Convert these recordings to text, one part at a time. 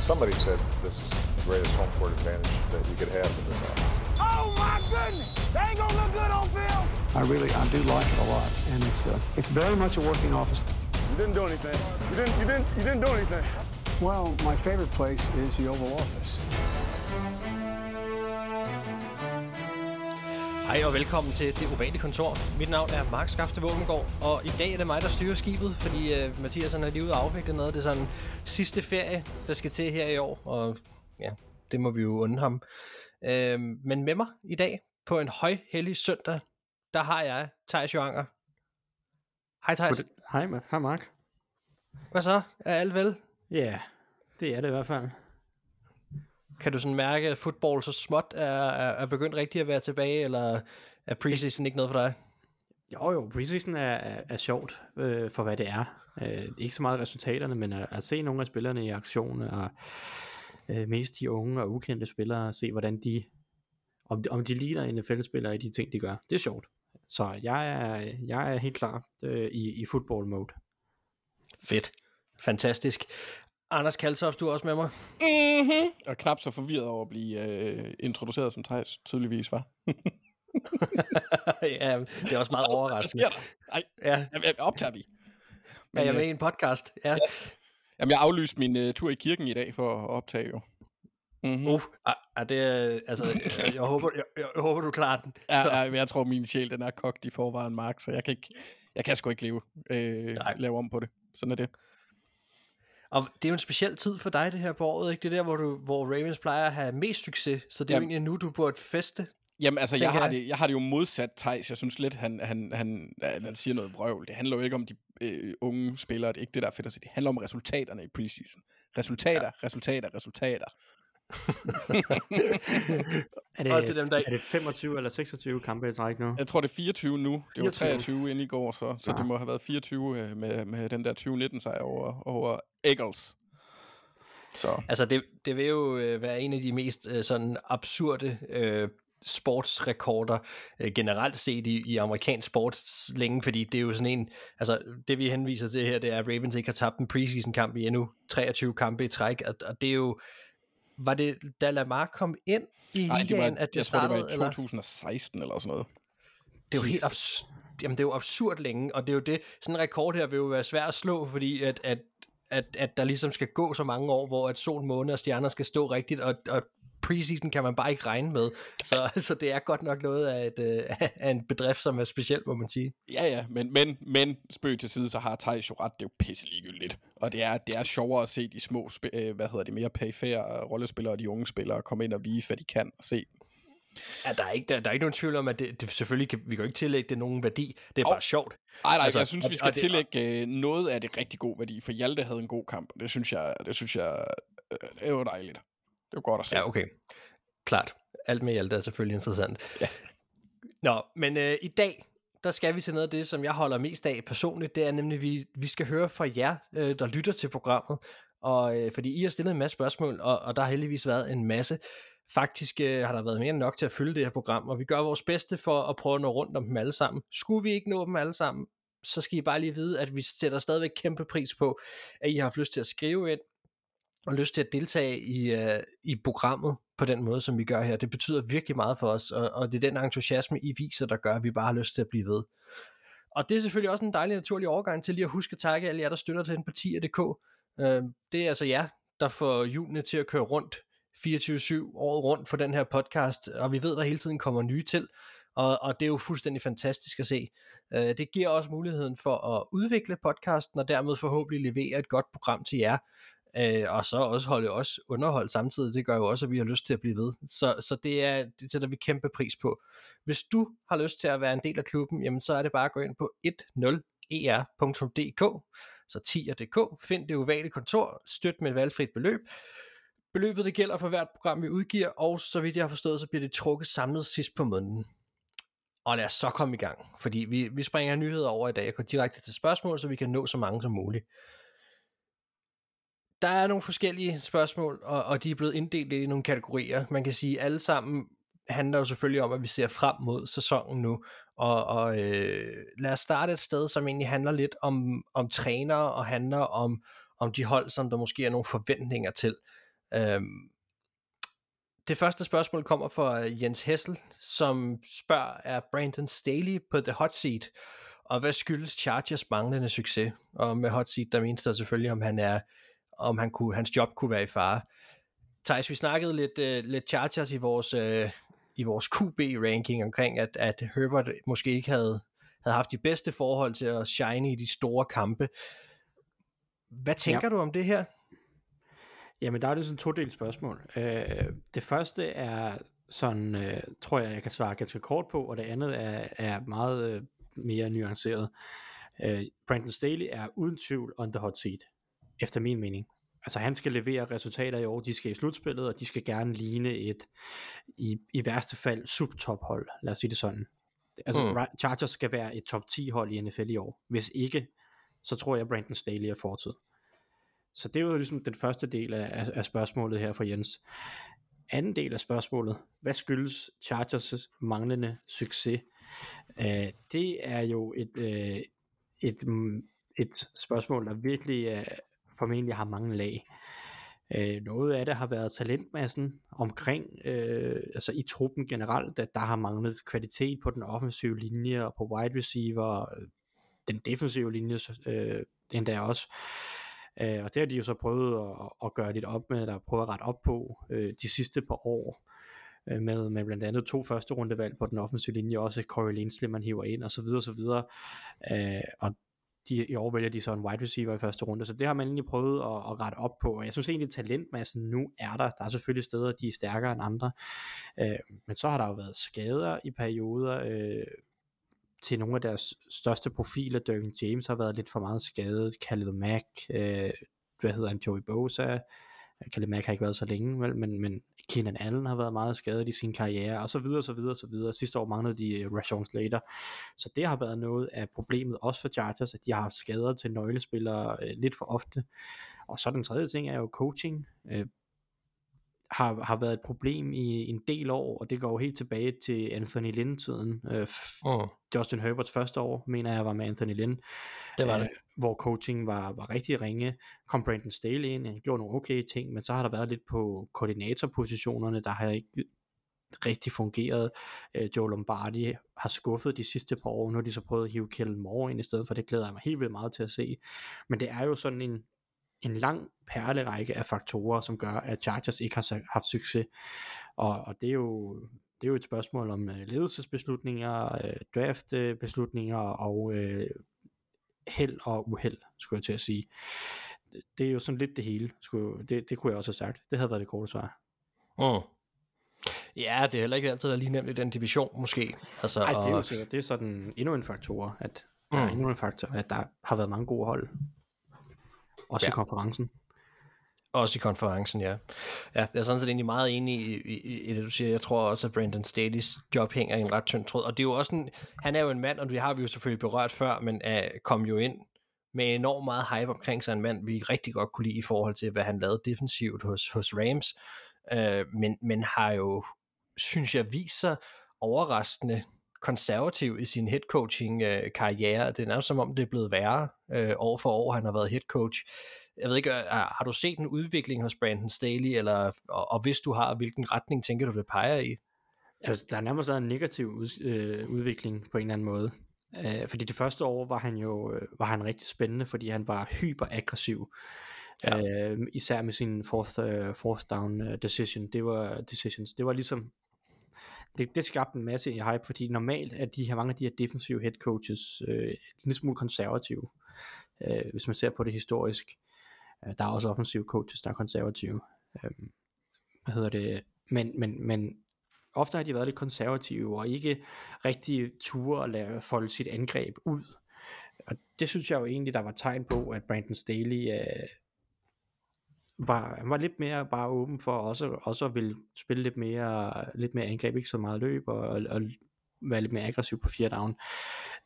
Somebody said this is the greatest home court advantage that you could have in this office. Oh my goodness! They ain't gonna look good on film. I really, I do like it a lot, and it's uh, it's very much a working office. You didn't do anything. You didn't. You didn't. You didn't do anything. Well, my favorite place is the Oval Office. Hej og velkommen til Det Ovale Kontor. Mit navn er Mark Skafte Våbengård, og i dag er det mig, der styrer skibet, fordi uh, Mathias han er lige ude og afvikle noget. Det er sådan sidste ferie, der skal til her i år, og ja, det må vi jo undre ham. Uh, men med mig i dag, på en højhellig søndag, der har jeg Thijs Joanger. Hej Thijs. Hej, hej Mark. Hvad så? Er alt vel? Ja, yeah, det er det i hvert fald. Kan du sådan mærke, at fodbold så småt er, er, er begyndt rigtig at være tilbage, eller er preseason ikke noget for dig? Jo jo, preseason er, er, er sjovt øh, for hvad det er. Øh, ikke så meget resultaterne, men at, at se nogle af spillerne i aktion, og øh, mest de unge og ukendte spillere, se hvordan de, om de, om de ligner NFL-spillere i de ting, de gør. Det er sjovt. Så jeg er, jeg er helt klar øh, i, i football mode. Fedt. Fantastisk. Anders Kaltoft, du er også med mig. Mm-hmm. Og knap så forvirret over at blive øh, introduceret som Thijs tydeligvis var. ja, det er også meget overraskende. Nej, Ja, jeg, optager vi. er jeg med øh, i en podcast? Ja. Jamen, jeg aflyste min uh, tur i kirken i dag for at optage jo. Mm-hmm. Uh, ah, ah, det er, altså, jeg, jeg, håber, jeg, jeg, jeg håber, du klarer den. Ja, ja, jeg tror, min sjæl den er kogt i forvejen, Mark, så jeg kan, ikke, jeg kan sgu ikke leve, øh, Nej. lave om på det. Sådan er det. Og det er jo en speciel tid for dig, det her på året, ikke? Det er der, hvor, du, hvor Ravens plejer at have mest succes, så det er jo Jamen. egentlig nu, du burde feste. Jamen, altså, jeg har, jeg. det, jeg har det jo modsat Thijs. Jeg synes lidt, han, han, han, han, han siger noget vrøvl. Det handler jo ikke om de øh, unge spillere. Det er ikke det, der er fedt at se. Det handler om resultaterne i preseason. Resultater, ja. resultater, resultater. Er det, Og til dem, der- er det 25 eller 26 kampe i træk nu? Jeg tror, det er 24 nu. Det var 24. 23 ind i går, så, så Ja. det må have været 24 øh, med, med den der 2019 sejr over, over Eagles. Så Altså, det, det vil jo øh, være en af de mest øh, sådan absurde øh, sportsrekorder øh, generelt set i, i amerikansk sport længe, fordi det er jo sådan en, altså det vi henviser til her, det er, at Ravens ikke har tabt en preseason kamp i endnu 23 kampe i træk, og, og det er jo, var det da Lamar kom ind i det ligaen, var, at det jeg startede, tror, det var i eller? 2016 eller sådan noget. Det er jo helt absurd, jamen det er jo absurd længe, og det er jo det, sådan en rekord her vil jo være svær at slå, fordi at, at, at, at der ligesom skal gå så mange år, hvor at sol, måne og stjerner skal stå rigtigt, og, og preseason kan man bare ikke regne med, så, så det er godt nok noget af, et, øh, af en bedrift, som er specielt, må man sige. Ja, ja, men, men, men spøg til side, så har Thijs jo ret, det er jo pisse ligegyldigt. Og det er, det er sjovere at se de små, sp- øh, hvad hedder det, mere perifære øh, rollespillere og de unge spillere komme ind og vise, hvad de kan og se. Ja, der er ikke, der, der er ikke nogen tvivl om, at det, det selvfølgelig kan, vi kan jo ikke tillægge det nogen værdi, det er Hov. bare sjovt. Nej, nej, Altså, jeg synes, og- vi og skal det- tillægge øh, noget af det rigtig god værdi, for Hjalte havde en god kamp, og det synes jeg, det synes jeg, øh, det var dejligt. Det var godt at se. Ja, okay. Klart. Alt med alt er selvfølgelig interessant. Ja. Nå, men øh, i dag, der skal vi til noget af det, som jeg holder mest af personligt. Det er nemlig, at vi, vi skal høre fra jer, øh, der lytter til programmet. Og øh, fordi I har stillet en masse spørgsmål, og, og der har heldigvis været en masse. Faktisk øh, har der været mere end nok til at fylde det her program, og vi gør vores bedste for at prøve at nå rundt om dem alle sammen. Skulle vi ikke nå dem alle sammen, så skal I bare lige vide, at vi sætter stadigvæk kæmpe pris på, at I har haft lyst til at skrive ind, og lyst til at deltage i, øh, i programmet på den måde, som vi gør her. Det betyder virkelig meget for os, og, og det er den entusiasme, I viser, der gør, at vi bare har lyst til at blive ved. Og det er selvfølgelig også en dejlig naturlig overgang til lige at huske at takke alle jer, der støtter til den på tier.dk. Øh, det er altså jer, der får hjulene til at køre rundt 24-7 året rundt for den her podcast, og vi ved, der hele tiden kommer nye til, og, og det er jo fuldstændig fantastisk at se. Øh, det giver også muligheden for at udvikle podcasten, og dermed forhåbentlig levere et godt program til jer, øh, og så også holde os underholdt samtidig. Det gør jo også, at vi har lyst til at blive ved. Så, så det, er, det sætter vi kæmpe pris på. Hvis du har lyst til at være en del af klubben, jamen så er det bare at gå ind på 10er.dk, e så 10er.dk, find det ovale kontor, støt med et valgfrit beløb. Beløbet det gælder for hvert program, vi udgiver, og så vidt jeg har forstået, så bliver det trukket samlet sidst på måneden. Og lad os så komme i gang, fordi vi, vi springer nyheder over i dag og går direkte til spørgsmål, så vi kan nå så mange som muligt. Der er nogle forskellige spørgsmål, og, og de er blevet inddelt i nogle kategorier. Man kan sige, at alle sammen handler jo selvfølgelig om, at vi ser frem mod sæsonen nu. Og, og øh, lad os starte et sted, som egentlig handler lidt om, om trænere, og handler om, om de hold, som der måske er nogle forventninger til. Øhm, det første spørgsmål kommer fra Jens Hessel, som spørger, er Brandon Staley på the hot seat? Og hvad skyldes Chargers manglende succes? Og med hot seat, der menes der selvfølgelig, om han er, om han kunne, hans job kunne være i fare. Thijs, vi snakkede lidt, uh, lidt Chargers i vores, uh, i vores QB-ranking omkring, at, at Herbert måske ikke havde, havde haft de bedste forhold til at shine i de store kampe. Hvad tænker ja. du om det her? Jamen, der er det sådan to delt spørgsmål. Øh, det første er sådan, øh, tror jeg, jeg kan svare ganske kort på, og det andet er, er meget øh, mere nuanceret. Øh, Brandon Staley er uden tvivl on the hot seat, efter min mening. Altså han skal levere resultater i år, de skal i slutspillet, og de skal gerne ligne et, i, i værste fald, subtophold, lad os sige det sådan. Altså mm. Chargers skal være et top 10 hold i NFL i år. Hvis ikke, så tror jeg Brandon Staley er fortid. Så det var jo ligesom den første del af, af spørgsmålet her fra Jens. Anden del af spørgsmålet, hvad skyldes Chargers' manglende succes? Uh, det er jo et, uh, et, mm, et spørgsmål, der virkelig uh, formentlig har mange lag. Uh, noget af det har været talentmassen omkring, uh, altså i truppen generelt, at der har manglet kvalitet på den offensive linje og på wide receiver, den defensive linje uh, endda også. Øh, Øh, og det har de jo så prøvet at, at gøre lidt op med, der prøvet at rette op på øh, de sidste par år, øh, med, med blandt andet to første rundevalg på den offensive linje, også Corey Linsley, man hiver ind, og så videre, og så videre. Øh, og de, i år vælger de så en wide receiver i første runde, så det har man egentlig prøvet at, at rette op på, og jeg synes egentlig, at talentmassen nu er der, der er selvfølgelig steder, de er stærkere end andre, øh, men så har der jo været skader i perioder, øh, til nogle af deres største profiler. Derwin James har været lidt for meget skadet. Khalil Mack, øh, hvad hedder han, Joey Bosa. Øh, Khalil Mack har ikke været så længe, vel, men, men Keenan Allen har været meget skadet i sin karriere, og så videre, så videre, så videre. Sidste år manglede de øh, Rashawn Slater. Så det har været noget af problemet, også for Chargers, at de har haft skader til nøglespillere øh, lidt for ofte. Og så den tredje ting er jo coaching. Øh, har, har været et problem i en del år, og det går jo helt tilbage til Anthony Lynn-tiden. Øh, oh. Justin Herberts første år, mener jeg, var med Anthony Lynn. Det var det. Øh, hvor coaching var, var rigtig ringe. Kom Brandon Staley ind, han gjorde nogle okay ting, men så har der været lidt på koordinatorpositionerne, der har ikke rigtig fungeret. Øh, Joe Lombardi har skuffet de sidste par år, nu har de så prøvet at hive Kellen Moore ind i stedet for, det glæder jeg mig helt vildt meget til at se. Men det er jo sådan en, en lang perlerække af faktorer, som gør, at Chargers ikke har haft succes. Og, og det er jo det er jo et spørgsmål om uh, ledelsesbeslutninger, uh, draftbeslutninger og uh, held og uheld, skulle jeg til at sige. Det er jo sådan lidt det hele, skulle, det, det kunne jeg også have sagt. Det havde været det korte svar. Mm. Ja, det er heller ikke altid lige nemt i den division, måske. Altså, Nej, det er jo sikkert. Det er sådan endnu en faktor, at der mm. er endnu en faktor, at der har været mange gode hold. Også ja. i konferencen. Også i konferencen, ja. ja. Jeg er sådan set egentlig meget enig i, i, i det, du siger. Jeg tror også, at Brandon Staley's job hænger i en ret tynd tråd. Og det er jo også en, han er jo en mand, og det har vi jo selvfølgelig berørt før, men uh, kom jo ind med enormt meget hype omkring sig. En mand, vi rigtig godt kunne lide i forhold til, hvad han lavede defensivt hos, hos Rams. Uh, men, men har jo, synes jeg, vist sig overraskende konservativ i sin headcoaching øh, karriere. Det er nærmest som om, det er blevet værre øh, år for år, han har været head coach. Jeg ved ikke, har du set en udvikling hos Brandon Staley, eller, og, og hvis du har, hvilken retning tænker du, det peger i? Altså, der er nærmest en negativ ud, øh, udvikling på en eller anden måde. Øh, fordi det første år var han jo øh, var han rigtig spændende, fordi han var hyperaggressiv. Ja. Øh, især med sin fourth, uh, fourth down uh, decision. Det var decisions. Det var ligesom det, det skabte en masse hype, fordi normalt er de her mange af de her defensive head coaches øh, en lille smule konservative, øh, hvis man ser på det historisk. Øh, der er også offensive coaches, der er konservative. Øh, hvad hedder det? Men, men, men ofte har de været lidt konservative, og ikke rigtig ture at lade folde sit angreb ud. Og det synes jeg jo egentlig, der var tegn på, at Brandon Staley øh, var, han var lidt mere bare åben for også, også at ville spille lidt mere, lidt mere angreb, ikke så meget løb, og, og, og være lidt mere aggressiv på fire down.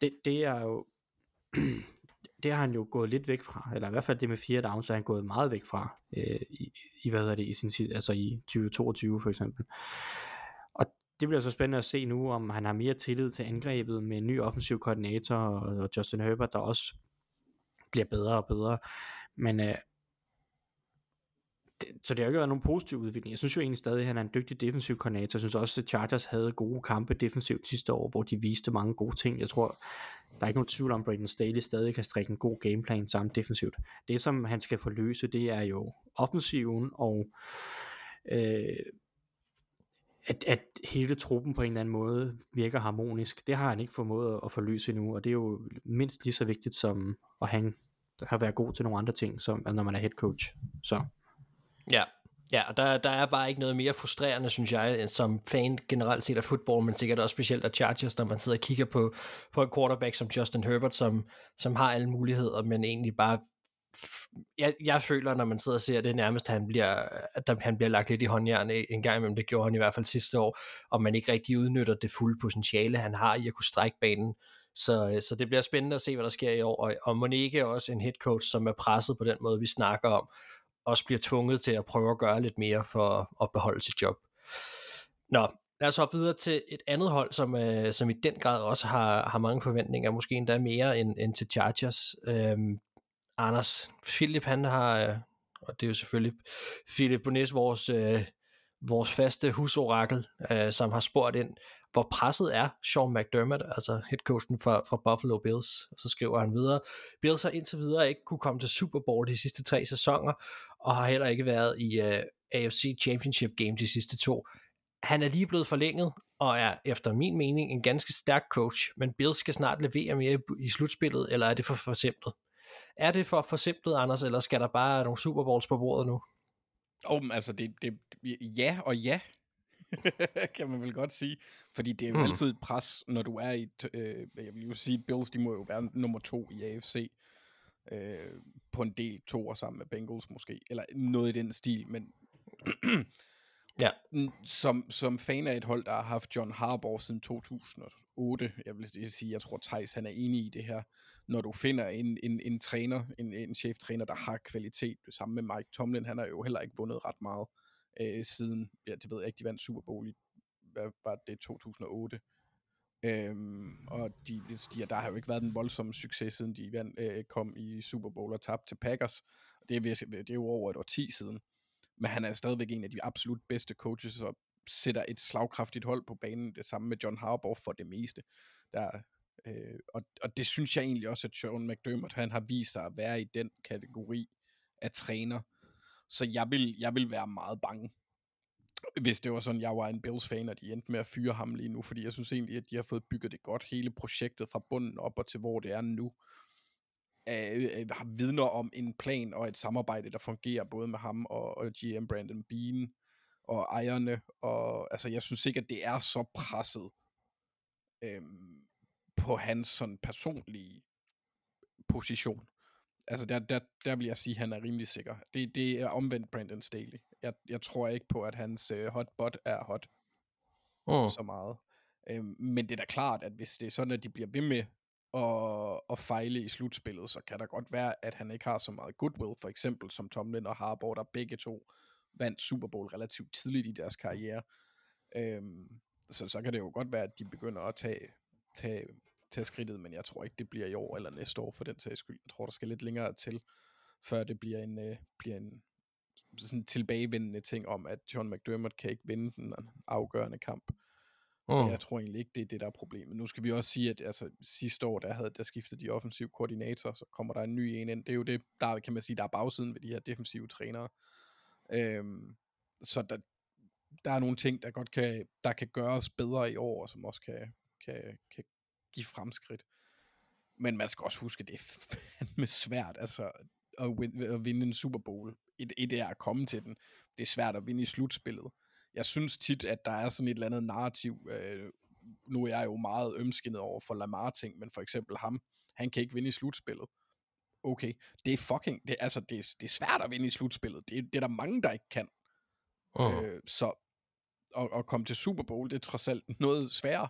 Det, det er jo, det har han jo gået lidt væk fra, eller i hvert fald det med fire down, så er han gået meget væk fra, øh, i, i, hvad hedder det, i sin, altså i 2022 for eksempel. Og det bliver så spændende at se nu, om han har mere tillid til angrebet med en ny offensiv koordinator, og, og Justin Herbert, der også bliver bedre og bedre. Men øh, så det har ikke været nogen positiv udvikling. Jeg synes jo egentlig stadig, at han er en dygtig defensiv koordinator. Jeg synes også, at Chargers havde gode kampe defensivt sidste år, hvor de viste mange gode ting. Jeg tror, der er ikke nogen tvivl om, at Brandon Staley stadig kan strikke en god gameplan sammen defensivt. Det, som han skal forløse, det er jo offensiven og øh, at, at hele truppen på en eller anden måde virker harmonisk. Det har han ikke formået at forløse endnu, og det er jo mindst lige så vigtigt som at han har været god til nogle andre ting, som når man er head coach. Så. Ja, Ja, og der, der er bare ikke noget mere frustrerende, synes jeg, som fan generelt set af fodbold, men sikkert også specielt af Chargers, når man sidder og kigger på, på en quarterback som Justin Herbert, som, som har alle muligheder, men egentlig bare jeg, jeg føler, når man sidder og ser det, nærmest at han bliver, at han bliver lagt lidt i håndjern øh, en gang imellem. Det gjorde han i hvert fald sidste år, og man ikke rigtig udnytter det fulde potentiale, han har i at kunne strække banen. Så, øh, så det bliver spændende at se, hvad der sker i år, og, og Monique også en head coach, som er presset på den måde, vi snakker om, også bliver tvunget til at prøve at gøre lidt mere for at beholde sit job. Nå, lad os hoppe videre til et andet hold, som, øh, som i den grad også har, har mange forventninger, måske endda mere end, end til Chargers. Øhm, Anders, Philip han har, øh, og det er jo selvfølgelig Philip Bonis, vores, øh, vores faste husorakel, øh, som har spurgt ind, hvor presset er Sean McDermott, altså headcoachen for, for Buffalo Bills. Og så skriver han videre, Bills har indtil videre ikke kunne komme til Super Bowl de sidste tre sæsoner, og har heller ikke været i uh, øh, AFC Championship Game de sidste to. Han er lige blevet forlænget, og er efter min mening en ganske stærk coach, men Bills skal snart levere mere i, i slutspillet, eller er det for forsimplet? Er det for forsimplet, Anders, eller skal der bare nogle Super Bowls på bordet nu? Oh, altså, det, det, ja og ja. kan man vel godt sige. Fordi det er jo mm. altid et pres, når du er i øh, jeg vil jo sige, Bills, de må jo være nummer to i AFC. Øh, på en del to sammen med Bengals måske, eller noget i den stil, men ja. som, som fan af et hold, der har haft John Harbaugh siden 2008, jeg vil sige, jeg tror Thijs han er enig i det her, når du finder en, en, en træner, en, en cheftræner, der har kvalitet, sammen med Mike Tomlin, han har jo heller ikke vundet ret meget øh, siden, ja, det ved jeg ikke, de vandt Super Bowl i, hvad var det, 2008. Øhm, og de, de, der har jo ikke været en voldsom succes, siden de vandt, øh, kom i Super Bowl og tabte til Packers. Det er, det er jo over et år 10 siden. Men han er stadigvæk en af de absolut bedste coaches, og sætter et slagkraftigt hold på banen. Det samme med John Harbaugh for det meste. Der, øh, og, og det synes jeg egentlig også, at Sean McDermott, han har vist sig at være i den kategori af træner. Så jeg vil, jeg vil være meget bange hvis det var sådan, jeg var en Bills-fan, og de endte med at fyre ham lige nu, fordi jeg synes egentlig, at de har fået bygget det godt, hele projektet fra bunden op og til hvor det er nu, øh, øh, har vidner om en plan og et samarbejde, der fungerer både med ham og, og GM Brandon Bean og ejerne, og altså jeg synes ikke, at det er så presset øh, på hans sådan personlige position. Altså der, der, der vil jeg sige, at han er rimelig sikker. Det, det er omvendt Brandon Staley. Jeg, jeg tror ikke på, at hans øh, hot bot er hot oh. så meget. Øhm, men det er da klart, at hvis det er sådan, at de bliver ved med at, at fejle i slutspillet, så kan der godt være, at han ikke har så meget goodwill, for eksempel som Tomlin og Harbaugh, der begge to vandt Super Bowl relativt tidligt i deres karriere. Øhm, så, så kan det jo godt være, at de begynder at tage, tage tage skridtet, men jeg tror ikke, det bliver i år eller næste år for den sags skyld. Jeg tror, der skal lidt længere til, før det bliver en, øh, bliver en sådan tilbagevendende ting om, at John McDermott kan ikke vinde den afgørende kamp. Mm. Jeg tror egentlig ikke, det er det, der er problemet. Nu skal vi også sige, at altså, sidste år, der, havde, der skiftede de offensiv koordinator, så kommer der en ny en ind. Det er jo det, der kan man sige, der er bagsiden ved de her defensive trænere. Øhm, så der, der er nogle ting, der godt kan, der kan gøres bedre i år, som også kan, kan, kan give fremskridt. Men man skal også huske, at det er fandme svært altså, at, win, at vinde en Super Bowl. Et, et er at komme til den. Det er svært at vinde i slutspillet. Jeg synes tit, at der er sådan et eller andet narrativ. Øh, nu er jeg jo meget ømskinnet over for Lamar-ting, men for eksempel ham, han kan ikke vinde i slutspillet. Okay, det er fucking, det, altså, det er, det er svært at vinde i slutspillet. Det, det er der mange, der ikke kan. Uh. Øh, så at, at komme til Super Bowl, det er trods alt noget sværere.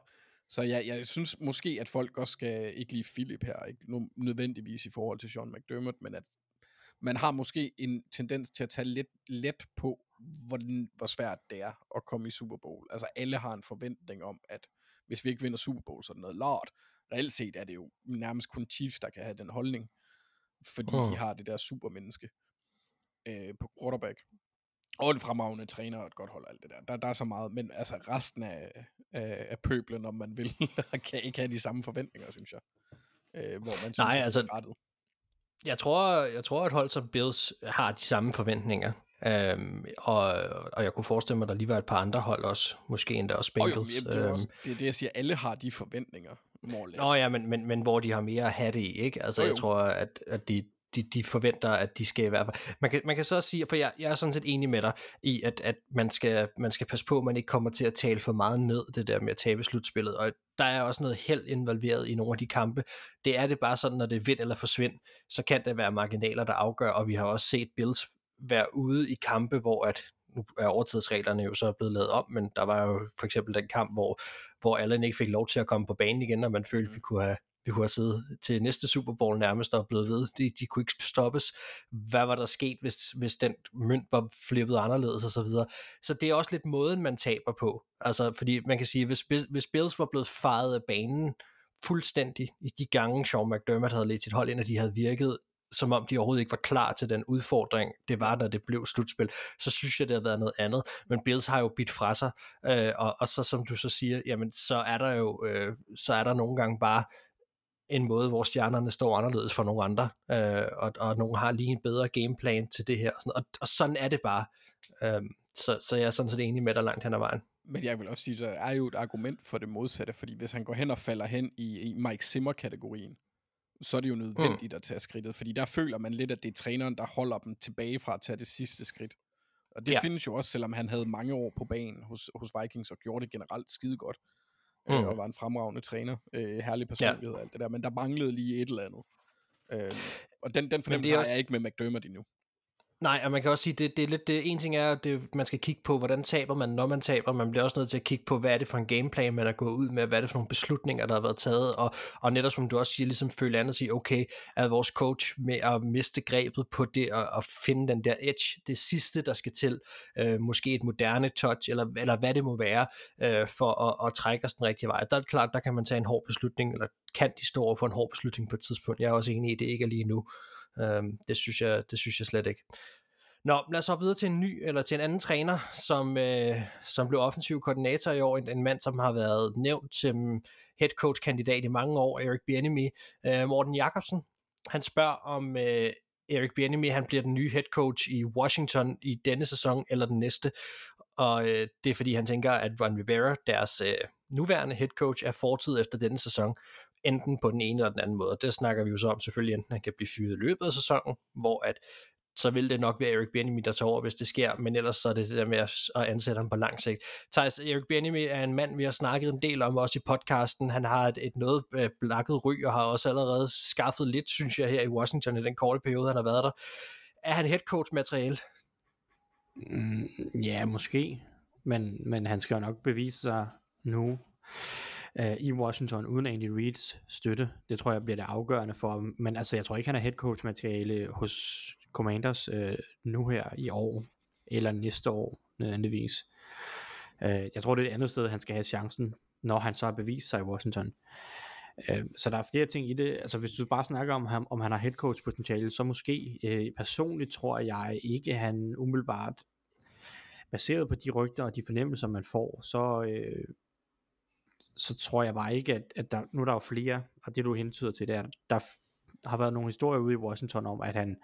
Så jeg, jeg synes måske, at folk også skal ikke lige Philip her, ikke nødvendigvis i forhold til Sean McDermott, men at man har måske en tendens til at tage lidt let på, hvor, hvor svært det er at komme i Super Bowl. Altså alle har en forventning om, at hvis vi ikke vinder Super Bowl, så er det noget lort. Reelt set er det jo nærmest kun Chiefs, der kan have den holdning, fordi oh. de har det der supermenneske øh, på quarterback. Og en fremragende træner og et godt hold og alt det der. der. Der er så meget, men altså resten af, af, af pøblen, om man vil, kan ikke have de samme forventninger, synes jeg. Øh, hvor man synes, Nej, altså- rettet. Jeg tror, jeg tror, at hold som Bills har de samme forventninger. Øhm, og, og jeg kunne forestille mig, at der lige var et par andre hold også. Måske endda også Og jo, Bengals. jamen, det, er jo øhm, også, det er det, jeg siger. Alle har de forventninger, more. Nå ja, men, men, men hvor de har mere at have det i, ikke? Altså, Jo, jeg jo. tror, at, at de, de, de forventer, at de skal i hvert fald... Man kan, man kan så også sige, for jeg, jeg er sådan set enig med dig i, at, at man, skal, man skal passe på, at man ikke kommer til at tale for meget ned, det der med at tabe slutspillet. Og der er også noget held involveret i nogle af de kampe. Det er det bare sådan, når det er vind eller forsvind, så kan det være marginaler, der afgør, og vi har også set Bills være ude i kampe, hvor at nu er overtidsreglerne jo så blevet lavet om, men der var jo for eksempel den kamp, hvor, hvor Allen ikke fik lov til at komme på banen igen, og man følte, at vi kunne have vi kunne have siddet til næste Super Bowl nærmest og blevet ved. De, de kunne ikke stoppes. Hvad var der sket, hvis, hvis den mønt var flippet anderledes og så videre. Så det er også lidt måden, man taber på. Altså, fordi man kan sige, hvis, hvis Bills var blevet faret af banen fuldstændig i de gange, Sean McDermott havde ledt sit hold ind, og de havde virket som om de overhovedet ikke var klar til den udfordring, det var, når det blev slutspil, så synes jeg, det har været noget andet. Men Bills har jo bidt fra sig, øh, og, og så som du så siger, jamen så er der jo, øh, så er der nogle gange bare en måde, hvor stjernerne står anderledes for nogle andre, øh, og, og nogle har lige en bedre gameplan til det her, og, sådan, og, og sådan er det bare. Øh, så, så jeg er sådan set enig med dig langt hen ad vejen. Men jeg vil også sige, så er jo et argument for det modsatte, fordi hvis han går hen og falder hen i, i Mike Zimmer-kategorien, så er det jo nødvendigt mm. at tage skridtet, fordi der føler man lidt, at det er træneren, der holder dem tilbage fra at tage det sidste skridt. Og det ja. findes jo også, selvom han havde mange år på banen hos, hos Vikings, og gjorde det generelt skide godt, mm. Mm. øh, og var en fremragende træner, øh, herlig personlighed og alt det der, men der manglede lige et eller andet. Øh, og den, den fornemmelse har også- jeg ikke med McDermott endnu. Nej, og man kan også sige, det, det er lidt det, en ting er, at det, man skal kigge på, hvordan taber man, når man taber. Man bliver også nødt til at kigge på, hvad er det for en gameplan, man er gået ud med, hvad er det for nogle beslutninger, der har været taget, og, og netop som du også siger, ligesom føle andet og sige, okay, er vores coach med at miste grebet på det, og, og finde den der edge, det sidste, der skal til, øh, måske et moderne touch, eller, eller hvad det må være, øh, for at, at trække os den rigtige vej. Der er det klart, der kan man tage en hård beslutning, eller kan de stå over for en hård beslutning på et tidspunkt. Jeg er også enig i, det ikke er lige nu. Øhm, det, synes jeg, det synes jeg slet ikke. Nå, lad os så videre til en ny, eller til en anden træner, som, øh, som blev offensiv koordinator i år. En, en mand, som har været nævnt som head coach kandidat i mange år, Erik Bieniemy. Øh, Morten Jacobsen, han spørger om øh, Erik Bieniemy, han bliver den nye head coach i Washington i denne sæson eller den næste. Og øh, det er fordi, han tænker, at Ron Rivera, deres øh, nuværende head coach, er fortid efter denne sæson enten på den ene eller den anden måde. Og det snakker vi jo så om selvfølgelig, enten han kan blive fyret i løbet af sæsonen, hvor at så vil det nok være Erik Bieniemy, der tager over, hvis det sker, men ellers så er det det der med at ansætte ham på lang sigt. Thijs, Erik Bieniemy er en mand, vi har snakket en del om også i podcasten. Han har et, et noget øh, blakket ry, og har også allerede skaffet lidt, synes jeg, her i Washington i den korte periode, han har været der. Er han head coach materiale? Mm, ja, måske. Men, men han skal jo nok bevise sig nu øh, i Washington uden Andy Reids støtte. Det tror jeg bliver det afgørende for ham. Men altså, jeg tror ikke, han er head coach materiale hos Commanders øh, nu her i år, eller næste år nødvendigvis. Øh, jeg tror, det er et andet sted, han skal have chancen, når han så har bevist sig i Washington. Øh, så der er flere ting i det. Altså hvis du bare snakker om, ham, om han har head coach potentiale, så måske øh, personligt tror jeg ikke, han umiddelbart baseret på de rygter og de fornemmelser, man får, så, øh, så tror jeg bare ikke, at, at der, nu er der jo flere, og det du hentyder til, det er, der f- har været nogle historier ude i Washington om, at han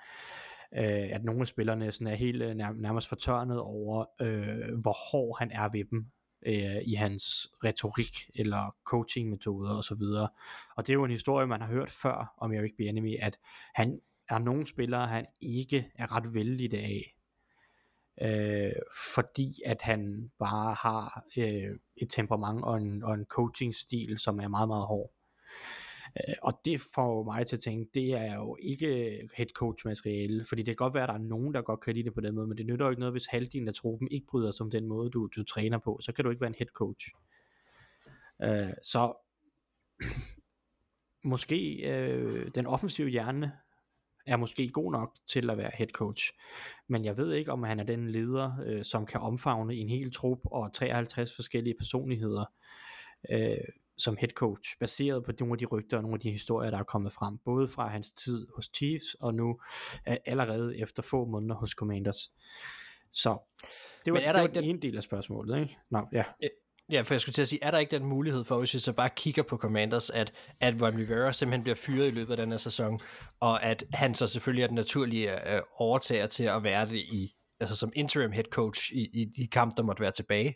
øh, at nogle af spillerne sådan er helt øh, nær, nærmest fortørnet over, øh, hvor hård han er ved dem øh, i hans retorik eller coachingmetoder og så videre. Og det er jo en historie, man har hørt før om Eric Bieniemy, at han er nogle spillere, han ikke er ret vældig af, øh, fordi at han bare har øh, et temperament og en, og en coaching-stil, som er meget, meget hård. Øh, og det får mig til at tænke, det er jo ikke head coach materiale, fordi det kan godt være, at der er nogen, der godt kan lide det på den måde, men det nytter jo ikke noget, hvis halvdelen af truppen ikke bryder sig om den måde, du, du træner på, så kan du ikke være en head coach. Øh, så måske øh, den offensive hjerne er måske god nok til at være head coach. Men jeg ved ikke, om han er den leder, øh, som kan omfavne en hel trup og 53 forskellige personligheder øh, som head coach, baseret på nogle af de rygter og nogle af de historier, der er kommet frem, både fra hans tid hos Chiefs og nu øh, allerede efter få måneder hos Commanders. Så det var, Men er er der det var ikke den ene del af spørgsmålet, ikke? Nå, ja. Ja, for jeg skulle til at sige, er der ikke den mulighed for, hvis vi så bare kigger på Commanders, at, at Ron Rivera simpelthen bliver fyret i løbet af den her sæson, og at han så selvfølgelig er den naturlige øh, overtager til at være det i, altså som interim head coach i, i de kampe, der måtte være tilbage?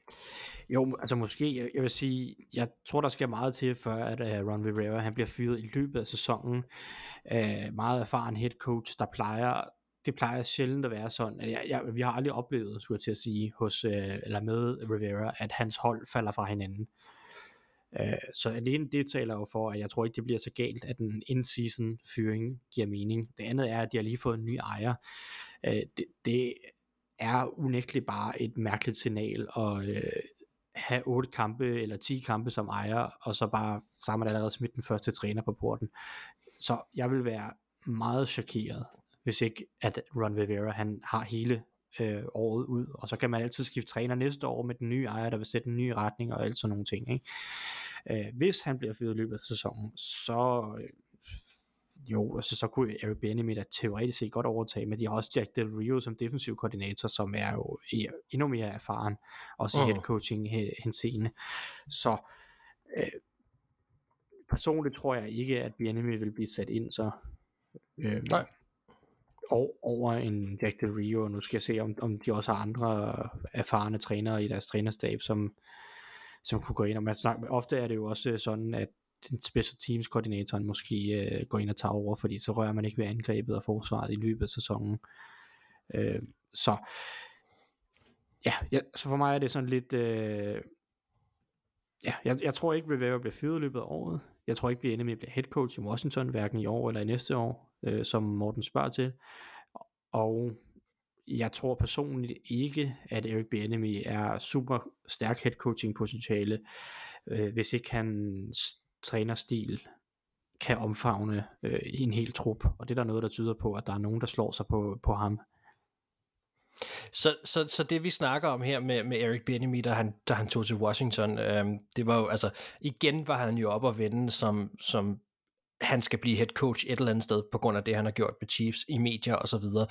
Jo, altså måske, jeg, jeg vil sige, jeg tror, der skal meget til, før at uh, Ron Rivera, han bliver fyret i løbet af sæsonen. Uh, meget erfaren head coach, der plejer, det plejer sjældent at være sådan, at jeg, jeg, vi har aldrig oplevet, skulle jeg til at sige, hos, øh, eller med Rivera, at hans hold falder fra hinanden. Øh, så alene det taler jo for, at jeg tror ikke, det bliver så galt, at en in-season fyring giver mening. Det andet er, at de har lige fået en ny ejer. Øh, det, det er unægteligt bare et mærkeligt signal at øh, have otte kampe eller 10 kampe som ejer, og så bare sammen allerede smidt den første træner på porten. Så jeg vil være meget chokeret, hvis ikke at Ron Rivera han har hele øh, året ud, og så kan man altid skifte træner næste år med den nye ejer, der vil sætte en ny retning og alt sådan nogle ting. Ikke? Øh, hvis han bliver fyret i løbet af sæsonen, så øh, jo, altså så kunne Eric Bieniemy da teoretisk set godt overtage, men de har også Jack Del Rio som defensiv koordinator, som er jo endnu mere erfaren, også i Mhm. head coaching henseende. Så øh, personligt tror jeg ikke, at Bieniemy vil blive sat ind så øh, Nej år over en Jack Del Rio, og nu skal jeg se, om, om de også har andre erfarne trænere i deres trænerstab, som, som kunne gå ind. Og man snakker, ofte er det jo også sådan, at den special teams koordinatoren måske øh, går ind og tager over, fordi så rører man ikke ved angrebet og forsvaret i løbet af sæsonen. Øh, så ja, ja, så for mig er det sådan lidt øh, ja, jeg, jeg tror ikke Rivera bliver fyret i løbet af året. Jeg tror ikke vi ender med at blive head coach i Washington, hverken i år eller i næste år, øh, som Morten spørger til. Og jeg tror personligt ikke, at Eric Bieniemy er super stærk head coaching potentiale, øh, hvis ikke hans trænerstil kan omfavne øh, en hel trup. Og det er der noget, der tyder på, at der er nogen, der slår sig på, på ham. Så, så, så det vi snakker om her med, med Eric Bieniemy, da han, da han tog til Washington, øhm, det var jo, altså, igen var han jo op og vende som, som han skal blive head coach et eller andet sted, på grund af det, han har gjort med Chiefs i medier og så videre,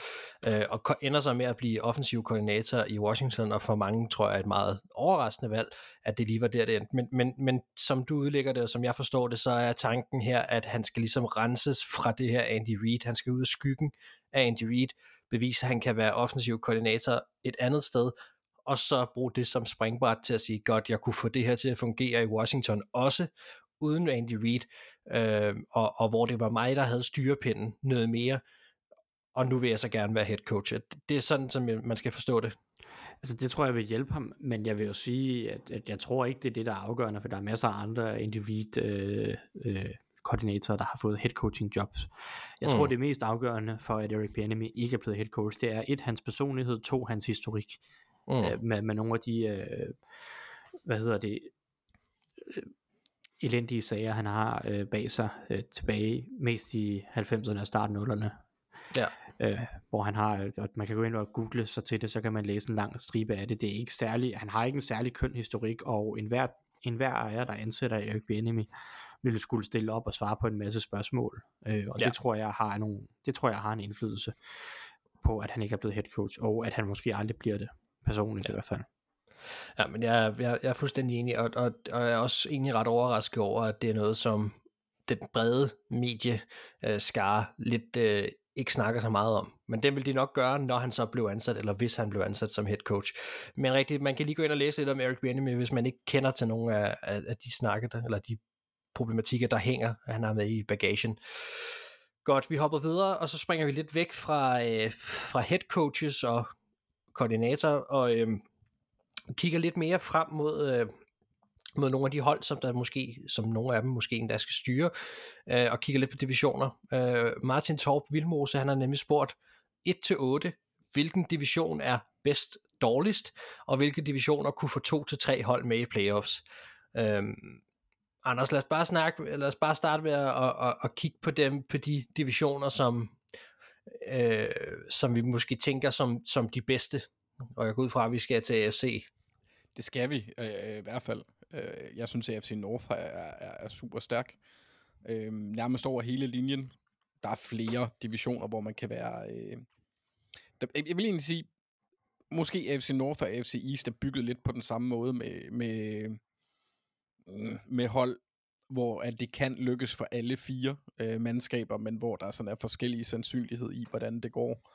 øh, og ender sig med at blive offensiv koordinator i Washington, og for mange tror jeg er et meget overraskende valg, at det lige var der, det endte. Men, men, men som du udlægger det, og som jeg forstår det, så er tanken her, at han skal ligesom renses fra det her Andy Reid. Han skal ud af skyggen af Andy Reid, bevise, at han kan være offensiv koordinator et andet sted, og så bruge det som springbræt til at sige, godt, jeg kunne få det her til at fungere i Washington også, uden Andy Reid, øh, og, og hvor det var mig, der havde styrepinden noget mere, og nu vil jeg så gerne være head coach. Det er sådan, som man skal forstå det. Altså det tror jeg vil hjælpe ham, men jeg vil jo sige, at, at jeg tror ikke, det er det, der er afgørende, for der er masser af andre individ øh, øh, koordinatorer, der har fået head coaching jobs. Jeg mm. tror, det mest afgørende for, at Eric Bieniemy ikke er blevet head coach, det er et, hans personlighed, to, hans historik. Mm. Øh, med, med nogle af de, øh, hvad hedder det, øh, elendige sager, han har øh, bag sig øh, tilbage, mest i 90'erne og starten 0'erne. Ja. Øh, hvor han har, og man kan gå ind og google sig til det, så kan man læse en lang stribe af det. Det er ikke særlig, han har ikke en særlig køn historik, og enhver, enhver ejer, der ansætter Eric Bieniemy, ville skulle stille op og svare på en masse spørgsmål. Øh, og ja. det tror jeg har nogle, det tror jeg har en indflydelse på, at han ikke er blevet head coach, og at han måske aldrig bliver det, personligt ja. i hvert fald. Ja, men jeg, jeg, jeg er fuldstændig enig, og, og, og jeg er også egentlig ret overrasket over, at det er noget, som den brede medie øh, lidt øh, ikke snakker så meget om. Men det vil de nok gøre, når han så blev ansat, eller hvis han blev ansat som head coach. Men rigtigt, man kan lige gå ind og læse lidt om Eric Bieniemy, hvis man ikke kender til nogen af, af, af de snakke, der, eller de problematikker, der hænger, at han har med i bagagen. Godt, vi hopper videre, og så springer vi lidt væk fra, øh, fra head coaches og koordinator, og øh, kigger lidt mere frem mod, øh, mod nogle af de hold, som der måske, som nogle af dem måske endda skal styre, øh, og kigger lidt på divisioner. Øh, Martin Torp Vilmose, han har nemlig spurgt 1-8, hvilken division er bedst dårligst, og hvilke divisioner kunne få 2-3 hold med i playoffs. Øh, Anders, lad os bare snakke, lad os bare starte med at, at, at, at kigge på dem, på de divisioner, som, øh, som vi måske tænker som, som de bedste. Og jeg går ud fra, at vi skal til AFC. Det skal vi øh, øh, i hvert fald. Øh, jeg synes, at AFC North er, er, er super stærk. Øh, nærmest over hele linjen. Der er flere divisioner, hvor man kan være... Øh, der, jeg vil egentlig sige, måske AFC North og AFC East er bygget lidt på den samme måde med, med, øh, med hold, hvor at det kan lykkes for alle fire øh, mandskaber, men hvor der sådan er forskellige sandsynlighed i, hvordan det går.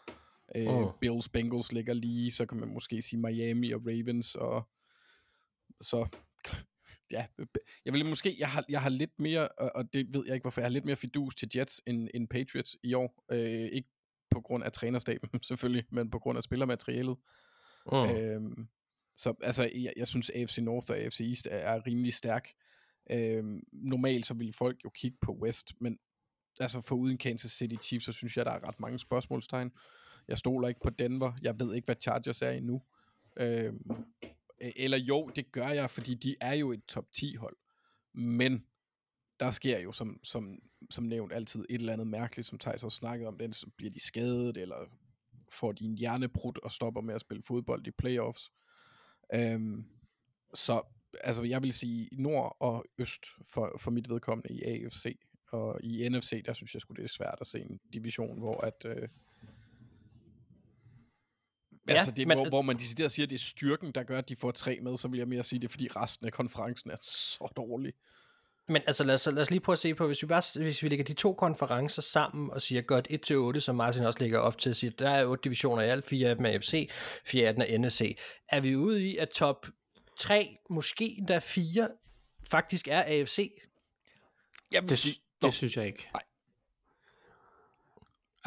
Øh, Mm. Bills, Bengals ligger lige, så kan man måske sige Miami og Ravens, og så ja, jeg vil måske, jeg har, jeg har lidt mere, og- det ved jeg ikke hvorfor, jeg har lidt mere fidus til Jets end, end Patriots i år. Øh, ikke på grund af trænerstaben selvfølgelig, men på grund af spillermaterialet. Mm. Øhm, så altså, jeg, jeg synes AFC North og AFC East er, er rimelig stærk. Øhm, normalt så vil folk jo kigge på West, men altså for uden Kansas City Chiefs, så synes jeg, der er ret mange spørgsmålstegn. Jeg stoler ikke på Denver. Jeg ved ikke, hvad Chargers er endnu. Øh, eller jo, det gør jeg, fordi de er jo et top 10 hold. Men der sker jo som, som, som nævnt altid et eller andet mærkeligt, som Thijs også snakket om, den, så bliver de skadet, eller får de en hjernebrud og stopper med at spille fodbold i playoffs. Øhm, så altså, jeg vil sige nord og øst for, for mit vedkommende i AFC. Og i NFC, der synes jeg skulle det er svært at se en division, hvor at... Øh, Ja, altså det, men- hvor, hvor man decideret siger, at det er styrken, der gør, at de får tre med, så vil jeg mere sige, det er, fordi resten af konferencen er så dårlig. Men altså lad os, lad os lige prøve at se på, hvis vi, bare, hvis vi lægger de to konferencer sammen og siger godt 1-8, som Martin også lægger op til at sige, der er otte divisioner i alt, fire af dem er AFC, fire af dem er NFC. Er vi ude i, at top 3, måske endda 4, faktisk er AFC? Jeg vil Det, sy- det synes jeg ikke. Nej.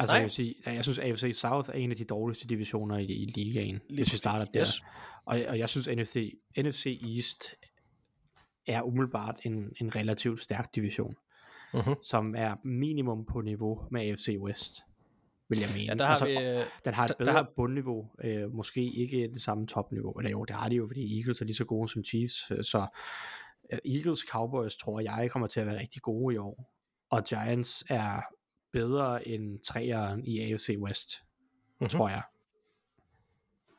Altså Nej. jeg vil sige, jeg synes AFC South er en af de dårligste divisioner i, i ligaen, hvis vi starter der. Yes. Og, og jeg synes NFC, NFC East er umiddelbart en, en relativt stærk division, Mhm. som er minimum på niveau med AFC West, vil jeg mene. Ja, der har altså, vi... øh, den har et der- der bedre har- bundniveau, øh, måske ikke det samme topniveau, eller jo, det har de jo, fordi Eagles er lige så gode som Chiefs, øh, så øh, Eagles Cowboys tror jeg kommer til at være rigtig gode i år, og Giants er bedre end træeren i AFC West, Mhm. mm-hmm. tror jeg.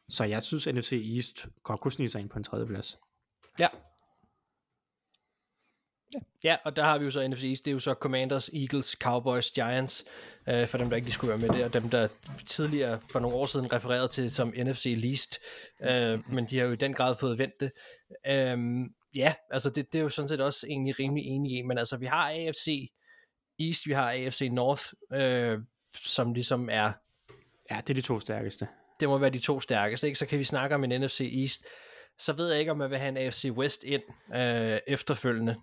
Så jeg synes, NFC East godt kunne snige sig ind på en tredjeplads. Ja. Ja, og der har vi jo så NFC East, det er jo så Commanders, Eagles, Cowboys, Giants, øh, for dem, der ikke lige skulle være med der, og dem, der tidligere for nogle år siden refererede til som NFC Least, øh, men de har jo i den grad fået vendt det. Øh, ja, altså det, det er jo sådan set også egentlig rimelig enige i, men altså vi har AFC East, vi har AFC North, øh, som ligesom er Ja, det er de to stærkeste. det må være de to stærkeste, ikke? Så kan vi snakke om en NFC East. Så ved jeg ikke, om man vil have en AFC West ind øh, efterfølgende.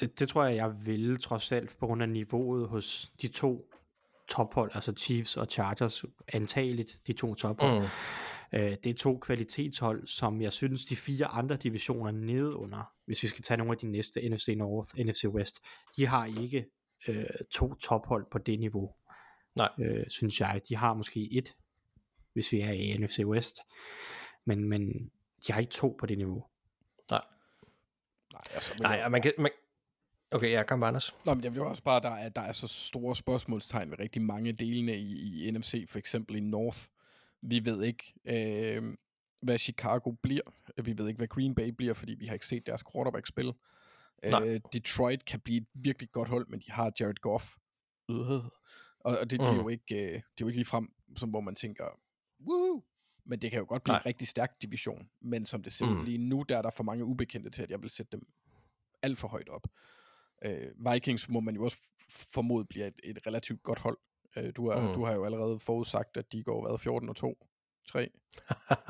Det, det tror jeg, jeg ville trods alt på grund af niveauet hos de to tophold, altså Chiefs og Chargers, antageligt de to tophold. Mm. Øh, det er to kvalitetshold, som jeg synes, de fire andre divisioner nedunder, hvis vi skal tage nogle af de næste, NFC North, NFC West, de har ikke øh, to tophold på det niveau, Nej. øh, synes jeg. De har måske et, hvis vi er i NFC West, men, men de har ikke to på det niveau. Nej. Nej, altså, men Nej, jeg- man kan... Man... Okay, ja, kom Anders. Nå, men jeg vil jo også bare, der er, der er så store spørgsmålstegn ved rigtig mange delene i, i NFC, for eksempel i North. Vi ved ikke, øh, hvad Chicago bliver. Vi ved ikke, hvad Green Bay bliver, fordi vi har ikke set deres quarterback spille. Nej. Øh, Detroit kan blive et virkelig godt hold, men de har Jared Goff. Øh. Og, og det, det, er jo Mm. ikke, øh, det er jo ikke lige frem, som hvor man tænker, Woo! men det kan jo godt blive Nej. en rigtig stærk division. Men som det ser Mm. lige nu, der er der for mange ubekendte til, at jeg vil sætte dem alt for højt op. Øh, Vikings må man jo også formode bliver et, et relativt godt hold. Øh, du, har, Mm. du har jo allerede forudsagt, at de går hvad, 14 og 2, 3,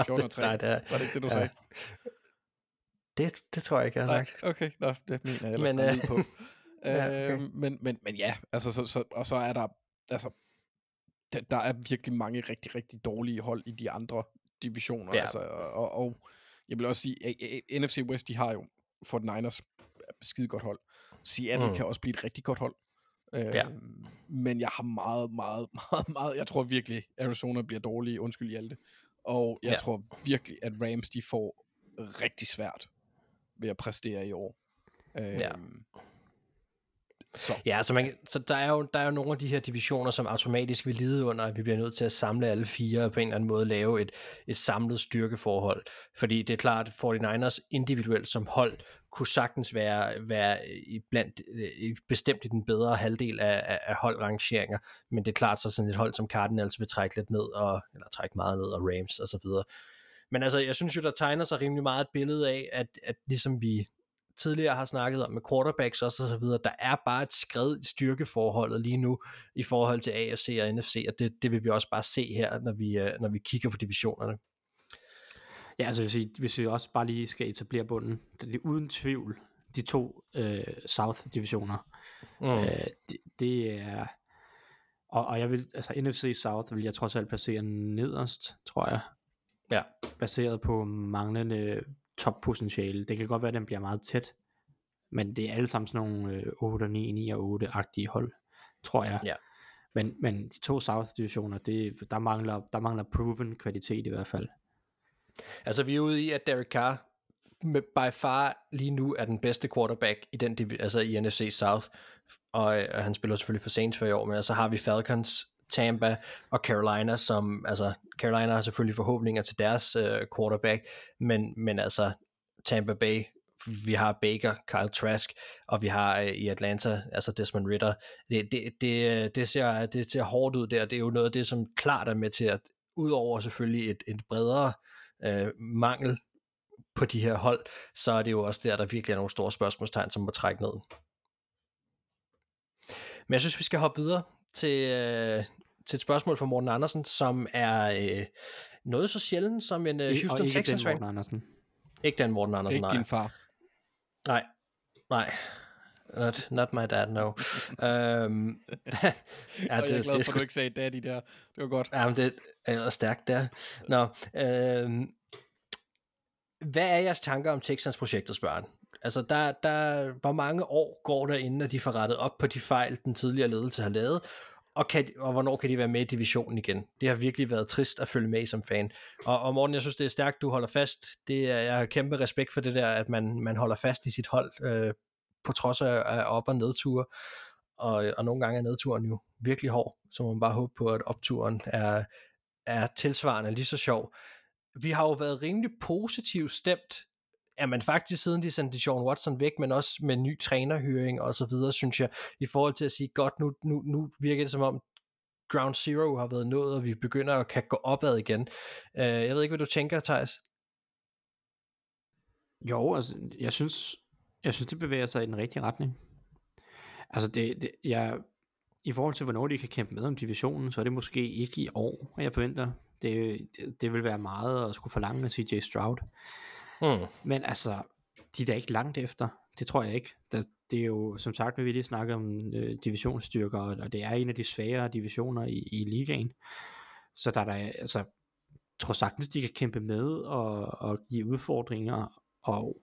14 og 3. Nej, det er, Var det ikke det, du ja. sagde? det, det tror jeg ikke, jeg har Nej, sagt. okay, Nå, det mener jeg ellers Men, øh, på. ja, okay. okay. men, men, men ja, altså, så, så, og så er der, altså, der, der er virkelig mange rigtig, rigtig dårlige hold i de andre divisioner. Ja. Altså, og, og jeg vil også sige, at, NFC West, de har jo Fort Niners skide godt hold. Seattle mm. kan også blive et rigtig godt hold. Øh, Ja. Men jeg har meget, meget, meget, meget, jeg tror virkelig, Arizona bliver dårlige, undskyld Hjalte. Og jeg Ja. ja. tror virkelig, at Rams, de får rigtig svært ved at præstere i år. Øh, Ja. Så. Ja, så, man, så der, er jo, der er jo nogle af de her divisioner, som automatisk vil lide under, at vi bliver nødt til at samle alle fire og på en eller anden måde lave et, et samlet styrkeforhold. Fordi det er klart, at 49ers individuelt som hold kunne sagtens være, være i blandt, i, bestemt i den bedre halvdel af, af, af holdrangeringer, men det er klart, så sådan et hold som Cardinals vil trække lidt ned, og, eller trække meget ned, og Rams og så videre. Men altså, jeg synes jo, der tegner sig rimelig meget et billede af, at, at ligesom vi tidligere har snakket om med quarterbacks også og så videre, der er bare et skred i styrkeforholdet lige nu i forhold til AFC og NFC, og det, det vil vi også bare se her, når vi, øh, når vi kigger på divisionerne. Ja, altså hvis vi, hvis vi også bare lige skal etablere bunden, det er uden tvivl de to øh, South-divisioner. Mm. Øh, det, det er... Og, og jeg vil, altså NFC South vil jeg trods alt placere nederst, tror jeg. Ja. Baseret på manglende toppotentiale. Det kan godt være, at den bliver meget tæt, men det er alle sammen sådan nogle øh, 8 og 9, 9 og 8-agtige hold, tror jeg. Ja. Men, men de to South-divisioner, det, der, mangler, der mangler proven kvalitet i hvert fald. Altså vi er ude i, at Derek Carr med by far lige nu er den bedste quarterback i den altså i NFC South, og, og han spiller selvfølgelig for Saints for i år, men så har vi Falcons, Tampa og Carolina, som, altså, Carolina har selvfølgelig forhåbninger til deres øh, quarterback, men, men altså, Tampa Bay, vi har Baker, Kyle Trask, og vi har øh, i Atlanta, altså Desmond Ritter. Det, det, det, øh, det, ser, det ser hårdt ud der, det er jo noget af det, som klart er med til at, udover selvfølgelig et, et bredere øh, mangel på de her hold, så er det jo også der, der virkelig er nogle store spørgsmålstegn, som må trække ned. Men jeg synes, vi skal hoppe videre til, øh, til et spørgsmål fra Morten Andersen, som er øh, noget så sjældent som en øh, Houston Texans fan. Morten Andersen. Ikke den Morten Andersen, Ikke nej. din far. Nej, nej. Not, not my dad, no. um, ja, det, jeg er glad for, at sku... du ikke sagde daddy der. Det var godt. Jamen, det er stærkt der. Nå, øhm, hvad er jeres tanker om Texans projektet, spørger Altså, der, der, hvor mange år går der inden, at de får rettet op på de fejl, den tidligere ledelse har lavet, og, kan, og hvornår kan de være med i divisionen igen? Det har virkelig været trist at følge med som fan. Og, og Morten, jeg synes, det er stærkt, du holder fast. Det er, jeg har kæmpe respekt for det der, at man, man holder fast i sit hold, øh, på trods af, af op- og nedture. Og, og nogle gange er nedturen jo virkelig hård, så man bare håbe på, at opturen er, er tilsvarende lige så sjov. Vi har jo været rimelig positivt stemt er man faktisk siden de sendte Sean Watson væk, men også med ny trænerhyring og så videre, synes jeg, i forhold til at sige, godt, nu, nu, nu virker det som om, ground zero har været nået, og vi begynder at kan gå opad igen. Uh, jeg ved ikke, hvad du tænker, Thijs? Jo, altså, jeg synes, jeg synes, det bevæger sig i den rigtige retning. Altså, det, det, jeg, i forhold til, hvornår de kan kæmpe med om divisionen, så er det måske ikke i år, jeg forventer. Det, det, det vil være meget at skulle forlange af CJ Stroud. Mm. Men altså, de er da ikke langt efter. Det tror jeg ikke. Det, det er jo, som sagt, vi lige snakkede om øh, divisionsstyrker, og det er en af de svagere divisioner i, i ligaen. Så der er der, altså, tror sagtens, de kan kæmpe med og, og give udfordringer og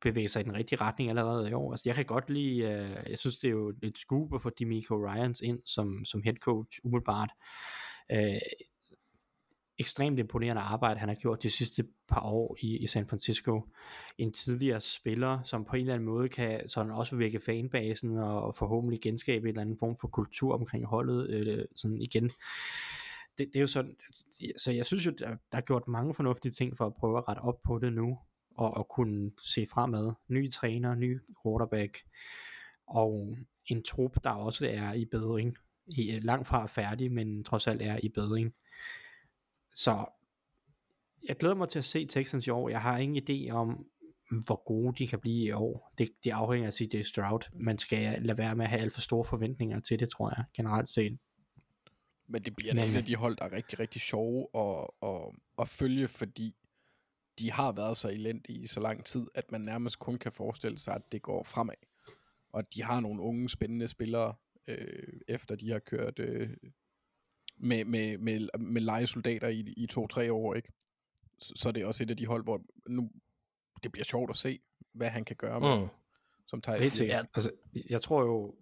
bevæge sig i den rigtige retning allerede i år. Altså, jeg kan godt lide, øh, jeg synes, det er jo et scoop at få Demico Ryans ind som, som head coach umiddelbart. Øh, ekstremt imponerende arbejde, han har gjort de sidste par år i, i San Francisco. En tidligere spiller, som på en eller anden måde kan sådan også vække fanbasen og forhåbentlig genskabe en eller anden form for kultur omkring holdet øh, sådan igen. Det, det er jo sådan, så jeg synes jo, der, der er gjort mange fornuftige ting for at prøve at rette op på det nu, og, og kunne se fremad. Ny træner, ny quarterback, og en trup, der også er i bedring. I, langt fra færdig, men trods alt er i bedring. Så jeg glæder mig til at se Texans i år. Jeg har ingen idé om, hvor gode de kan blive i år. Det, det afhænger af CJ Stroud. Man skal lade være med at have alt for store forventninger til det, tror jeg, generelt set. Men det bliver Men, en af de hold, der er rigtig, rigtig sjove at, at, at følge, fordi de har været så elendige i så lang tid, at man nærmest kun kan forestille sig, at det går fremad. Og de har nogle unge, spændende spillere, øh, efter de har kørt øh, med, med, med, med legesoldater i, i to-tre år, ikke? Så, så det er også et af de hold, hvor nu, det bliver sjovt at se, hvad han kan gøre med, mm. som Thijs ja, altså, jeg tror jo,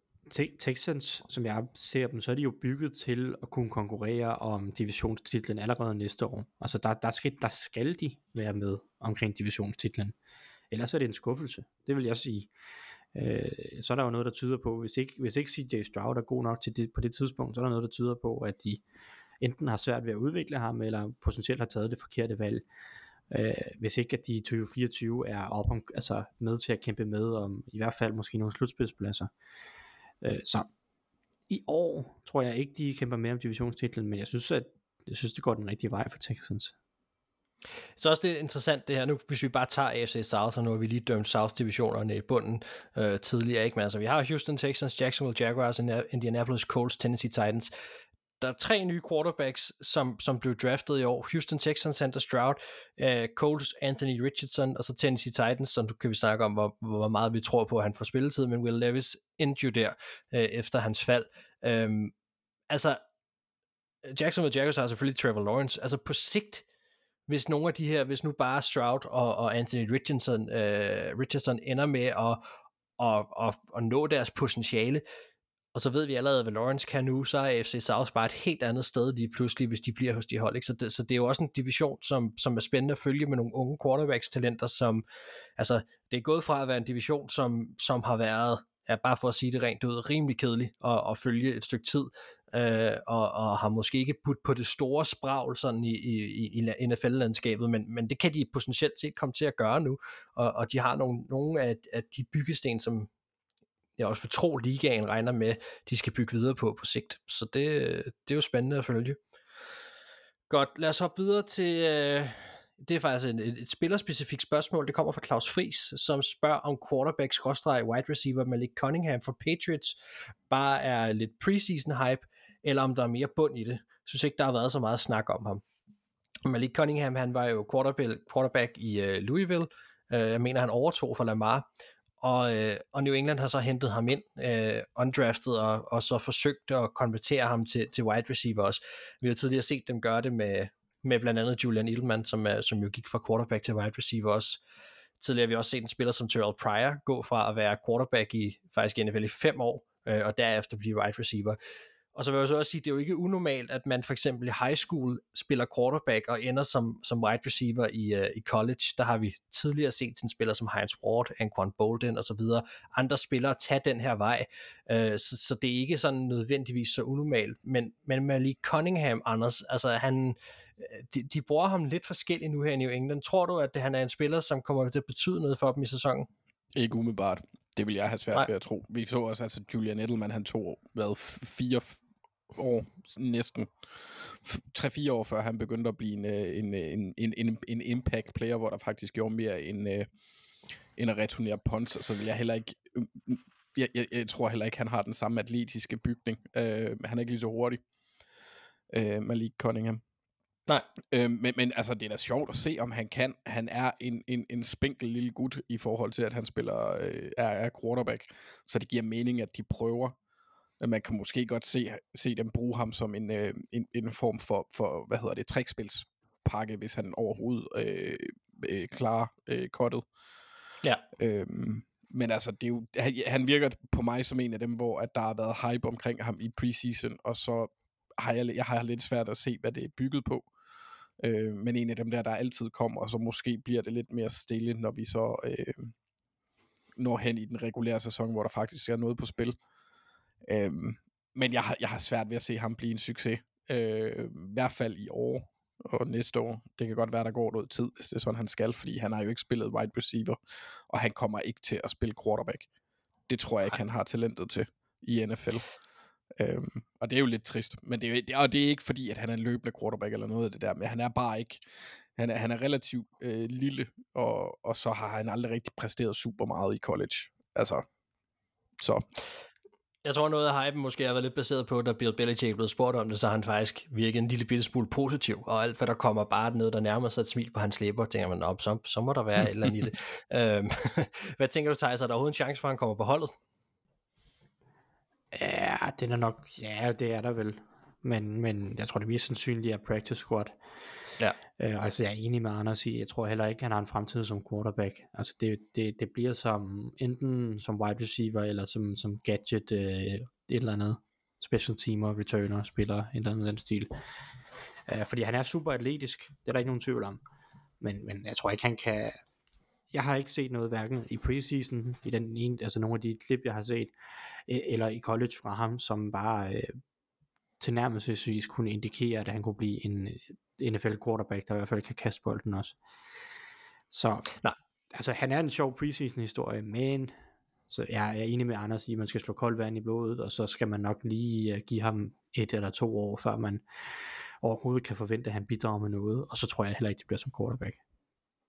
Texans, som jeg ser dem, så er de jo bygget til at kunne konkurrere om divisionstitlen allerede næste år. Altså der, der, skal, der skal de være med omkring divisionstitlen. Ellers er det en skuffelse, det vil jeg sige øh, så er der jo noget, der tyder på, hvis ikke, hvis ikke CJ Stroud er god nok til det, på det tidspunkt, så er der noget, der tyder på, at de enten har svært ved at udvikle ham, eller potentielt har taget det forkerte valg. Øh, hvis ikke at de i 2024 er op om, altså med til at kæmpe med om i hvert fald måske nogle slutspidspladser. Øh, så i år tror jeg ikke, de kæmper mere om divisionstitlen, men jeg synes, at jeg synes, det går den rigtige vej for Texans. Så også det er interessant det her nu, hvis vi bare tager AFC South, og nu har vi lige dømt South-divisionerne i bunden øh, tidligere, ikke? Men altså, vi har Houston Texans, Jacksonville Jaguars, Indianapolis Colts, Tennessee Titans. Der er tre nye quarterbacks, som, som blev draftet i år. Houston Texans, Sanders Stroud, øh, Colts, Anthony Richardson, og så Tennessee Titans, som du kan vi snakke om, hvor, hvor meget vi tror på, at han får spilletid, men Will Levis endte jo der øh, efter hans fald. Øh, altså, Jacksonville Jaguars har selvfølgelig Trevor Lawrence. Altså på sigt, hvis nogle af de her, hvis nu bare Stroud og, og Anthony Richardson, øh, Richardson ender med at, at, at, at nå deres potentiale, og så ved vi allerede, hvad Lawrence kan nu, så er FC South bare et helt andet sted lige pludselig, hvis de bliver hos de hold. Ikke? Så, det, så det er jo også en division, som, som er spændende at følge med nogle unge quarterbacks-talenter, som, altså, det er gået fra at være en division, som, som har været ja, bare for at sige det rent ud, rimelig kedelig at, at følge et stykke tid, øh, og, og har måske ikke budt på det store spragl sådan i, i, i NFL-landskabet, men, men det kan de potentielt set komme til at gøre nu, og, og de har nogle, nogle af, af de byggesten, som jeg også vil tro, ligaen regner med, de skal bygge videre på på sigt. Så det, det er jo spændende at følge. Godt, lad os hoppe videre til, øh, det er faktisk et, et, et spillerspecifikt spørgsmål. Det kommer fra Claus Fris, som spørger om quarterback-wide receiver Malik Cunningham for Patriots bare er lidt preseason hype, eller om der er mere bund i det. Jeg synes ikke, der har været så meget snak om ham. Malik Cunningham, han var jo quarterback, quarterback i øh, Louisville. Øh, jeg mener, han overtog for Lamar. Og, uh, og New England har så hentet ham ind, uh, undrafted, og, og så forsøgt at konvertere ham til, til wide receiver også. Vi har tidligere set dem gøre det med, med blandt andet Julian Edelman, som, er, som jo gik fra quarterback til wide receiver også. Tidligere har vi også set en spiller som Terrell Pryor gå fra at være quarterback i faktisk i NFL i fem år, øh, og derefter blive wide receiver. Og så vil jeg så også sige, det er jo ikke unormalt, at man for eksempel i high school spiller quarterback og ender som, som wide receiver i, uh, i college. Der har vi tidligere set en spiller som Heinz Ward, Anquan Bolden og så videre. Andre spillere tage den her vej. Uh, så, så det er ikke sådan nødvendigvis så unormalt. Men, men Malik Cunningham, Anders, altså han, de, de bruger ham lidt forskelligt nu her i New England. Tror du, at det, han er en spiller, som kommer til at betyde noget for dem i sæsonen? Ikke umiddelbart. Det vil jeg have svært Nej. ved at tro. Vi så også, altså Julian Edelman, han tog hvad, fire år, næsten 3-4 år før han begyndte at blive en, øh, en, en, en, en, en impact player, hvor der faktisk gjorde mere end, øh, end at returnere punts, så vil jeg heller ikke øh, jeg, jeg, jeg tror heller ikke, han har den samme atletiske bygning. Uh, han er ikke lige så hurtig. Uh, Malik Cunningham. Nej. Øh, men, men altså, det er da sjovt at se, om han kan. Han er en, en, en spinkel lille gut i forhold til, at han spiller øh, er, er quarterback. Så det giver mening, at de prøver. Man kan måske godt se, se dem bruge ham som en, øh, en, en form for, for, hvad hedder det, trækspilspakke, hvis han overhovedet øh, øh, klarer øh, kottet. Ja. Øhm, men altså, det er jo, han, han virker på mig som en af dem, hvor at der har været hype omkring ham i preseason, og så har jeg, jeg har lidt svært at se, hvad det er bygget på. Øh, men en af dem der, der altid kommer, og så måske bliver det lidt mere stille, når vi så øh, når hen i den regulære sæson, hvor der faktisk er noget på spil. Øh, men jeg har, jeg har svært ved at se ham blive en succes. Øh, I hvert fald i år og næste år. Det kan godt være, der går noget tid, hvis det er sådan, han skal, fordi han har jo ikke spillet wide receiver, og han kommer ikke til at spille quarterback. Det tror jeg ikke, han har talentet til i NFL. Øhm, og det er jo lidt trist, men det er, det, og det er ikke fordi, at han er en løbende quarterback eller noget af det der, men han er bare ikke, han er, han er relativt øh, lille, og, og så har han aldrig rigtig præsteret super meget i college. Altså, så. Jeg tror noget af hypen måske har været lidt baseret på, da Bill Belichick blev spurgt om det, så han faktisk virkede en lille bitte smule positiv, og alt hvad der kommer bare noget, der nærmer sig et smil på hans læber, tænker man, op, så, så må der være et eller andet i det. øhm, hvad tænker du, Thijs, er der overhovedet en chance for, at han kommer på holdet? Ja, den er nok, ja, det er der vel. Men, men jeg tror, det mest sandsynlige er practice squad. Ja. Øh, altså, jeg er enig med Anders i, jeg tror heller ikke, han har en fremtid som quarterback. Altså, det, det, det bliver som, enten som wide receiver, eller som, som gadget, øh, et eller andet special teamer, returner, spiller, et eller andet den stil. Øh, fordi han er super atletisk, det er der ikke nogen tvivl om. Men, men jeg tror ikke, han kan, jeg har ikke set noget hverken i preseason, i den ene, altså nogle af de klip, jeg har set, øh, eller i college fra ham, som bare øh, tilnærmelsesvis kunne indikere, at han kunne blive en NFL quarterback, der i hvert fald kan kaste bolden også. Så Nej. altså han er en sjov preseason historie, men så jeg er enig med Anders i, at man skal slå koldt vand i blodet, og så skal man nok lige uh, give ham et eller to år, før man overhovedet kan forvente, at han bidrager med noget, og så tror jeg heller ikke, det bliver som quarterback.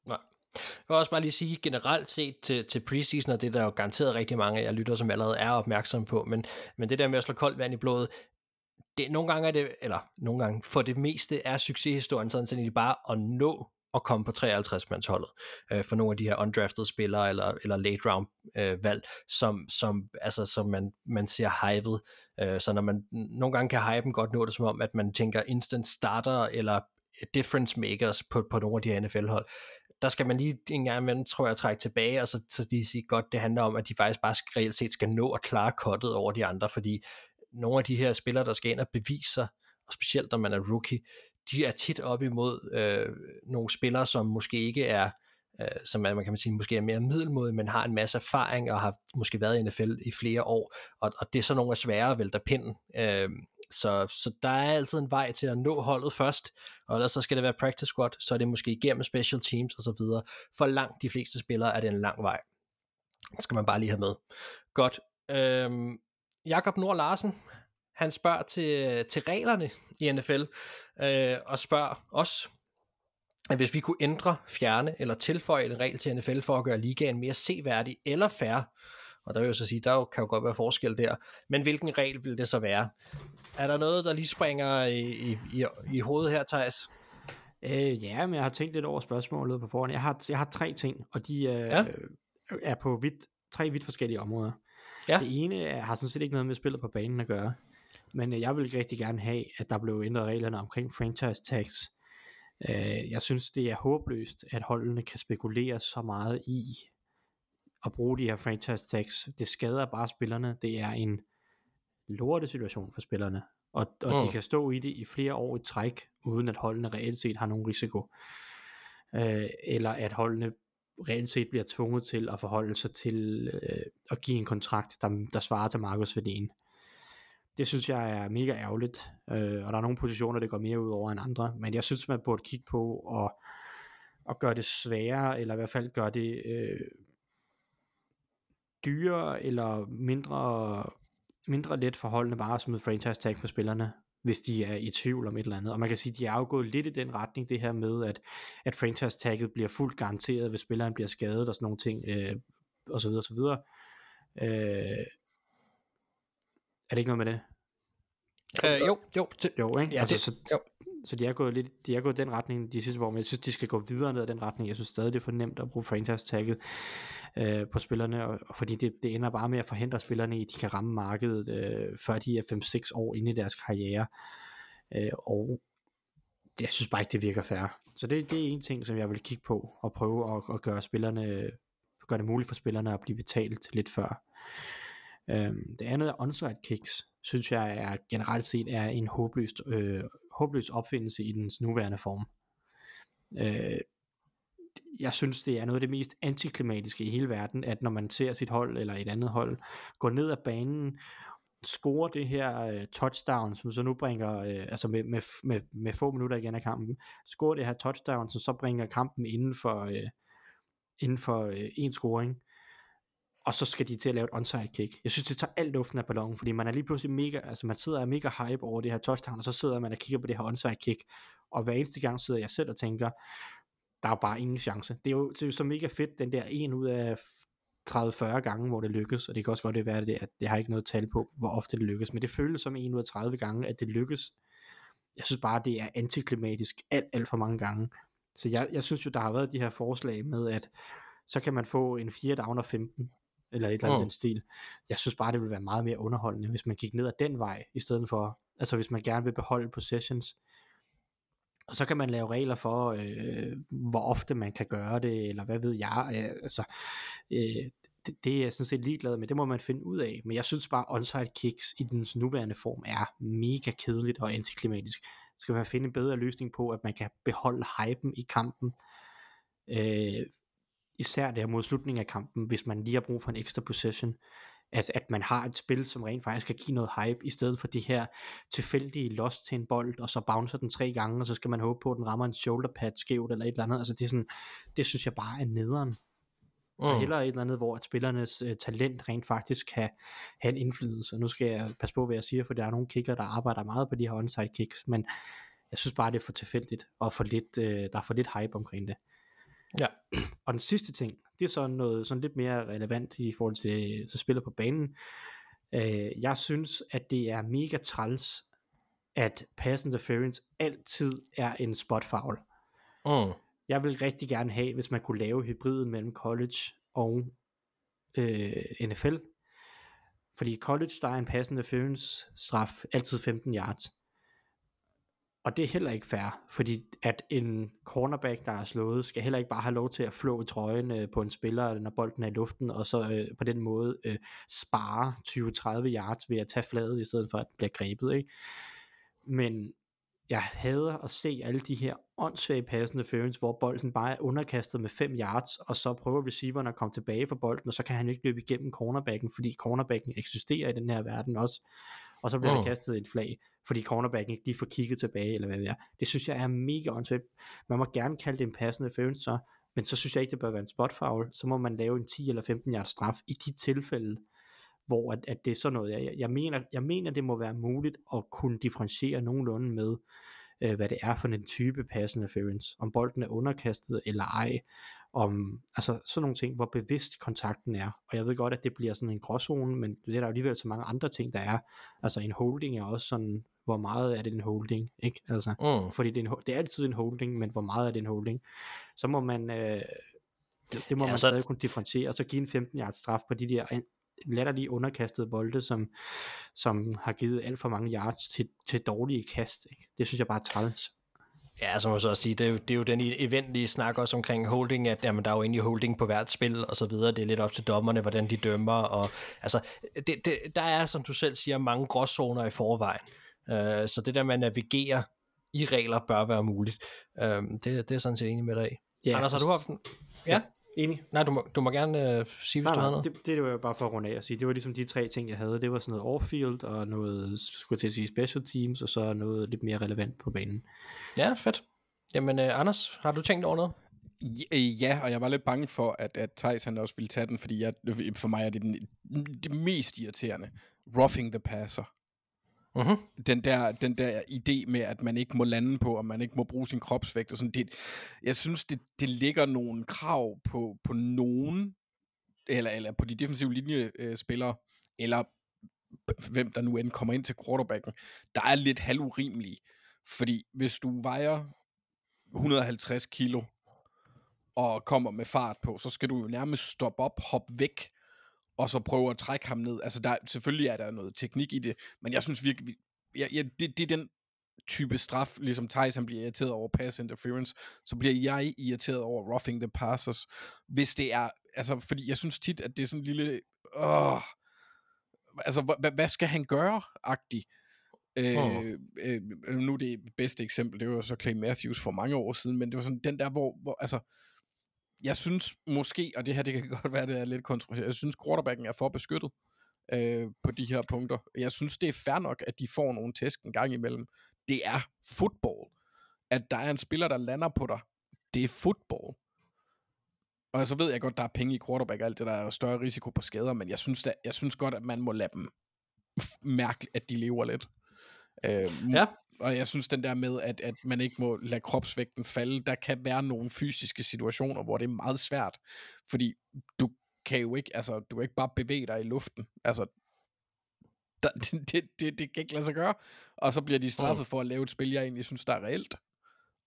Nej. Jeg vil også bare lige sige generelt set til, til preseason, og det er der jo garanteret rigtig mange af jer lytter, som allerede er opmærksom på, men, men det der med at slå koldt vand i blodet, det, nogle gange er det, eller nogle gange for det meste er succeshistorien sådan set egentlig bare at nå at komme på 53-mandsholdet øh, for nogle af de her undrafted spillere eller, eller late round øh, valg, som, som, altså, som man, man ser hypet. Øh, så når man nogle gange kan hypen godt nå det som om, at man tænker instant starter eller difference makers på, på nogle af de her NFL-hold, der skal man lige en gang imellem, tror jeg, trække tilbage, og så, så de siger godt, det handler om, at de faktisk bare reelt set skal nå at klare kottet over de andre, fordi nogle af de her spillere, der skal ind og bevise sig, og specielt når man er rookie, de er tit op imod øh, nogle spillere, som måske ikke er, øh, som er, man kan man sige, måske er mere middelmodige, men har en masse erfaring og har måske været i NFL i flere år, og, og det er så nogle af svære at vælte pinden. Øh, så, så der er altid en vej til at nå holdet først, og ellers så skal det være practice squad, så er det måske igennem special teams og så videre. For langt de fleste spillere er det en lang vej. Det skal man bare lige have med. Godt. Øhm, Jakob Nord Larsen, han spørger til, til reglerne i NFL, øh, og spørger os, at hvis vi kunne ændre, fjerne eller tilføje en regel til NFL for at gøre ligaen mere seværdig eller fair, og der vil jeg så sige, der kan jo godt være forskel der, men hvilken regel vil det så være? Er der noget, der lige springer i, i, i, i hovedet her, Thijs? Øh, ja, men jeg har tænkt lidt over spørgsmålet på forhånd. Jeg har, jeg har tre ting, og de øh, Ja. er på vidt, tre vidt forskellige områder. Ja. Det ene har sådan set ikke noget med spillet på banen at gøre, men øh, jeg vil rigtig gerne have, at der blev ændret reglerne omkring franchise tags. Øh, jeg synes, det er håbløst, at holdene kan spekulere så meget i at bruge de her franchise tags. Det skader bare spillerne. Det er en lorte situation for spillerne. Og, og. Mm. de kan stå i det i flere år i træk, uden at holdene reelt set har nogen risiko. Øh, eller at holdene reelt set bliver tvunget til at forholde sig til øh, at give en kontrakt, der, der svarer til markedsværdien. Det synes jeg er mega ærgerligt, øh, og der er nogle positioner, det går mere ud over end andre, men jeg synes, man burde kigge på og, og gøre det sværere, eller i hvert fald gøre det øh, dyrere eller mindre, mindre let forholdene bare at smide franchise tag på spillerne, hvis de er i tvivl om et eller andet. Og man kan sige, at de er jo gået lidt i den retning, det her med, at, at franchise tagget bliver fuldt garanteret, hvis spilleren bliver skadet og sådan nogle ting, øh, og så videre, og så videre. Øh, er det ikke noget med det? Øh, jo, jo. Det, Jo, ikke? Ja, altså, det- så, jo. så de er gået lidt, de er gået den retning de sidste år, men jeg synes, de skal gå videre ned ad den retning. Jeg synes stadig, det er for nemt at bruge franchise tagget øh, på spillerne, og, og fordi det, det ender bare med at forhindre spillerne i, at de kan ramme markedet, øh, før de er 5-6 år inde i deres karriere. Øh, og jeg synes bare ikke, det virker fair. Så det, det er en ting, som jeg vil kigge på, og prøve at, at gøre spillerne gøre det muligt for spillerne at blive betalt lidt før. Øhm, det andet er onside kicks, synes jeg er generelt set er en håbløs, øh, håbløs opfindelse i dens nuværende form. Øh, jeg synes, det er noget af det mest antiklimatiske i hele verden, at når man ser sit hold eller et andet hold gå ned ad banen, score det her øh, touchdown, som så nu bringer, øh, altså med, med, med, med få minutter igen af kampen, score det her touchdown, som så bringer kampen inden for, øh, inden for øh, en scoring, og så skal de til at lave et onside kick. Jeg synes, det tager alt luften af ballonen, fordi man er lige pludselig mega, altså man sidder og er mega hype over det her touchdown, og så sidder man og kigger på det her onside kick, og hver eneste gang sidder jeg selv og tænker, der er bare ingen chance. Det er jo, det er jo så mega fedt, den der en ud af 30-40 gange, hvor det lykkes, og det kan også godt være, det, at jeg har ikke noget tal på, hvor ofte det lykkes, men det føles som en ud af 30 gange, at det lykkes. Jeg synes bare, det er antiklimatisk alt, alt for mange gange. Så jeg, jeg synes jo, der har været de her forslag med, at så kan man få en 4 down og 15, eller et eller andet Mm. den stil. Jeg synes bare, det ville være meget mere underholdende, hvis man gik ned ad den vej, i stedet for, altså hvis man gerne vil beholde possessions, og så kan man lave regler for, øh, hvor ofte man kan gøre det, eller hvad ved jeg, øh, altså, øh, det, det er jeg sådan set ligeglad med, det må man finde ud af, men jeg synes bare, onside kicks i dens nuværende form er mega kedeligt og antiklimatisk. Skal man finde en bedre løsning på, at man kan beholde hypen i kampen, øh, især der mod slutningen af kampen, hvis man lige har brug for en ekstra possession, at, at man har et spil, som rent faktisk kan give noget hype, i stedet for de her tilfældige lost til en bold, og så bouncer den tre gange, og så skal man håbe på, at den rammer en shoulder pad skævt, eller et eller andet. Altså det er sådan, det synes jeg bare er nederen. Så Mm. hellere et eller andet, hvor at spillernes øh, talent rent faktisk kan have en indflydelse. Nu skal jeg passe på, hvad jeg siger, for der er nogle kicker, der arbejder meget på de her onside kicks, men jeg synes bare, det er for tilfældigt, og for lidt, øh, der er for lidt hype omkring det. Ja. Og den sidste ting, det er så noget sådan lidt mere relevant i forhold til, til spiller på banen. Øh, jeg synes, at det er mega træls, at pass interference altid er en spot foul. Mm. Jeg vil rigtig gerne have, hvis man kunne lave hybriden mellem college og øh, NFL. Fordi i college, der er en pass interference straf altid 15 yards. Og det er heller ikke fair, fordi at en cornerback, der er slået, skal heller ikke bare have lov til at flå trøjen øh, på en spiller, når bolden er i luften, og så øh, på den måde øh, spare 20-30 yards ved at tage fladet, i stedet for at den bliver grebet. Ikke? Men jeg hader at se alle de her åndssvage pass interference, hvor bolden bare er underkastet med 5 yards, og så prøver receiveren at komme tilbage for bolden, og så kan han ikke løbe igennem cornerbacken, fordi cornerbacken eksisterer i den her verden også. Og så bliver. Mm. der kastet et flag, fordi cornerbacken ikke lige får kigget tilbage, eller hvad det er. Det synes jeg er mega åndssvagt. Man må gerne kalde det en pass interference, så, men så synes jeg ikke, det bør være en spot foul. Så må man lave en 10 eller 15 yards straf i de tilfælde, hvor at, at det er sådan noget. Jeg, jeg, mener, jeg mener, det må være muligt at kunne differentiere nogenlunde med, øh, hvad det er for en type pass interference. Om bolden er underkastet eller ej. Om, altså sådan nogle ting, hvor bevidst kontakten er. Og jeg ved godt, at det bliver sådan en gråzone, men det er der alligevel så mange andre ting, der er. Altså en holding er også sådan, hvor meget er det en holding, ikke? Altså, Mm. fordi det er, en, det er altid en holding, men hvor meget er det en holding? Så må man, øh, det, det må Ja, man så- stadig kunne differentiere, og så give en 15 yards straf på de der latterlige underkastede bolde, som, som har givet alt for mange yards til, til dårlige kast. Ikke? Det synes jeg bare er træls. Ja, så må jeg så også sige, det er jo, det er jo den eventlige snak også omkring holding, at jamen, der er jo egentlig holding på hvert spil og så videre. Det er lidt op til dommerne, hvordan de dømmer. Og, altså, det, det, der er, som du selv siger, mange gråzoner i forvejen. Uh, så det der med at navigere i regler bør være muligt. Uh, det, det er sådan set enig med dig i. Ja, Anders, har du haft den? Ja? Enig. Nej, du må, du må gerne uh, sige, hvis Nej, du havde nej, noget. det, det var jo bare for at runde af at sige. Det var ligesom de tre ting, jeg havde. Det var sådan noget off-field, og noget, skulle jeg til at sige, special teams, og så noget lidt mere relevant på banen. Ja, fedt. Jamen, uh, Anders, har du tænkt over noget? Ja, øh, Ja, og jeg var lidt bange for, at, at Thijs han også ville tage den, fordi jeg, for mig er det den, det mest irriterende. Roughing the passer. Mhm. Den der, den der idé med, at man ikke må lande på, og man ikke må bruge sin kropsvægt og sådan, det, jeg synes, det, det ligger nogle krav på, på nogen, eller, eller på de defensive linjespillere, eller hvem der nu end kommer ind til quarterbacken, der er lidt halvurimelige. Fordi hvis du vejer 150 kilo, og kommer med fart på, så skal du jo nærmest stoppe op, hoppe væk, og så prøve at trække ham ned. Altså, der, selvfølgelig er der noget teknik i det, men jeg synes virkelig, ja, ja, det, det er den type straf, ligesom Thijs han bliver irriteret over pass interference, så bliver jeg irriteret over roughing the passers, hvis det er, altså, fordi jeg synes tit, at det er sådan en lille, åh, altså, hvad, hvad skal han gøre, agtig? Øh, øh, nu er det bedste eksempel, det var så Clay Matthews for mange år siden, men det var sådan den der, hvor, hvor altså, jeg synes måske, og det her det kan godt være, det er lidt kontroversielt, jeg synes quarterbacken er for beskyttet øh, på de her punkter. Jeg synes, det er fair nok, at de får nogle tæsk en gang imellem. Det er fodbold. At der er en spiller, der lander på dig, det er fodbold. Og så ved jeg godt, der er penge i quarterback og alt det, der er større risiko på skader, men jeg synes, da, jeg synes godt, at man må lade dem mærke, at de lever lidt. Øh, Ja. Og jeg synes den der med, at, at man ikke må lade kropsvægten falde, der kan være nogle fysiske situationer, hvor det er meget svært. Fordi du kan jo ikke, altså, du kan ikke bare bevæge dig i luften. Altså, der, det, det, det, det kan ikke lade sig gøre. Og så bliver de straffet for at lave et spil, jeg egentlig synes, der er reelt.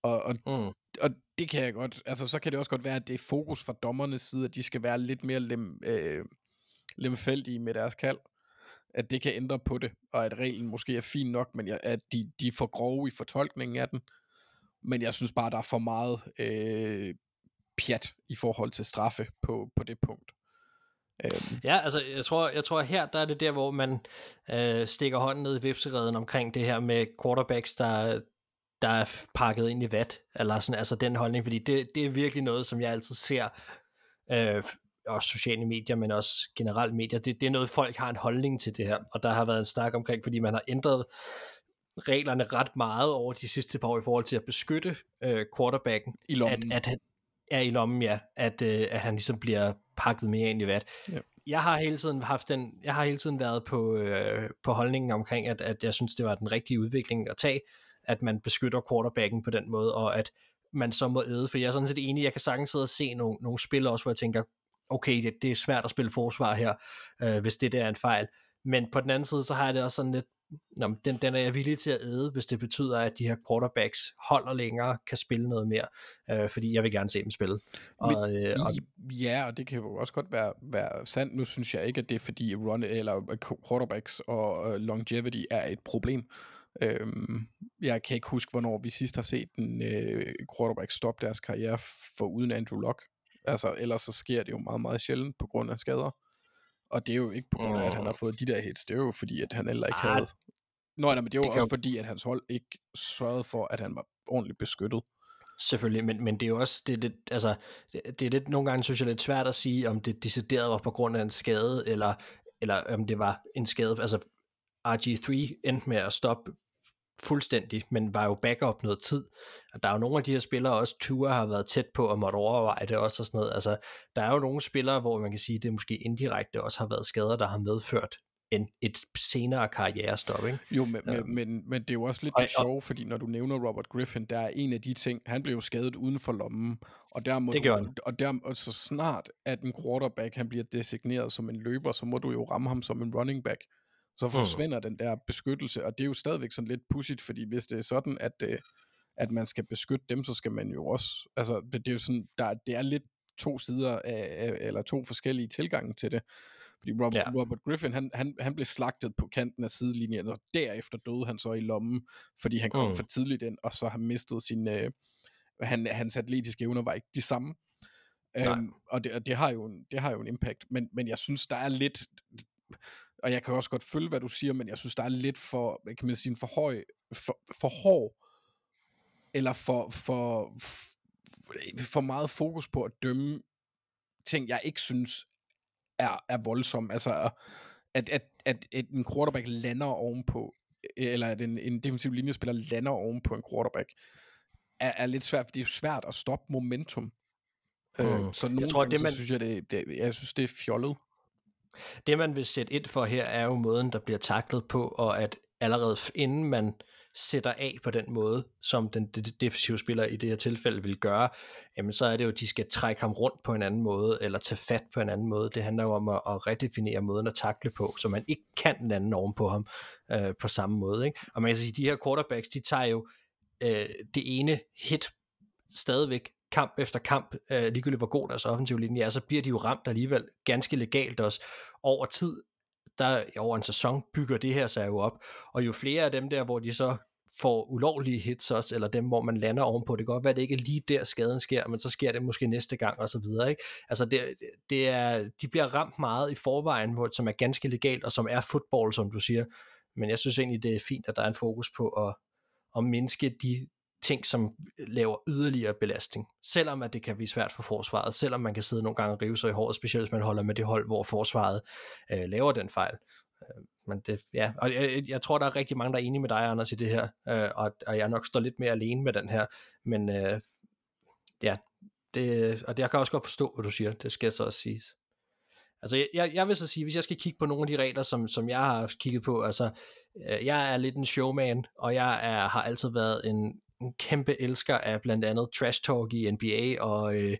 Og, og, Mm. og det kan jeg godt, altså så kan det også godt være, at det er fokus fra dommernes side, at de skal være lidt mere lem, øh, lemfældige med deres kald. At det kan ændre på det, og at reglen måske er fin nok, men jeg, at de, de er for grove i fortolkningen af den. Men jeg synes bare, der er for meget øh, pjat i forhold til straffe på, på det punkt. Øhm, Ja, altså jeg tror, jeg tror her, der er det der, hvor man øh, stikker hånden ned i vipsereden omkring det her med quarterbacks, der, der er pakket ind i vat, eller sådan, altså den holdning, fordi det, det er virkelig noget, som jeg altid ser øh, også sociale medier, men også generelt medier, det, det er noget, folk har en holdning til det her, og der har været en snak omkring, fordi man har ændret reglerne ret meget over de sidste par år i forhold til at beskytte øh, quarterbacken. I lommen. At, at han, er i lommen, ja. At, øh, at han ligesom bliver pakket mere ind i vat. Ja. Jeg har hele tiden haft den, jeg har hele tiden været på, øh, på holdningen omkring, at, at jeg synes, det var den rigtige udvikling at tage, at man beskytter quarterbacken på den måde, og at man så må æde, for jeg er sådan set enig, jeg kan sagtens sidde og se nogle, nogle spil også, hvor jeg tænker, okay, det, det er svært at spille forsvar her, øh, hvis det der er en fejl. Men på den anden side, så har jeg det også sådan lidt, Nå, den, den er jeg villig til at æde, hvis det betyder, at de her quarterbacks holder længere, kan spille noget mere, øh, fordi jeg vil gerne se dem spille. Og, Men, øh, og, Ja, og det kan jo også godt være, være sandt. Nu synes jeg ikke, at det er fordi run, eller quarterbacks og uh, longevity er et problem. Øhm, jeg kan ikke huske, hvornår vi sidst har set en øh, quarterback stoppe deres karriere for uden Andrew Luck. Altså, ellers så sker det jo meget, meget sjældent på grund af skader. Og det er jo ikke på grund af, at han har fået de der hits. Det er jo fordi, at han heller ikke Ah, havde... Nå, nej, men det er jo det også jo- fordi, at hans hold ikke sørgede for, at han var ordentligt beskyttet. Selvfølgelig, men, men det er jo også, det lidt, altså, det, det er lidt, nogle gange synes jeg lidt svært at sige, om det decideret var på grund af en skade, eller, eller om det var en skade, altså RG3 endte med at stoppe fuldstændig, men var jo backup noget tid. Og der er jo nogle af de her spillere, også Tua har været tæt på og måtte overveje det også og sådan noget. Altså, der er jo nogle spillere, hvor man kan sige, det måske indirekte også har været skader, der har medført en, et senere karrierestop, ikke? Jo, men, Ja. men, men, men det er jo også lidt Og- det sjove, fordi når du nævner Robert Griffin, der er en af de ting, han blev jo skadet uden for lommen, og der må Det du, og der, og så snart at en quarterback, han bliver designeret som en løber, så må du jo ramme ham som en running back. Så forsvinder den der beskyttelse, og det er jo stadigvæk sådan lidt pudsigt, fordi hvis det er sådan, at, øh, at man skal beskytte dem, så skal man jo også, altså det, det er jo sådan, der, det er lidt to sider af, af, eller to forskellige tilgange til det. Fordi Robert, Ja. Robert Griffin, han, han, han blev slagtet på kanten af sidelinjen, og derefter døde han så i lommen, fordi han kom Mm. for tidligt ind, og så har mistet sin, øh, han, hans atletiske evner var ikke de samme. Øhm, og det, og det, har jo en, det har jo en impact, men, men jeg synes, der er lidt, og jeg kan også godt følge, hvad du siger, men jeg synes, der er lidt for, kan man sige, for høj, for, for hård, eller for, for, for meget fokus på at dømme ting, jeg ikke synes er, er voldsomme. Altså, at, at, at, at en quarterback lander ovenpå, eller at en, en defensiv linjespiller lander ovenpå en quarterback, er, er lidt svært, fordi det er svært at stoppe momentum. Mm. Mm. Øh, så nogle Jeg tror, gange, det, så man- synes jeg, det, det, jeg synes, det er fjollet. Det, man vil sætte ind for her, er jo måden, der bliver taklet på, og at allerede inden man sætter af på den måde, som den defensive spiller i det her tilfælde vil gøre, jamen så er det jo, at de skal trække ham rundt på en anden måde, eller tage fat på en anden måde. Det handler jo om at, at redefinere måden at takle på, så man ikke kan den anden oven på ham øh, på samme måde. Ikke? Og man kan sige, at de her quarterbacks, de tager jo øh, det ene hit stadigvæk kamp efter kamp, øh, ligegyldigt hvor god deres offensiv linje er, så bliver de jo ramt alligevel ganske legalt også over tid, der over en sæson bygger det her sig jo op, og jo flere af dem der, hvor de så får ulovlige hits også, eller dem, hvor man lander ovenpå, det kan godt være, at det ikke er lige der skaden sker, men så sker det måske næste gang, og så videre, ikke? Altså, det, det er, de bliver ramt meget i forvejen, hvor, som er ganske legalt, og som er fodbold, som du siger, men jeg synes egentlig, det er fint, at der er en fokus på at, at mindske de ting, som laver yderligere belastning. Selvom at det kan blive svært for forsvaret, selvom man kan sidde nogle gange og rive sig i håret, specielt hvis man holder med det hold, hvor forsvaret øh, laver den fejl. Øh, men det, ja, og jeg, jeg tror, der er rigtig mange, der er enige med dig, Anders, i det her, øh, og, og jeg nok står lidt mere alene med den her, men øh, ja, det, og det, jeg kan også godt forstå, hvad du siger, det skal så også siges. Altså, jeg, jeg vil så sige, hvis jeg skal kigge på nogle af de regler, som, som jeg har kigget på, altså, øh, jeg er lidt en showman, og jeg er, har altid været en, en kæmpe elsker af blandt andet trash talk i NBA og, øh,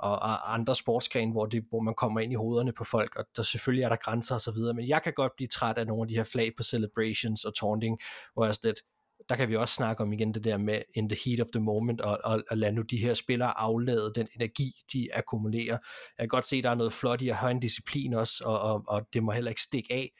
og, og andre sportsgrene, hvor, det, hvor man kommer ind i hovederne på folk, og der selvfølgelig er der grænser og så videre, men jeg kan godt blive træt af nogle af de her flag på celebrations og taunting, hvor jeg er lidt, der kan vi også snakke om igen det der med in the heat of the moment, og, og, og lade nu de her spillere aflade den energi, de akkumulerer. Jeg kan godt se, at der er noget flot i at have en disciplin også, og, og, og det må heller ikke stikke af,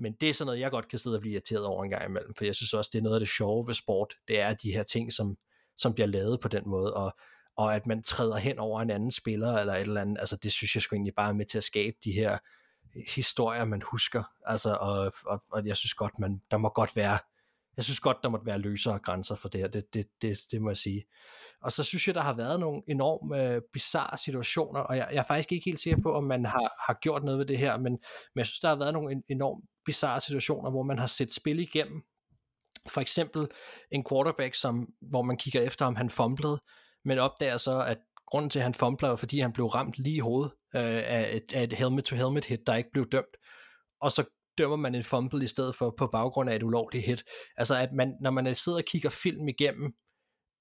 men det er sådan noget, jeg godt kan sidde og blive irriteret over en gang imellem, for jeg synes også, det er noget af det sjove ved sport, det er de her ting, som, som bliver lavet på den måde, og, og at man træder hen over en anden spiller, eller et eller andet, altså det synes jeg sgu egentlig bare er med til at skabe de her historier, man husker, altså, og, og, og jeg synes godt, man, der må godt være, jeg synes godt, der måtte være løsere grænser for det her, det, det, det, det må jeg sige. Og så synes jeg, der har været nogle enormt øh, bizarre situationer, og jeg, jeg er faktisk ikke helt sikker på, om man har, har gjort noget ved det her, men, men jeg synes, der har været nogle enormt bizarre situationer, hvor man har set spil igennem. For eksempel en quarterback, som, hvor man kigger efter, om han fumblede, men opdager så, at grunden til, at han fumblede, var, fordi han blev ramt lige i hovedet øh, af, et, af et helmet-to-helmet hit, der ikke blev dømt. Og så dømmer man en fumble i stedet for på baggrund af et ulovligt hit. Altså at man, når man sidder og kigger film igennem,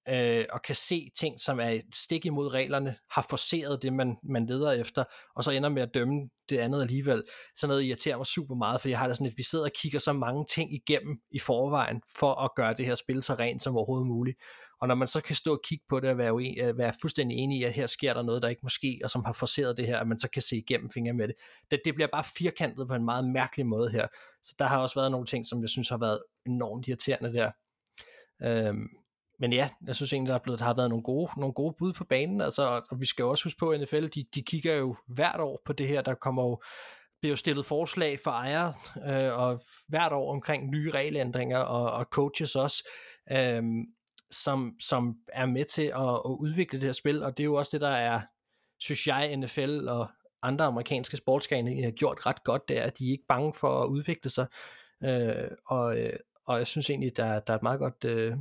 øh, og kan se ting, som er et stik imod reglerne, har forceret det, man, man leder efter, og så ender med at dømme det andet alligevel. Sådan noget irriterer mig super meget, for jeg har da sådan, at vi sidder og kigger så mange ting igennem i forvejen, for at gøre det her spil så rent som overhovedet muligt. Og når man så kan stå og kigge på det og være, uen, øh, være fuldstændig enig i, at her sker der noget, der ikke må ske, og som har forceret det her, at man så kan se igennem fingre med det. det. Det bliver bare firkantet på en meget mærkelig måde her. Så der har også været nogle ting, som jeg synes har været enormt irriterende der. Øhm, men ja, jeg synes egentlig, der, er blevet, der har været nogle gode, nogle gode bud på banen, altså, og vi skal jo også huske på, at NFL, de, de kigger jo hvert år på det her, der kommer jo bliver jo stillet forslag for ejere, øh, og hvert år omkring nye regelændringer, og, og coaches også, øh, som, som er med til at, at udvikle det her spil, og det er jo også det, der er, synes jeg, NFL og andre amerikanske sportsgrene har gjort ret godt, det er, at de er ikke bange for at udvikle sig, øh, og, øh, og jeg synes egentlig, der, der er et meget godt øh,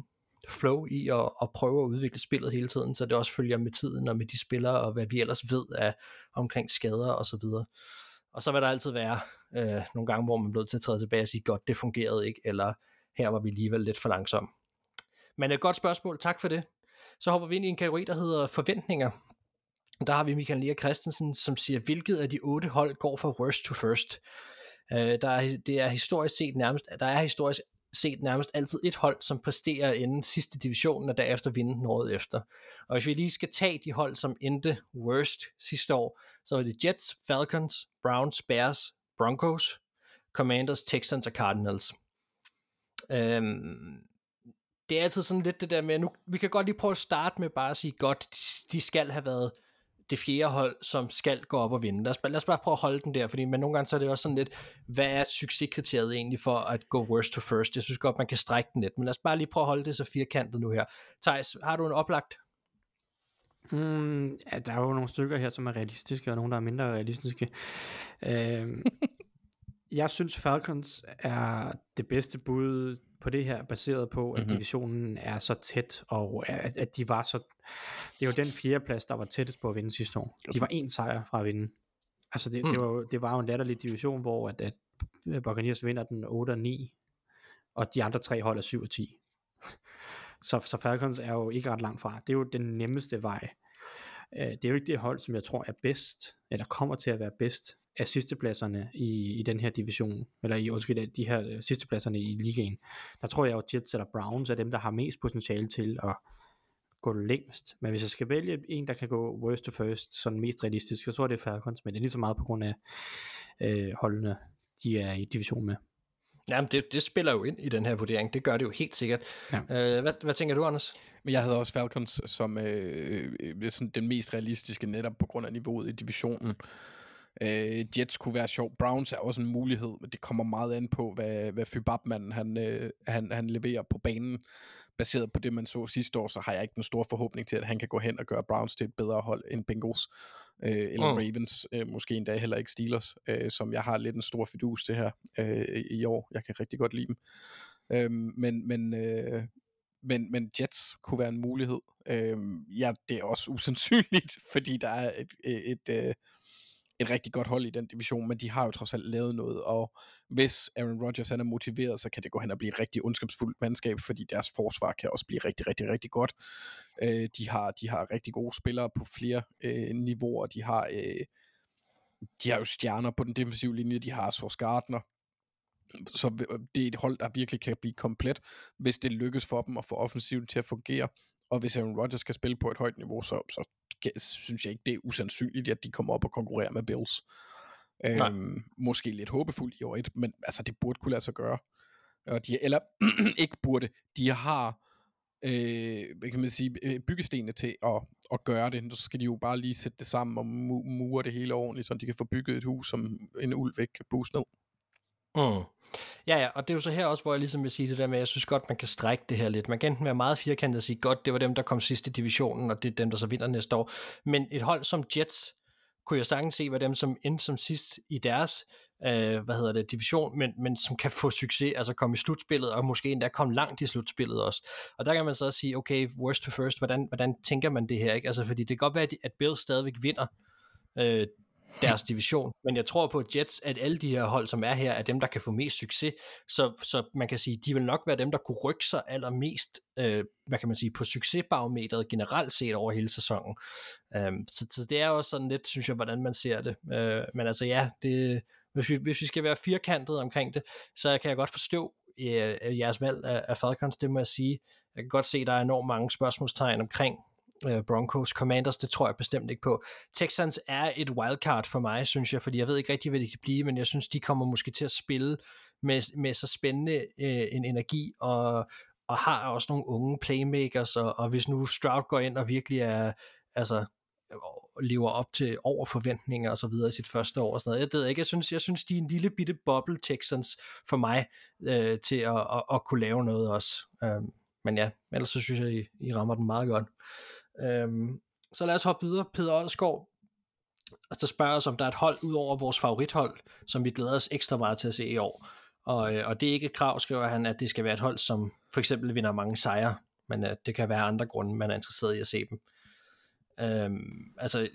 flow i at, at prøve at udvikle spillet hele tiden, så det også følger med tiden og med de spillere, og hvad vi ellers ved af omkring skader og så videre. Og så vil der altid være øh, nogle gange, hvor man bliver til at træde tilbage og sige, godt, det fungerede ikke, eller her var vi alligevel lidt for langsom. Men et godt spørgsmål, tak for det. Så hopper vi ind i en kategori, der hedder forventninger. Der har vi Michael Lea Christensen, som siger, hvilket af de otte hold går fra worst to first. Øh, der er, det er historisk set nærmest, der er historisk set nærmest altid et hold, som præsterer inden sidste divisionen, og derefter vinde den året efter. Og hvis vi lige skal tage de hold, som endte worst sidste år, så var det Jets, Falcons, Browns, Bears, Broncos, Commanders, Texans og Cardinals. Øhm, det er altid sådan lidt det der med, nu, vi kan godt lige prøve at starte med bare at sige, godt, de, de skal have været det fjerde hold, som skal gå op og vinde. Lad os, lad os bare prøve at holde den der, fordi men nogle gange så er det også sådan lidt, hvad er succeskriteriet egentlig for at gå worst to first? Jeg synes godt, man kan strække den lidt, men lad os bare lige prøve at holde det så firkantet nu her. Thijs, har du en oplagt? Mm, ja, der er jo nogle stykker her, som er realistiske, og nogle, der er mindre realistiske. Øhm, jeg synes Falcons er det bedste bud på det her, baseret på, at mm-hmm. divisionen er så tæt, og at, at de var så... Det jo den fjerde plads, der var tættest på at vinde sidste år. De var en sejr fra at vinde. Altså det, mm. det, var, det var jo en latterlig division, hvor at, at Buccaneers vinder den 8 og 9, og de andre tre hold er 7 og 10. Så, så Falcons er jo ikke ret langt fra. Det er jo den nemmeste vej. Øh, det er jo ikke det hold, som jeg tror er bedst, eller kommer til at være bedst af sidstepladserne i, i den her division, eller i undskyld, de her øh, sidstepladserne i ligaen. Der tror jeg jo, at Jets eller Browns er dem, der har mest potentiale til at gå længst. Men hvis jeg skal vælge en, der kan gå worst to first, sådan mest realistisk, så tror jeg det er Falcons, men det er lige så meget på grund af øh, holdene, de er i division med. Jamen, det, det spiller jo ind i den her vurdering. Det gør det jo helt sikkert. Ja. Øh, hvad, hvad tænker du, Anders? Men jeg havde også Falcons som øh, øh, sådan den mest realistiske netop på grund af niveauet i divisionen. Øh, Jets kunne være sjov. Browns er også en mulighed, men det kommer meget an på, hvad, hvad Fybabmanden han, øh, han, han leverer på banen. Baseret på det, man så sidste år, så har jeg ikke en stor forhåbning til, at han kan gå hen og gøre Browns til et bedre hold end Bengals. Øh, eller mm. Ravens, øh, måske endda heller ikke Steelers, øh, som jeg har lidt en stor fidus til her øh, i år. Jeg kan rigtig godt lide dem. Øh, men, men, øh, men, men Jets kunne være en mulighed. Øh, ja, det er også usandsynligt, fordi der er et, et, et, øh, et rigtig godt hold i den division, men de har jo trods alt lavet noget, og hvis Aaron Rodgers han er motiveret, så kan det gå hen og blive et rigtig ondskabsfuldt mandskab, fordi deres forsvar kan også blive rigtig, rigtig, rigtig godt. Øh, de, har, de har rigtig gode spillere på flere øh, niveauer, de har, øh, de har jo stjerner på den defensive linje, de har Sors Gardner, så øh, det er et hold, der virkelig kan blive komplet, hvis det lykkes for dem at få offensiven til at fungere. Og hvis Aaron Rodgers kan spille på et højt niveau, så, så synes jeg ikke, det er usandsynligt, at de kommer op og konkurrerer med Bills. Øhm, måske lidt håbefuldt i år et, men altså, det burde kunne lade sig gøre. Og de, eller ikke burde, de har øh, kan man sige, øh, byggestenene til at, at gøre det. Så skal de jo bare lige sætte det sammen og mure det hele ordentligt, så de kan få bygget et hus, som en ulv ikke kan booste ned. Mm. Ja, ja, og det er jo så her også, hvor jeg ligesom vil sige det der med, at jeg synes godt, man kan strække det her lidt. Man kan enten være meget firkantet og sige, godt, det var dem, der kom sidst i divisionen, og det er dem, der så vinder næste år. Men et hold som Jets, kunne jeg sagtens se, hvad dem som endte som sidst i deres øh, hvad hedder det, division, men, men som kan få succes, altså komme i slutspillet, og måske endda komme langt i slutspillet også. Og der kan man så også sige, okay, worst to first, hvordan, hvordan tænker man det her? Ikke? Altså, fordi det kan godt være, at Bills stadigvæk vinder øh, deres division, men jeg tror på Jets, at alle de her hold, som er her, er dem, der kan få mest succes, så, så man kan sige, de vil nok være dem, der kunne rykke sig allermest, øh, hvad kan man sige, på succesbarometeret generelt set over hele sæsonen. Øh, så, så det er også sådan lidt, synes jeg, hvordan man ser det. Øh, men altså ja, det, hvis vi, hvis vi skal være firkantet omkring det, så kan jeg godt forstå øh, jeres valg af, af Falcons, det må jeg sige. Jeg kan godt se, at der er enormt mange spørgsmålstegn omkring Øh, Broncos. Commanders, det tror jeg bestemt ikke på. Texans er et wildcard for mig, synes jeg, fordi jeg ved ikke rigtig, hvad det kan blive, men jeg synes, de kommer måske til at spille med, med så spændende øh, en energi, og, og har også nogle unge playmakers, og, og hvis nu Stroud går ind og virkelig er, altså, øh, lever op til over forventninger og så videre i sit første år og sådan noget. Jeg ved ikke, jeg synes, jeg synes de er en lille bitte bubble Texans for mig øh, til at, at, at, kunne lave noget også. Øh, men ja, ellers så synes jeg, I, I rammer den meget godt. Øhm, så lad os hoppe videre. Peter Odskov, altså spørger os, om der er et hold ud over vores favorithold, som vi glæder os ekstra meget til at se i år. Og, øh, og det er ikke et krav, skriver han, at det skal være et hold, som for eksempel vinder mange sejre, men at det kan være andre grunde, man er interesseret i at se dem. Øhm, altså,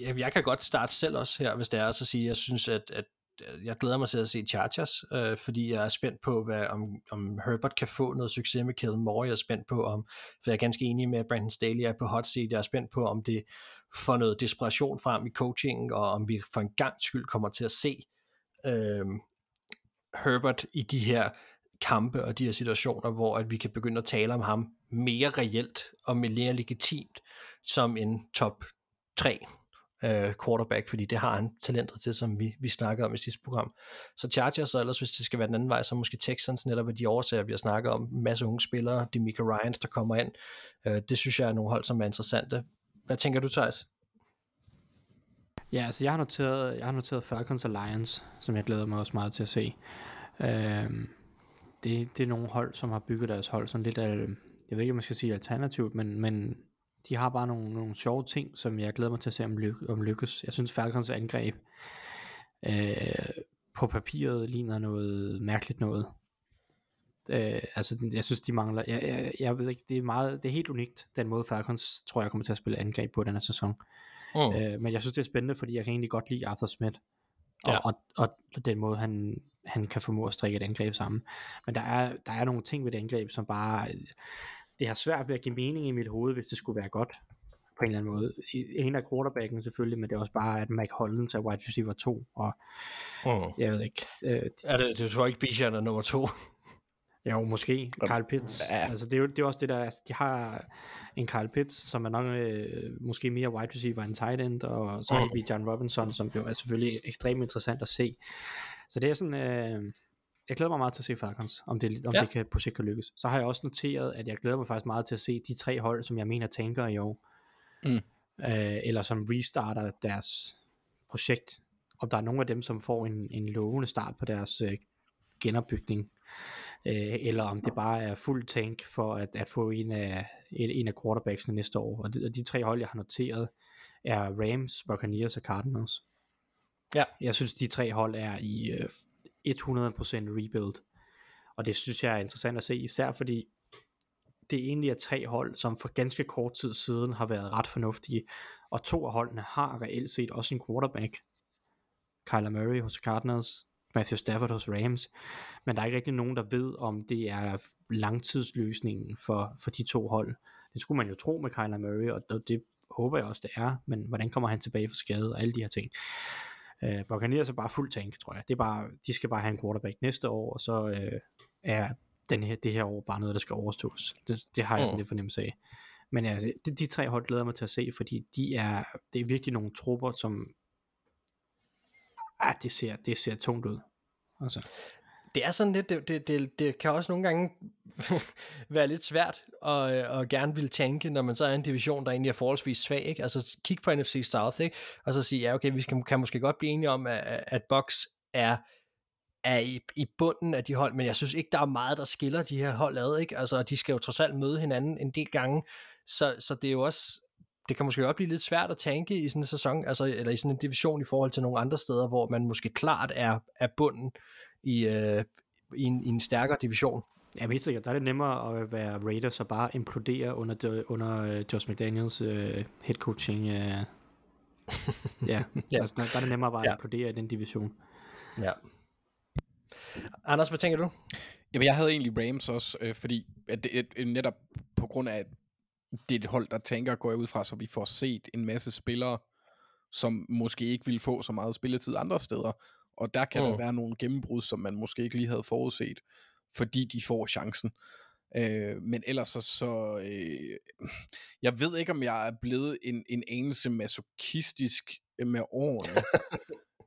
jeg, jeg kan godt starte selv også her, hvis det er, at sige, at jeg synes, at, at Øh, jeg glæder mig til at se Chargers, øh, fordi jeg er spændt på, hvad, om, om Herbert kan få noget succes med Kellen Moore. Jeg er spændt på, om, for jeg er ganske enig med, at Brandon Staley er på hot seat. Jeg er spændt på, om det får noget desperation frem i coachingen, og om vi for en gang skyld kommer til at se øh, Herbert i de her kampe og de her situationer, hvor at vi kan begynde at tale om ham mere reelt og mere legitimt som en top 3 øh, quarterback, fordi det har han talentet til, som vi, vi snakkede om i sidste program. Så Chargers, og ellers hvis det skal være den anden vej, så måske Texans, netop ved de årsager, vi har snakket om, en masse unge spillere, de Mika Ryans, der kommer ind. Øh, det synes jeg er nogle hold, som er interessante. Hvad tænker du, Thijs? Ja, altså jeg har noteret, jeg har noteret Falcons og Lions, som jeg glæder mig også meget til at se. Øh, det, det er nogle hold, som har bygget deres hold sådan lidt af, jeg ved ikke, om man skal sige alternativt, men, men de har bare nogle, nogle sjove ting, som jeg glæder mig til at se om, lyk, om lykkes. Jeg synes Falcons angreb øh, på papiret ligner noget mærkeligt noget. Øh, altså jeg synes de mangler jeg, jeg, jeg ved ikke det er meget det er helt unikt den måde Falcons tror jeg kommer til at spille angreb på den her sæson mm. øh, men jeg synes det er spændende fordi jeg kan egentlig godt lide Arthur Smith og, ja. og, og, og den måde han han kan formå at strikke et angreb sammen men der er der er nogle ting ved det angreb som bare det har svært ved at give mening i mit hoved, hvis det skulle være godt på en eller anden måde. En af quarterbacken selvfølgelig, men det er også bare, at Mike Hollins er wide receiver 2, og mm. jeg ved ikke. Øh, er det, du tror ikke, Bijan er nummer 2? Jo, måske. Carl Pitts. Ja. Altså, det er jo det er også det der, altså, de har en Carl Pitts, som er nok øh, måske mere wide receiver end tight end, og så har mm. vi John Robinson, som jo er selvfølgelig ekstremt interessant at se. Så det er sådan, øh, jeg glæder mig meget til at se Falcons, om det, om ja. det kan sigt kan lykkes. Så har jeg også noteret, at jeg glæder mig faktisk meget til at se de tre hold, som jeg mener tænker i år. Mm. Øh, eller som restarter deres projekt. Om der er nogle af dem, som får en, en lovende start på deres øh, genopbygning. Øh, eller om det bare er fuld tank for at, at få en af, en, en af quarterbacksene næste år. Og de, og de tre hold, jeg har noteret, er Rams, Buccaneers og Cardinals. Ja. Jeg synes, de tre hold er i øh, 100% rebuild. Og det synes jeg er interessant at se, især fordi det egentlig er tre hold, som for ganske kort tid siden har været ret fornuftige, og to af holdene har reelt set også en quarterback. Kyler Murray hos Cardinals, Matthew Stafford hos Rams, men der er ikke rigtig nogen, der ved, om det er langtidsløsningen for, for de to hold. Det skulle man jo tro med Kyler Murray, og det håber jeg også, det er, men hvordan kommer han tilbage fra skade og alle de her ting. Øh, Buccaneers er bare fuld tank, tror jeg. Det er bare, de skal bare have en quarterback næste år, og så øh, er den her, det her år bare noget, der skal overstås. Det, det har jeg sådan mm. lidt fornemmelse af. Men altså, de, de tre hold glæder mig til at se, fordi de er, det er virkelig nogle trupper, som ah, det ser, det ser tungt ud. Altså det er sådan lidt, det, det, det, det kan også nogle gange være lidt svært at, at gerne ville tænke, når man så er en division, der egentlig er forholdsvis svag, ikke? altså kig på NFC South, ikke? og så sige, ja okay, vi skal, kan måske godt blive enige om, at, at Bucks er er i, i bunden af de hold, men jeg synes ikke, der er meget, der skiller de her hold ad, ikke? Altså, de skal jo trods alt møde hinanden en del gange, så, så det er jo også, det kan måske også blive lidt svært at tænke i sådan en sæson, altså, eller i sådan en division i forhold til nogle andre steder, hvor man måske klart er, er bunden i, øh, i, en, i en stærkere division. Ja, men helt sikkert. Der er det nemmere at være Raiders og bare implodere under, de, under uh, Josh McDaniels uh, head coaching. Uh, ja, Ja. Altså, der, der er det nemmere bare at Ja. implodere i den division. Ja. Anders, hvad tænker du? Jamen, jeg havde egentlig Rams også, øh, fordi at det, at, netop på grund af, at det er et hold, der tænker, går jeg ud fra, så vi får set en masse spillere, som måske ikke ville få så meget spilletid andre steder. Og der kan mm. der være nogle gennembrud, som man måske ikke lige havde forudset, fordi de får chancen. Øh, men ellers så, så øh, jeg ved ikke, om jeg er blevet en, en anelse masochistisk øh, med årene.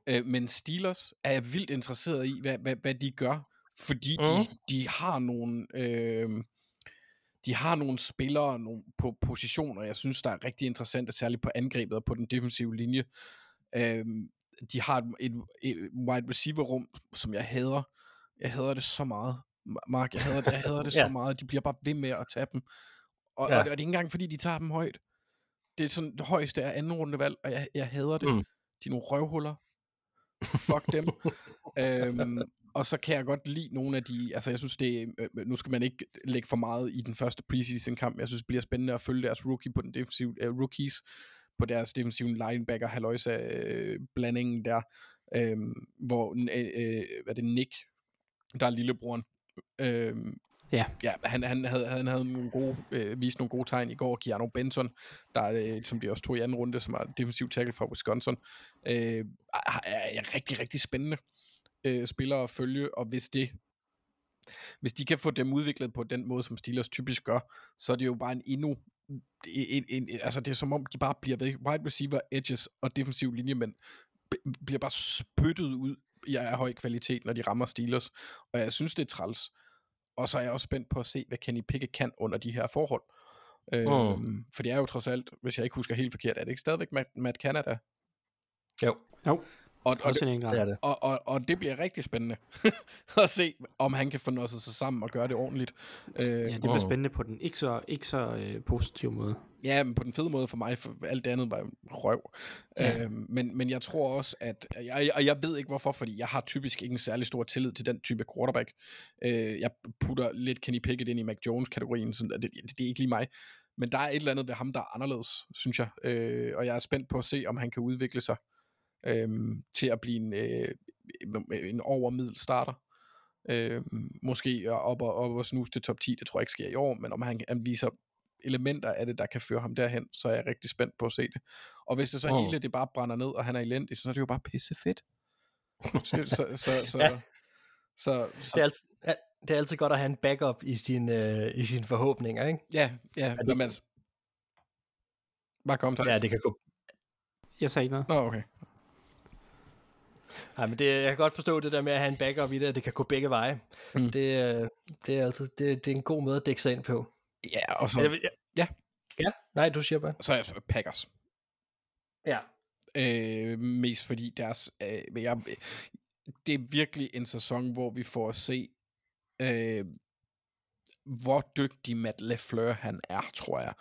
øh, men Steelers er jeg vildt interesseret i, hvad, hvad, hvad de gør, fordi mm. de, de har nogle... Øh, de har nogle spillere nogle, på positioner, jeg synes, der er rigtig interessante, særligt på angrebet og på den defensive linje. Øhm, de har et, et, et wide receiver rum, som jeg hader. Jeg hader det så meget. Ma- Mark, jeg hader, jeg hader det Ja. så meget. De bliver bare ved med at tage dem. Og, Ja. ja. og, det er ikke engang, fordi de tager dem højt. Det er sådan, det højeste er anden rundevalg, og jeg, jeg hader det. Mm. De er nogle røvhuller. Fuck dem. øhm, og så kan jeg godt lide nogle af de, altså jeg synes det, er- øh, nu skal man ikke lægge for meget i den første preseason kamp, jeg synes det bliver spændende at følge deres rookie på den defensive, uh, rookies på deres defensive linebacker, haløjsa øh, blandingen der, øh, hvor øh, øh, hvad er det Nick, der er lillebroren, øh, Ja. Ja, han, han, havde, han havde nogle gode, øh, vist nogle gode tegn i går. Keanu Benson, der, øh, som de også tog i anden runde, som er defensiv tackle fra Wisconsin, øh, er, er rigtig, rigtig spændende øh, spillere at følge, og hvis det hvis de kan få dem udviklet på den måde, som Steelers typisk gør, så er det jo bare en endnu en, en, en, altså det er som om, de bare bliver ved, wide receiver, edges og defensiv linjemænd b- bliver bare spyttet ud i af høj kvalitet, når de rammer Steelers, og jeg synes, det er træls. Og så er jeg også spændt på at se, hvad Kenny Pickett kan under de her forhold. Øhm, for det er jo trods alt, hvis jeg ikke husker helt forkert, er det ikke stadigvæk Matt, Matt Canada? Jo, Jo, Og, og, en det er det. og, og, og det bliver rigtig spændende at se, om han kan få noget sig sammen og gøre det ordentligt. Øh, Ja, det bliver spændende på den ikke så, ikke så øh, positive måde. Ja, men på den fede måde for mig, for alt det andet var røv. Ja. Ja. Øhm, men, men jeg tror også, at... Jeg, og jeg ved ikke hvorfor, fordi jeg har typisk ikke en særlig stor tillid til den type quarterback. Øh, jeg putter lidt Kenny Pickett ind i Mac Jones-kategorien, sådan, det, det, det er ikke lige mig. Men der er et eller andet ved ham, der er anderledes, synes jeg. Øh, og jeg er spændt på at se, om han kan udvikle sig øh, til at blive en, øh, en overmiddel starter. Øh, måske op og, op og snuse til top 10, det tror jeg ikke sker i år, men om han, han viser elementer af det, der kan føre ham derhen, så er jeg rigtig spændt på at se det. Og hvis det så Mm. hele det bare brænder ned, og han er elendig, så er det jo bare pisse fedt. så, så, så, så, Ja. så, så, så Det er, altid, det er altid godt at have en backup i, sin, øh, i sine forhåbninger, ikke? ja, ja, det- det, men, altså- bare kom, Thijs. Ja, det kan gå. Jeg sagde ikke noget. Nå, okay. Nej, men det, jeg kan godt forstå det der med at have en backup i det, at det kan gå begge veje. Mm. Det, øh, det, er altid, det, det er en god måde at dække sig ind på. Ja, og så, Jeg, jeg, ja. Ja, nej, du siger bare. så er jeg Packers. Ja. Øh, mest fordi deres... Øh, men jeg, det er virkelig en sæson, hvor vi får at se, øh, hvor dygtig Matt LeFleur han er, tror jeg.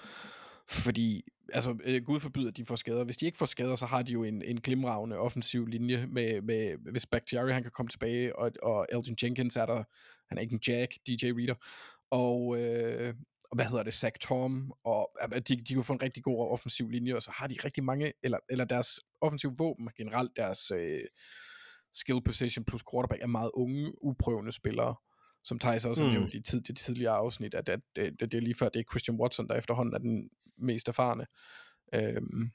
Fordi, altså, øh, Gud forbyder, at de får skader. Hvis de ikke får skader, så har de jo en, en glimragende offensiv linje, med, med hvis Bakhtiari han kan komme tilbage, og, og Elgin Jenkins er der, han er ikke en jack, DJ Reader, og, øh, og hvad hedder det, Zach Tom, og øh, de, de kunne få en rigtig god offensiv linje, og så har de rigtig mange, eller, eller deres offensiv våben, generelt deres øh, skill position plus quarterback, er meget unge, uprøvende spillere, som Thijs også har Mm. nævnt i tid, det tidligere afsnit, at, at, at, at det er lige før, det er Christian Watson, der efterhånden er den mest erfarne. Øhm,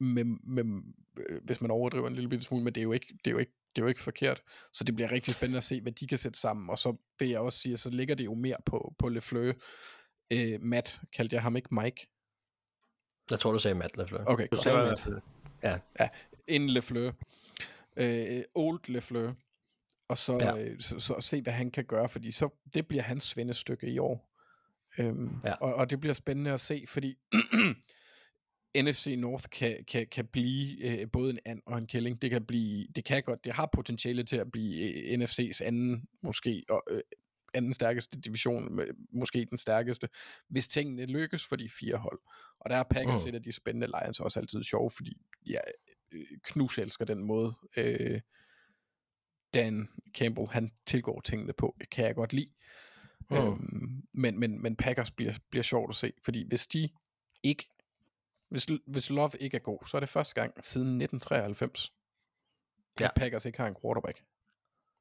men, men, øh, hvis man overdriver en lille bitte smule, men det er jo ikke, det er jo ikke, det er jo ikke forkert. Så det bliver rigtig spændende at se, hvad de kan sætte sammen. Og så vil jeg også sige, at så ligger det jo mere på, på Lefleur. Øh, Matt, kaldte jeg ham ikke Mike? Jeg tror, du sagde Matt LaFleur. Okay, du sagde hvert fald. Ja. En Lefleur. Øh, old Lefleur. Og så, Ja. øh, så, så se, hvad han kan gøre, fordi så det bliver hans svendestykke i år. Øhm, Ja. og, og det bliver spændende at se, fordi NFC North kan, kan, kan blive øh, både en and og en killing. Det kan blive, det kan godt, det har potentiale til at blive øh, NFC's anden, måske, og, øh, anden stærkeste division, måske den stærkeste, hvis tingene lykkes for de fire hold. Og der er Packers mm. et af de spændende Lions også altid sjov, fordi jeg øh, knus elsker den måde, øh, Dan Campbell, han tilgår tingene på. Det kan jeg godt lide. Mm. Øhm, men, men, men Packers bliver, bliver sjovt at se, fordi hvis de ikke hvis, hvis Love ikke er god, så er det første gang siden 1993, ja. at Packers ikke har en quarterback.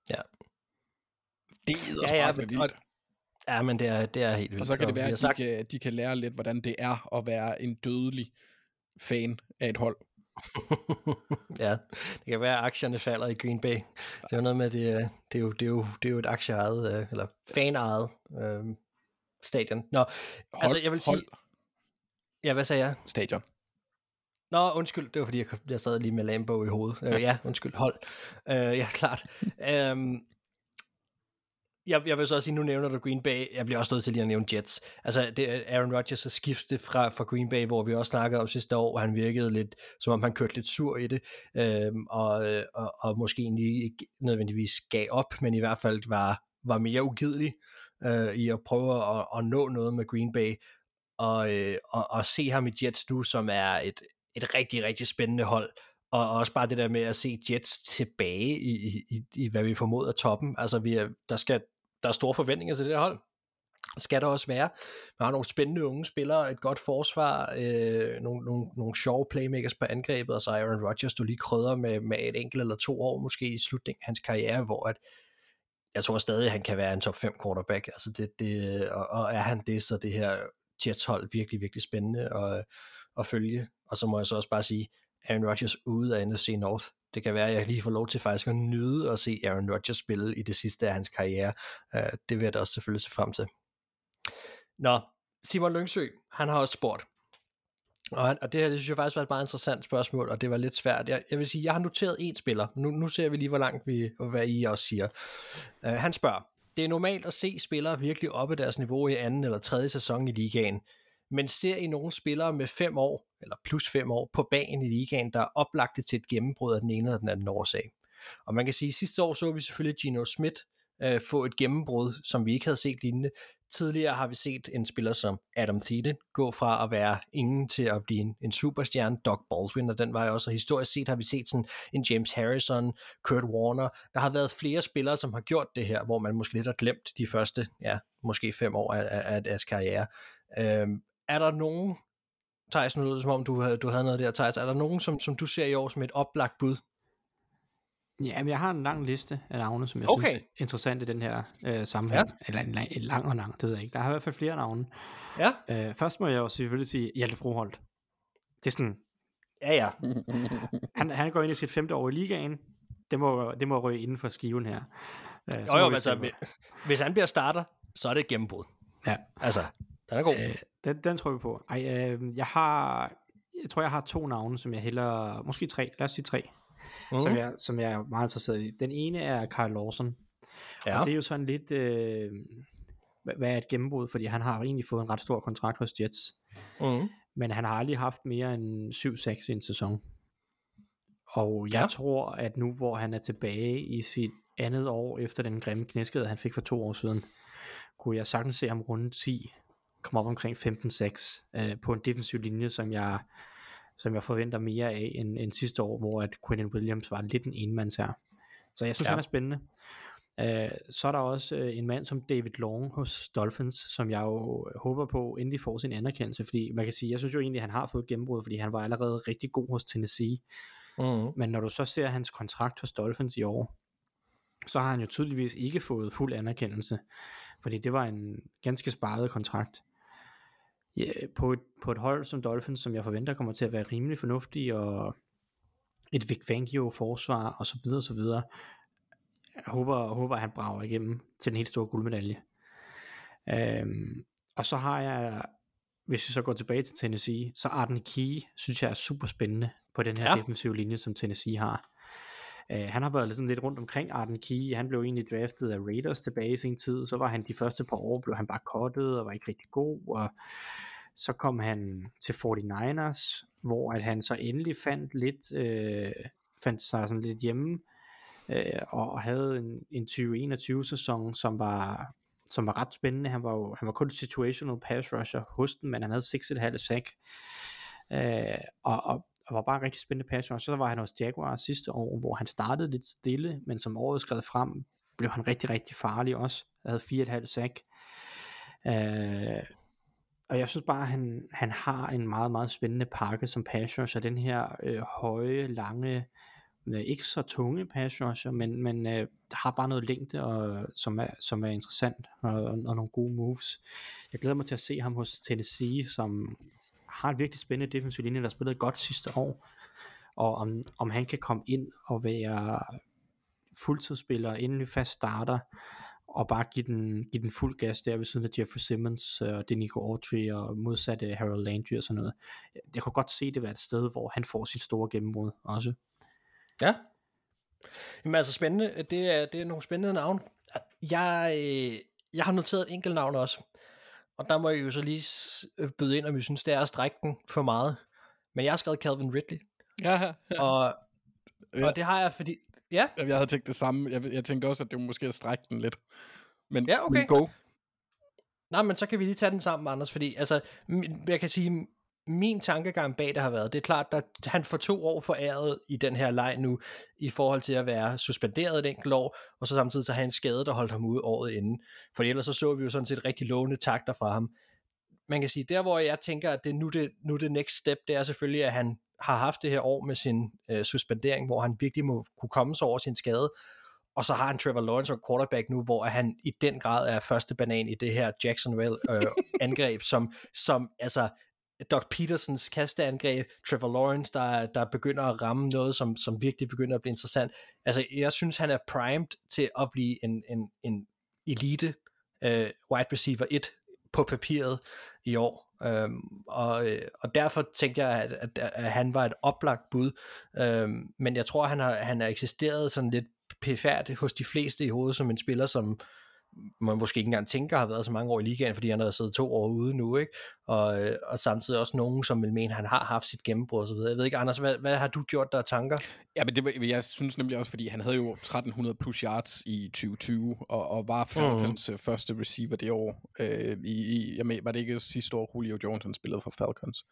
Ja. Det er ja, ja, men, vildt. Ja, men det er, det er helt vildt. Og så kan det være, at de, sagt... kan, de kan lære lidt, hvordan det er at være en dødelig fan af et hold. ja, det kan være, at aktierne falder i Green Bay. Det er jo noget med, det, det, er, jo, det, er, jo, det er jo et aktieejet, øh, eller fanejet øh, stadion. Nå, hold, altså jeg vil sige... Hold. Ja, hvad sagde jeg? Stadion. Nå, undskyld, det var fordi, jeg, jeg sad lige med Lambo i hovedet. Uh, ja, undskyld, hold. Uh, ja, klart. Um, jeg, jeg vil så også sige, nu nævner du Green Bay, jeg bliver også nødt til lige at nævne Jets. Altså, det er Aaron Rodgers er skiftet fra, fra Green Bay, hvor vi også snakkede om sidste år, han virkede lidt, som om han kørte lidt sur i det, øhm, og, og, og måske egentlig ikke nødvendigvis gav op, men i hvert fald var, var mere ugidelig øh, i at prøve at, at nå noget med Green Bay, og, øh, og, og se ham i Jets nu, som er et, et rigtig, rigtig spændende hold, og også bare det der med at se Jets tilbage i, i, i hvad vi formoder toppen. Altså, vi er, der, skal, der er store forventninger til det her hold. Skal der også være. Man har nogle spændende unge spillere, et godt forsvar, øh, nogle, nogle, nogle sjove playmakers på angrebet, og så Aaron Rodgers, du lige krydder med, med et enkelt eller to år måske i slutningen af hans karriere, hvor at, jeg tror stadig, at han kan være en top 5 quarterback. Altså det, det, og, og er han det, så det her Jets hold virkelig, virkelig spændende at, at følge. Og så må jeg så også bare sige, Aaron Rodgers ude af NFC North. Det kan være, at jeg lige får lov til faktisk at nyde at se Aaron Rodgers spille i det sidste af hans karriere. Uh, det vil jeg da også selvfølgelig se frem til. Nå, Simon Lyngsø, han har også spurgt, og, han, og det her, det synes jeg faktisk var et meget interessant spørgsmål, og det var lidt svært. Jeg, jeg vil sige, jeg har noteret én spiller. Nu, nu ser vi lige, hvor langt vi, og hvad I også siger. Uh, han spørger, det er normalt at se spillere virkelig oppe deres niveau i anden eller tredje sæson i ligaen, men ser I nogle spillere med fem år, eller plus fem år, på banen i ligaen, der er oplagte til et gennembrud af den ene eller den anden årsag. Og man kan sige, at sidste år så vi selvfølgelig Gino Smith øh, få et gennembrud, som vi ikke havde set lignende. Tidligere har vi set en spiller som Adam Thielen gå fra at være ingen til at blive en, en superstjerne, Doug Baldwin, og den var jo også, historisk set har vi set sådan en James Harrison, Kurt Warner. Der har været flere spillere, som har gjort det her, hvor man måske lidt har glemt de første, ja, måske fem år af, af, af deres karriere. Øhm, er der nogen, Thijs, nu som om du, du havde noget der, Thijs, er der nogen, som, som du ser i år som et oplagt bud? Ja, men jeg har en lang liste af navne, som jeg okay. synes er interessant i den her øh, sammenhæng. Ja. Eller en lang, en lang og lang, det ved jeg ikke. Der har i hvert fald flere navne. Ja. Øh, først må jeg jo selvfølgelig sige Hjalte Froholt. Det er sådan... Ja, ja. han, han går ind i sit femte år i ligaen. Det må, det må ryge inden for skiven her. Øh, jo, jo, altså, hvis han bliver starter, så er det et gennembrud. Ja. Altså, den er god. Øh, den, den tror vi på. Ej, øh, jeg har... Jeg tror, jeg har to navne, som jeg hellere... Måske tre. Lad os sige tre mm. som, jeg, som jeg er meget interesseret i. Den ene er Kyle Lawson. Ja. Og det er jo sådan lidt, øh, hvad er et gennembrud, fordi han har egentlig fået en ret stor kontrakt hos Jets. Mm. Men han har aldrig haft mere end 7-6 i en sæson. Og jeg ja. tror, at nu hvor han er tilbage i sit andet år efter den grimme knæskade, han fik for to år siden, kunne jeg sagtens se ham runde 10, komme op omkring 15-6 øh, på en defensiv linje, som jeg som jeg forventer mere af end, end sidste år, hvor at Quentin Williams var lidt en enmands her. Så jeg synes, ja. han er spændende. Uh, så er der også uh, en mand som David Long hos Dolphins, som jeg jo håber på endelig får sin anerkendelse, fordi man kan sige, jeg synes jo egentlig, at han har fået gennembrud, fordi han var allerede rigtig god hos Tennessee. Mm. Men når du så ser hans kontrakt hos Dolphins i år, så har han jo tydeligvis ikke fået fuld anerkendelse, fordi det var en ganske sparet kontrakt ja, på, et, på et hold som Dolphins, som jeg forventer kommer til at være rimelig fornuftig, og et Vic Fangio forsvar, og så videre, og så videre. Jeg håber, håber at han brager igennem til den helt store guldmedalje. Øhm, og så har jeg, hvis vi så går tilbage til Tennessee, så Arden Key, synes jeg er super spændende på den her ja. defensive linje, som Tennessee har. Uh, han har været sådan lidt rundt omkring Arden Key. Han blev egentlig draftet af Raiders tilbage i sin tid. Så var han de første par år, blev han bare kottet og var ikke rigtig god. Og så kom han til 49ers, hvor at han så endelig fandt lidt, øh, fandt sig sådan lidt hjemme, øh, og, og havde en, en 2021 sæson, som var, som var ret spændende. Han var jo han var kun situational pass rusher hos den, men han havde 6,5 sack. Øh, og, og, og var bare en rigtig spændende passion, og Så var han hos Jaguar sidste år, hvor han startede lidt stille, men som året skred frem, blev han rigtig, rigtig farlig også. Han havde 4,5 sack. Øh, og jeg synes bare, at han, han har en meget, meget spændende pakke som pass rusher. Den her øh, høje, lange, øh, ikke så tunge pass rusher, men, men øh, har bare noget længde, og, som, er, som er interessant, og, og, og nogle gode moves. Jeg glæder mig til at se ham hos Tennessee, som har en virkelig spændende defensiv linje, der spillede godt sidste år. Og om, om han kan komme ind og være fuldtidsspiller, endelig fast starter, og bare give den, give den fuld gas der ved siden af Jeffrey Simmons øh, og det Nico Autry og modsatte øh, Harold Landry og sådan noget. Jeg kunne godt se det være et sted, hvor han får sit store gennembrud også. Ja. Jamen altså spændende. Det er, det er nogle spændende navne. Jeg, øh, jeg har noteret et enkelt navn også. Og der må jeg jo så lige øh, byde ind, om vi synes, det er at strække den for meget. Men jeg har skrevet Calvin Ridley. Ja, ja. Og, og det har jeg, fordi... Ja, Jeg havde tænkt det samme. Jeg, jeg tænkte også, at det var måske at strække den lidt. Men, Ja, okay. go. Nej, men så kan vi lige tage den sammen, Anders, fordi altså, jeg kan sige, min tankegang bag det har været, det er klart, at han får to år foræret i den her leg nu, i forhold til at være suspenderet et enkelt år, og så samtidig så have en skade, der holdt ham ude året inden. For ellers så så vi jo sådan set rigtig lovende takter fra ham. Man kan sige, der hvor jeg tænker, at det er nu det, nu det next step, det er selvfølgelig, at han har haft det her år med sin øh, suspendering, hvor han virkelig må kunne komme sig over sin skade, og så har han Trevor Lawrence som quarterback nu, hvor han i den grad er første banan i det her Jacksonville øh, angreb, som, som altså Doc Petersens kasteangreb, Trevor Lawrence, der, der begynder at ramme noget, som, som virkelig begynder at blive interessant. Altså, jeg synes, han er primed til at blive en, en, en elite øh, wide receiver 1 på papiret i år. Øhm, og, øh, og derfor tænkte jeg, at, at, at han var et oplagt bud. Øhm, men jeg tror, han har, han har eksisteret sådan lidt pæfærdigt hos de fleste i hovedet som en spiller, som man måske ikke engang tænker har været så mange år i ligaen, fordi han har siddet to år ude nu, ikke? Og, øh, og samtidig også nogen, som vil mene, at han har haft sit gennembrud og så videre. Jeg ved ikke, Anders, hvad, hvad har du gjort der tanker? Ja, men det var, jeg synes nemlig også, fordi han havde jo 1300 plus yards i 2020, og, og var Falcons mm. første receiver det år. Øh, i, i, jeg mener, var det ikke sidste år, Julio Jones han spillede for Falcons?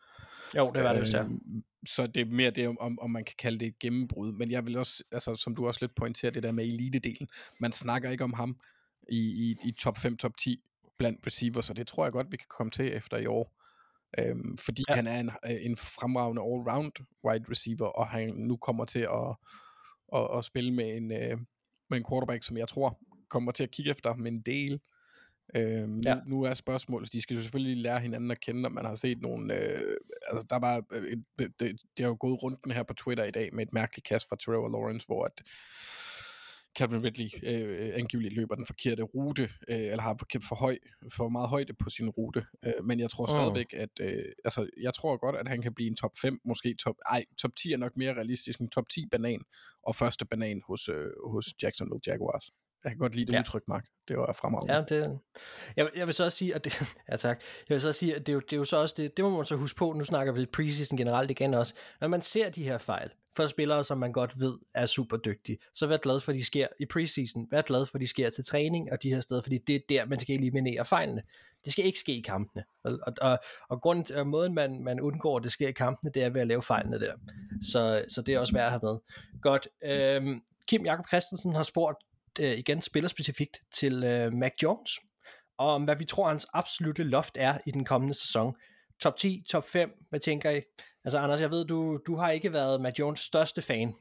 Jo, det var det jo, ja. Øhm, Så det er mere det, om, om man kan kalde det et gennembrud. Men jeg vil også, altså, som du også lidt pointerer, det der med elite-delen. Man snakker ikke om ham i, i, i top 5, top 10 blandt receivers, og det tror jeg godt, vi kan komme til efter i år. Øhm, fordi Ja. han er en, øh, en fremragende all-round wide receiver, og han nu kommer til at, at, at spille med en, øh, med en quarterback, som jeg tror kommer til at kigge efter med en del. Øhm, Ja. nu, nu er spørgsmålet, de skal jo selvfølgelig lære hinanden at kende, og man har set nogle, øh, altså der var, øh, et, det, det, det har jo gået rundt den her på Twitter i dag med et mærkeligt kast fra Trevor Lawrence, hvor at Calvin Ridley øh, angiveligt løber den forkerte rute, øh, eller har for, for, høj, for meget højde på sin rute. Øh, men jeg tror Mm. stadigvæk, at øh, altså, jeg tror godt, at han kan blive en top 5, måske top, ej, top 10 er nok mere realistisk, en top 10 banan, og første banan hos, øh, hos Jacksonville Jaguars. Jeg kan godt lide det Ja. udtryk, Mark. Det var fremragende. Ja, det, jeg, jeg vil så også sige, at det, ja, tak. Jeg vil så også sige, at det, er jo, det er jo så også det, det må man så huske på, nu snakker vi preseason generelt igen også, når man ser de her fejl, for spillere, som man godt ved er super dygtige, så vær glad for, at de sker i preseason. Vær glad for, at de sker til træning og de her steder, fordi det er der, man skal eliminere fejlene. Det skal ikke ske i kampene. Og, og, og, og grunden og måden, man, man undgår, at det sker i kampene, det er ved at lave fejlene der. Så, så det er også værd at have med. Godt. Øhm, Kim Jakob Christensen har spurgt øh, igen spillerspecifikt til øh, Mac Jones, og om hvad vi tror, hans absolute loft er i den kommende sæson. Top 10, top 5, hvad tænker I? Altså Anders, jeg ved, du, du har ikke været Mac Jones største fan,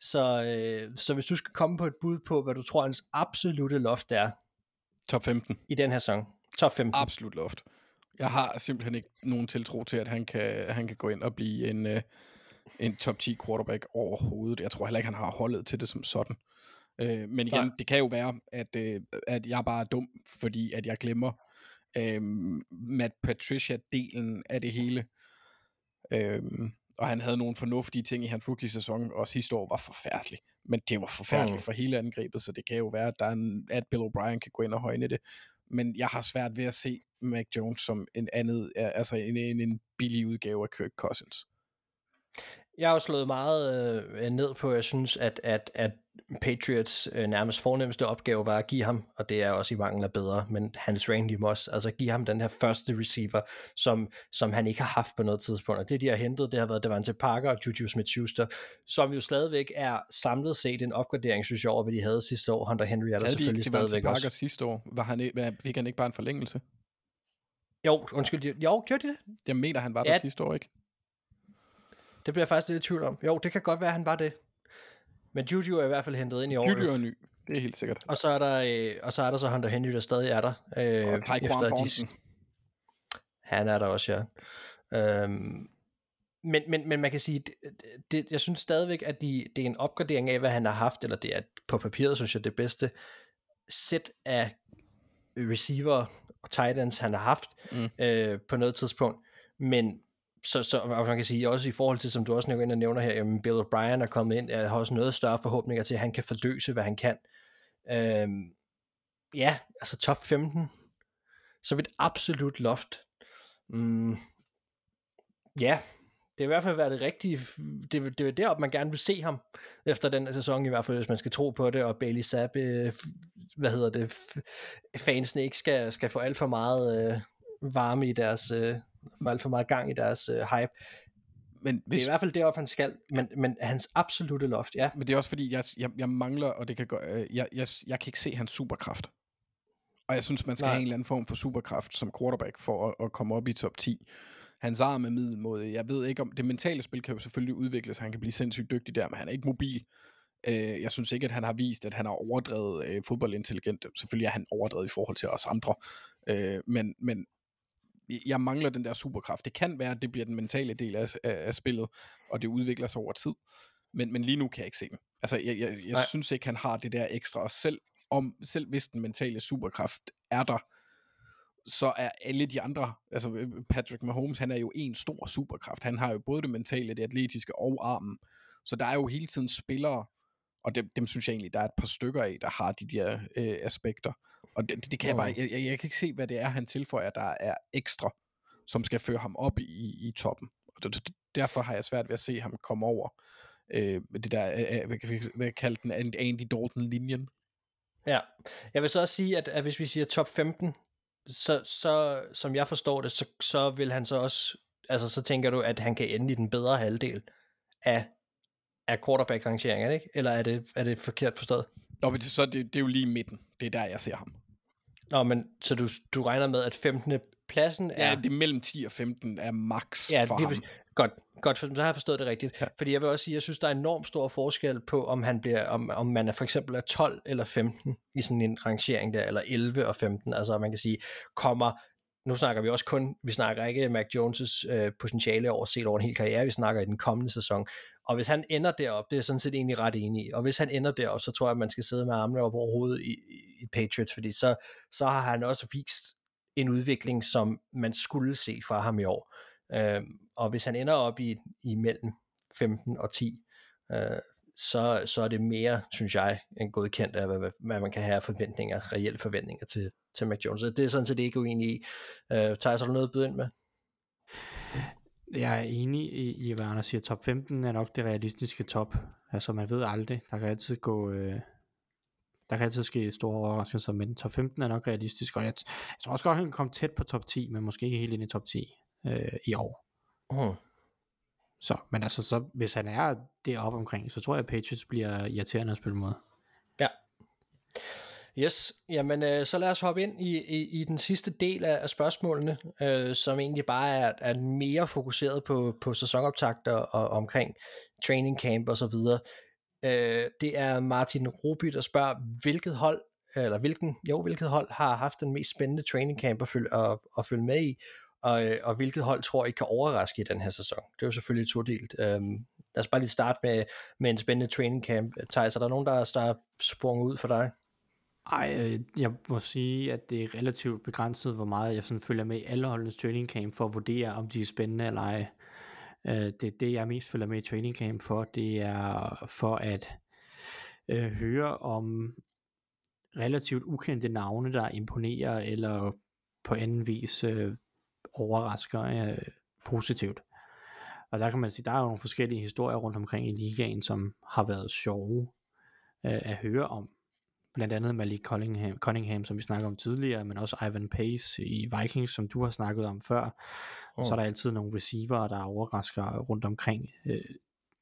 så, øh, så hvis du skal komme på et bud på, hvad du tror, hans absolute loft er Top 15. i den her sæson. Top 15. Absolut loft. Jeg har simpelthen ikke nogen tiltro til, at han kan, han kan gå ind og blive en, øh, en top 10 quarterback overhovedet. Jeg tror heller ikke, han har holdet til det som sådan. Øh, men igen, Nej. det kan jo være, at, øh, at jeg bare er dum, fordi at jeg glemmer øh, Matt Patricia-delen af det hele. Øh, og han havde nogle fornuftige ting i hans rookie-sæson, og sidste år var forfærdelig. Men det var forfærdeligt Mm. for hele angrebet, så det kan jo være, at, der er en, at Bill O'Brien kan gå ind og højne det. Men jeg har svært ved at se Mac Jones som en andet, altså en, en, en billig udgave af Kirk Cousins. Jeg har jo slået meget øh, ned på, at jeg synes, at, at, at Patriots øh, nærmest fornemmeste opgave var at give ham, og det er også i mangel af bedre, men Hans Randy Moss, altså give ham den her første receiver, som, som han ikke har haft på noget tidspunkt. Og det, de har hentet, det har været Devante Parker og Juju Smith-Schuster, som jo stadigvæk er samlet set en opgradering, synes jeg, over hvad de havde sidste år. Hunter Henry er der Havde de selvfølgelig ikke Devante stadigvæk Parker også. sidste år? Var han, ikke- hvad- fik han ikke bare en forlængelse? Jo, undskyld, de- jo, gjorde de det? Jeg mener, han var Ja. der sidste år, ikke? Det bliver jeg faktisk lidt i tvivl om. Jo, det kan godt være, han var det. Men Juju er i hvert fald hentet ind i år. Juju er ny. Det er helt sikkert. Og så er der, øh, og så er der så Hunter Henry, der stadig er der. Øh, Og Tyquan efter Thornton. Han er der også, ja. Øhm, men, men, men man kan sige, det, det, jeg synes stadigvæk, at de, det er en opgradering af, hvad han har haft, eller det er på papiret, synes jeg, det bedste sæt af receiver og tight ends, han har haft Mm. øh, på noget tidspunkt. Men så, så og man kan sige også i forhold til, som du også nævner, nævner her, jamen Bill O'Brien er kommet ind, jeg har også noget større forhåbninger til, at han kan fordøse, hvad han kan. Øhm, ja, altså top 15, så et absolut loft. Mm, ja, det har i hvert fald været det rigtige, det, det er derop, man gerne vil se ham, efter den sæson i hvert fald, hvis man skal tro på det, og Bailey Zapp, øh, hvad hedder det, f- fansene ikke skal, skal få alt for meget øh, varme i deres, øh, få alt for meget gang i deres øh, hype. Men Det er hvis, i hvert fald derop, han skal, men, men hans absolute loft, ja. Men det er også fordi, jeg, jeg, jeg mangler, og det kan gå, øh, jeg, jeg, jeg kan ikke se hans superkraft. Og jeg synes, man skal Nej. Have en eller anden form for superkraft som quarterback for at, at komme op i top 10. Hans arm er middelmåde. Jeg ved ikke om, det mentale spil kan jo selvfølgelig udvikles, han kan blive sindssygt dygtig der, men han er ikke mobil. Øh, jeg synes ikke, at han har vist, at han har overdrevet øh, fodboldintelligent. Selvfølgelig er han overdrevet i forhold til os andre. Øh, men, men jeg mangler den der superkraft. Det kan være, at det bliver den mentale del af, af, af spillet, og det udvikler sig over tid. Men, men lige nu kan jeg ikke se dem. Altså, jeg, jeg, jeg Nej. synes ikke, han har det der ekstra. Og selv, om, selv hvis den mentale superkraft er der, så er alle de andre, altså øh, Patrick Mahomes, han er jo en stor superkraft. Han har jo både det mentale, det atletiske og armen. Så der er jo hele tiden spillere, og dem, dem synes jeg egentlig, der er et par stykker af, der har de der øh, aspekter. Og det, det, kan jeg bare, jeg, jeg, jeg kan ikke se, hvad det er, han tilføjer, der er ekstra, som skal føre ham op i, i toppen. Og det, det, derfor har jeg svært ved at se ham komme over øh, det der, øh, hvad kan vi kalde den, Andy Dalton-linjen. Ja, jeg vil så også sige, at, at hvis vi siger top 15, så, så som jeg forstår det, så, så vil han så også, altså så tænker du, at han kan ende i den bedre halvdel af, af quarterback-rangeringen, ikke? Eller er det, er det forkert forstået? Nå, men det, så er det, det er jo lige i midten. Det er der, jeg ser ham. Nå, men så du, du regner med, at 15. pladsen er... Ja, det er mellem 10 og 15 er max Ja, for det, ham. godt, godt, for så har jeg forstået det rigtigt. Ja. Fordi jeg vil også sige, jeg synes, der er enormt stor forskel på, om han bliver, om, om man er for eksempel er 12 eller 15 i sådan en rangering der, eller 11 og 15. Altså man kan sige, kommer, nu snakker vi også kun, vi snakker ikke Mac Jones' øh, potentiale over set over en hel karriere, vi snakker i den kommende sæson. Og hvis han ender derop, det er jeg sådan set egentlig ret enig i, og hvis han ender derop, så tror jeg, at man skal sidde med armene op over hovedet i, i Patriots, fordi så, så har han også vist en udvikling, som man skulle se fra ham i år. Øh, og hvis han ender op i, i mellem 15 og 10, øh, så, så er det mere, synes jeg, en godkendt af, hvad, hvad, man kan have forventninger, reelle forventninger til, til Mac Jones. Det er sådan set ikke uenig i. Øh, Thijs, har du noget at byde ind med? Jeg er enig i, i hvad Anders siger. Top 15 er nok det realistiske top. Altså man ved aldrig. Der kan altid gå... Øh, der kan altid ske store overraskelser, men top 15 er nok realistisk, og jeg, jeg tror også godt, han kan komme tæt på top 10, men måske ikke helt ind i top 10 øh, i år. Uh. Så, men altså, så, hvis han er deroppe omkring, så tror jeg, at Patriots bliver irriterende at spille mod. Ja. Yes, jamen øh, så lad os hoppe ind i, i, i den sidste del af, af spørgsmålene, øh, som egentlig bare er, er mere fokuseret på, på sæsonoptagter og, og omkring training camp og så videre. Øh, det er Martin Ruby, der spørger, hvilket hold, eller hvilken, jo, hvilket hold har haft den mest spændende training camp at følge, at, at følge med i, og, øh, og hvilket hold tror I kan overraske i den her sæson? Det er jo selvfølgelig todelt. Øhm, lad os bare lige starte med, med en spændende training camp. Thijs, er der nogen, der er, der er sprunget ud for dig? Ej, øh, jeg må sige, at det er relativt begrænset, hvor meget jeg sådan følger med i alle holdenes training camp for at vurdere, om de er spændende eller ej. Øh, det, det, jeg mest følger med i training camp for, det er for at øh, høre om relativt ukendte navne, der imponerer eller på anden vis øh, overrasker øh, positivt. Og der kan man sige, der er jo nogle forskellige historier rundt omkring i ligaen, som har været sjove øh, at høre om. Blandt andet Malik Cunningham, Cunningham, som vi snakkede om tidligere, men også Ivan Pace i Vikings, som du har snakket om før. Og så er der altid nogle receiver, der overrasker rundt omkring. Øh,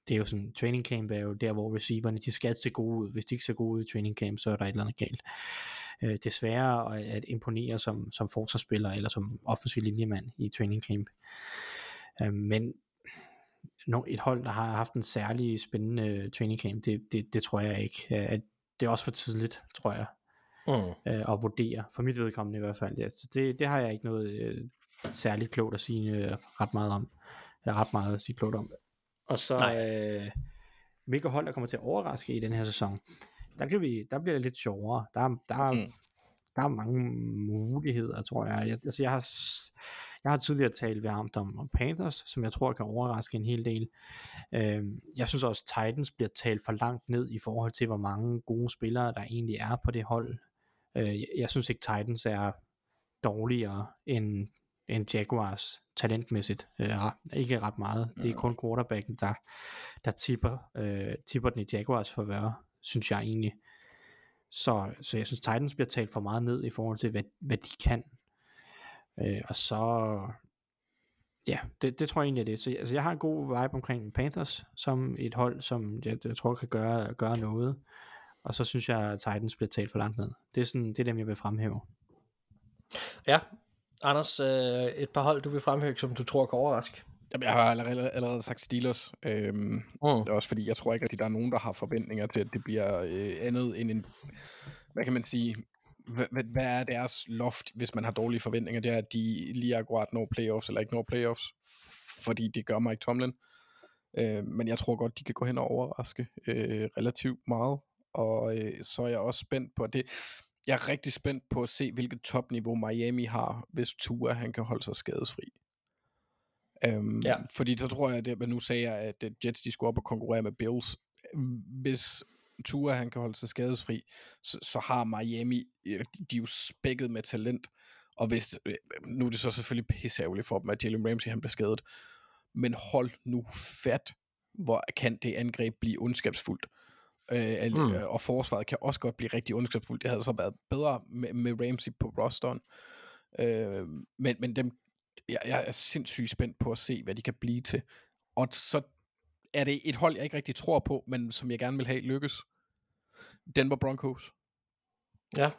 det er jo sådan, training camp er jo der, hvor receiverne, de skal se gode ud. Hvis de ikke ser gode ud i training camp, så er der et eller andet galt. Øh, det er sværere at, imponere som, som forsvarsspiller, eller som offensiv linjemand i training camp. Øh, men et hold, der har haft en særlig spændende training camp, det, det, det tror jeg ikke. At det er også for tidligt, tror jeg, Mm. øh, at vurdere. For mit vedkommende i hvert fald. Ja. Så det, det har jeg ikke noget øh, særligt klogt at sige øh, ret meget om. Eller ret meget at sige klogt om. Og så, øh, hvilke hold, der kommer til at overraske i den her sæson. Der, kan vi, der bliver det lidt sjovere. Der, er- der, er- Mm. Der er mange muligheder, tror jeg. jeg altså, jeg har, jeg har tidligere talt ved ham om, om Panthers, som jeg tror kan overraske en hel del. Øh, jeg synes også, Titans bliver talt for langt ned i forhold til, hvor mange gode spillere, der egentlig er på det hold. Øh, jeg, jeg synes ikke, Titans er dårligere end, end Jaguars talentmæssigt. Øh, ikke ret meget. Det er kun quarterbacken, der, der tipper, øh, tipper den i Jaguars forvør, synes jeg egentlig. Så, så jeg synes, Titans bliver talt for meget ned i forhold til, hvad, hvad de kan. Øh, og så, ja, det, det tror jeg egentlig er det. Så altså, jeg har en god vibe omkring Panthers, som et hold, som jeg, jeg tror kan gøre, gøre noget. Og så synes jeg, at Titans bliver talt for langt ned. Det er, sådan, det er dem, jeg vil fremhæve. Ja, Anders, øh, et par hold, du vil fremhæve, som du tror kan overraske. Jamen, jeg har allerede, allerede sagt Steelers. Øhm, Mm. det er også fordi, jeg tror ikke rigtig, der er nogen, der har forventninger til, at det bliver øh, andet end en... Hvad kan man sige? Hvad, hvad, hvad er deres loft, hvis man har dårlige forventninger? Det er, at de lige akkurat når playoffs, eller ikke når playoffs. Fordi det gør Mike Tomlin. Øh, men jeg tror godt, de kan gå hen og overraske øh, relativt meget. Og øh, så er jeg også spændt på det. Jeg er rigtig spændt på at se, hvilket topniveau Miami har, hvis Tua han kan holde sig skadesfri. Øhm, Ja. Fordi så tror jeg, at nu sagde at øh, Jets de skulle op og konkurrere med Bills. Hvis Tua han kan holde sig skadesfri, så, så har Miami, øh, de, er jo spækket med talent. Og hvis, øh, nu er det så selvfølgelig pisseærgerligt for dem, at Jalen Ramsey han bliver skadet. Men hold nu fat, hvor kan det angreb blive ondskabsfuldt. Øh, mm. Og forsvaret kan også godt blive rigtig ondskabsfuldt. Det havde så været bedre med, med Ramsey på rosteren. Øh, men, men dem, jeg, jeg er sindssygt spændt på at se, hvad de kan blive til. Og så er det et hold, jeg ikke rigtig tror på, men som jeg gerne vil have lykkes. Denver Broncos. Ja.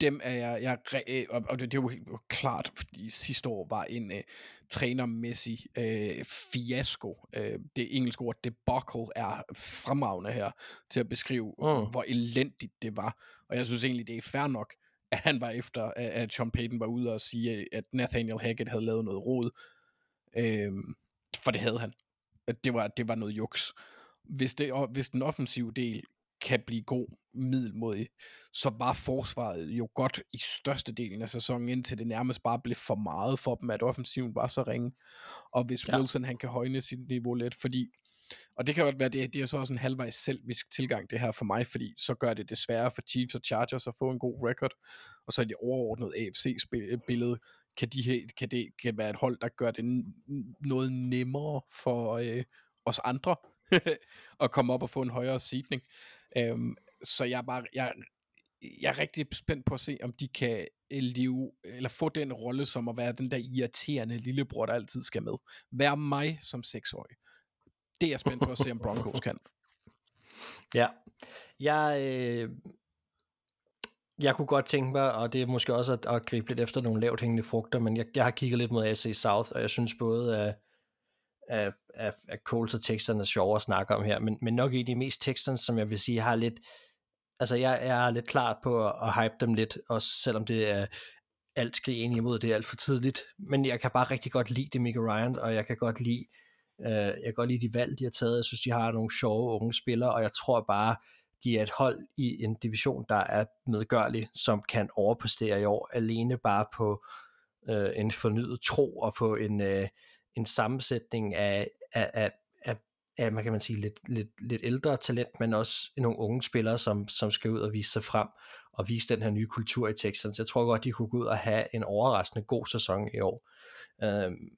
Dem er jeg, jeg øh, og, det, det er jo klart, fordi sidste år var en øh, trænermæssig øh, fiasko. Øh, det engelske ord debacle er fremragende her til at beskrive, mm. hvor elendigt det var. Og jeg synes egentlig, det er fair nok, at han var efter, at, Sean Payton var ude og sige, at Nathaniel Hackett havde lavet noget rod. Øh, for det havde han. At Det var, det var noget juks. Hvis, det, og hvis den offensive del kan blive god middelmodig, så var forsvaret jo godt i størstedelen af sæsonen, indtil det nærmest bare blev for meget for dem, at offensiven var så ringe. Og hvis ja. Wilson han kan højne sit niveau lidt, fordi og det kan godt være, det, det er så også en halvvejs selvisk tilgang, det her for mig, fordi så gør det det sværere for Chiefs og Chargers at få en god record, og så er det overordnet AFC-billede, kan, de, her- kan det kan være et hold, der gør det n- noget nemmere for øh, os andre at komme op og få en højere seedning. Øhm, så jeg er bare, jeg, jeg er rigtig spændt på at se, om de kan øh, leve, eller få den rolle som at være den der irriterende lillebror, der altid skal med. Vær mig som seksårig. Det er jeg spændt på at se, om Broncos kan. Ja. Jeg, øh, jeg kunne godt tænke mig, og det er måske også at, at gribe lidt efter nogle lavt hængende frugter, men jeg, jeg har kigget lidt mod AC South, og jeg synes både, at, at, at, at Coles og Texans er sjovere at snakke om her, men, men nok egentlig mest Texans, som jeg vil sige, har lidt, altså jeg, jeg er lidt klar på at, at hype dem lidt, også selvom det er alt skrig ind imod, det er alt for tidligt, men jeg kan bare rigtig godt lide Demico Ryan, og jeg kan godt lide, øh, jeg kan godt lide de valg, de har taget, jeg synes, de har nogle sjove unge spillere, og jeg tror bare, de er et hold i en division, der er medgørlig, som kan overpræstere i år, alene bare på øh, en fornyet tro og på en, øh, en sammensætning af, af, af, af, af man kan man sige, lidt, lidt, lidt ældre talent, men også nogle unge spillere, som, som skal ud og vise sig frem og vise den her nye kultur i Texans. Jeg tror godt, de kunne gå ud og have en overraskende god sæson i år. Øhm,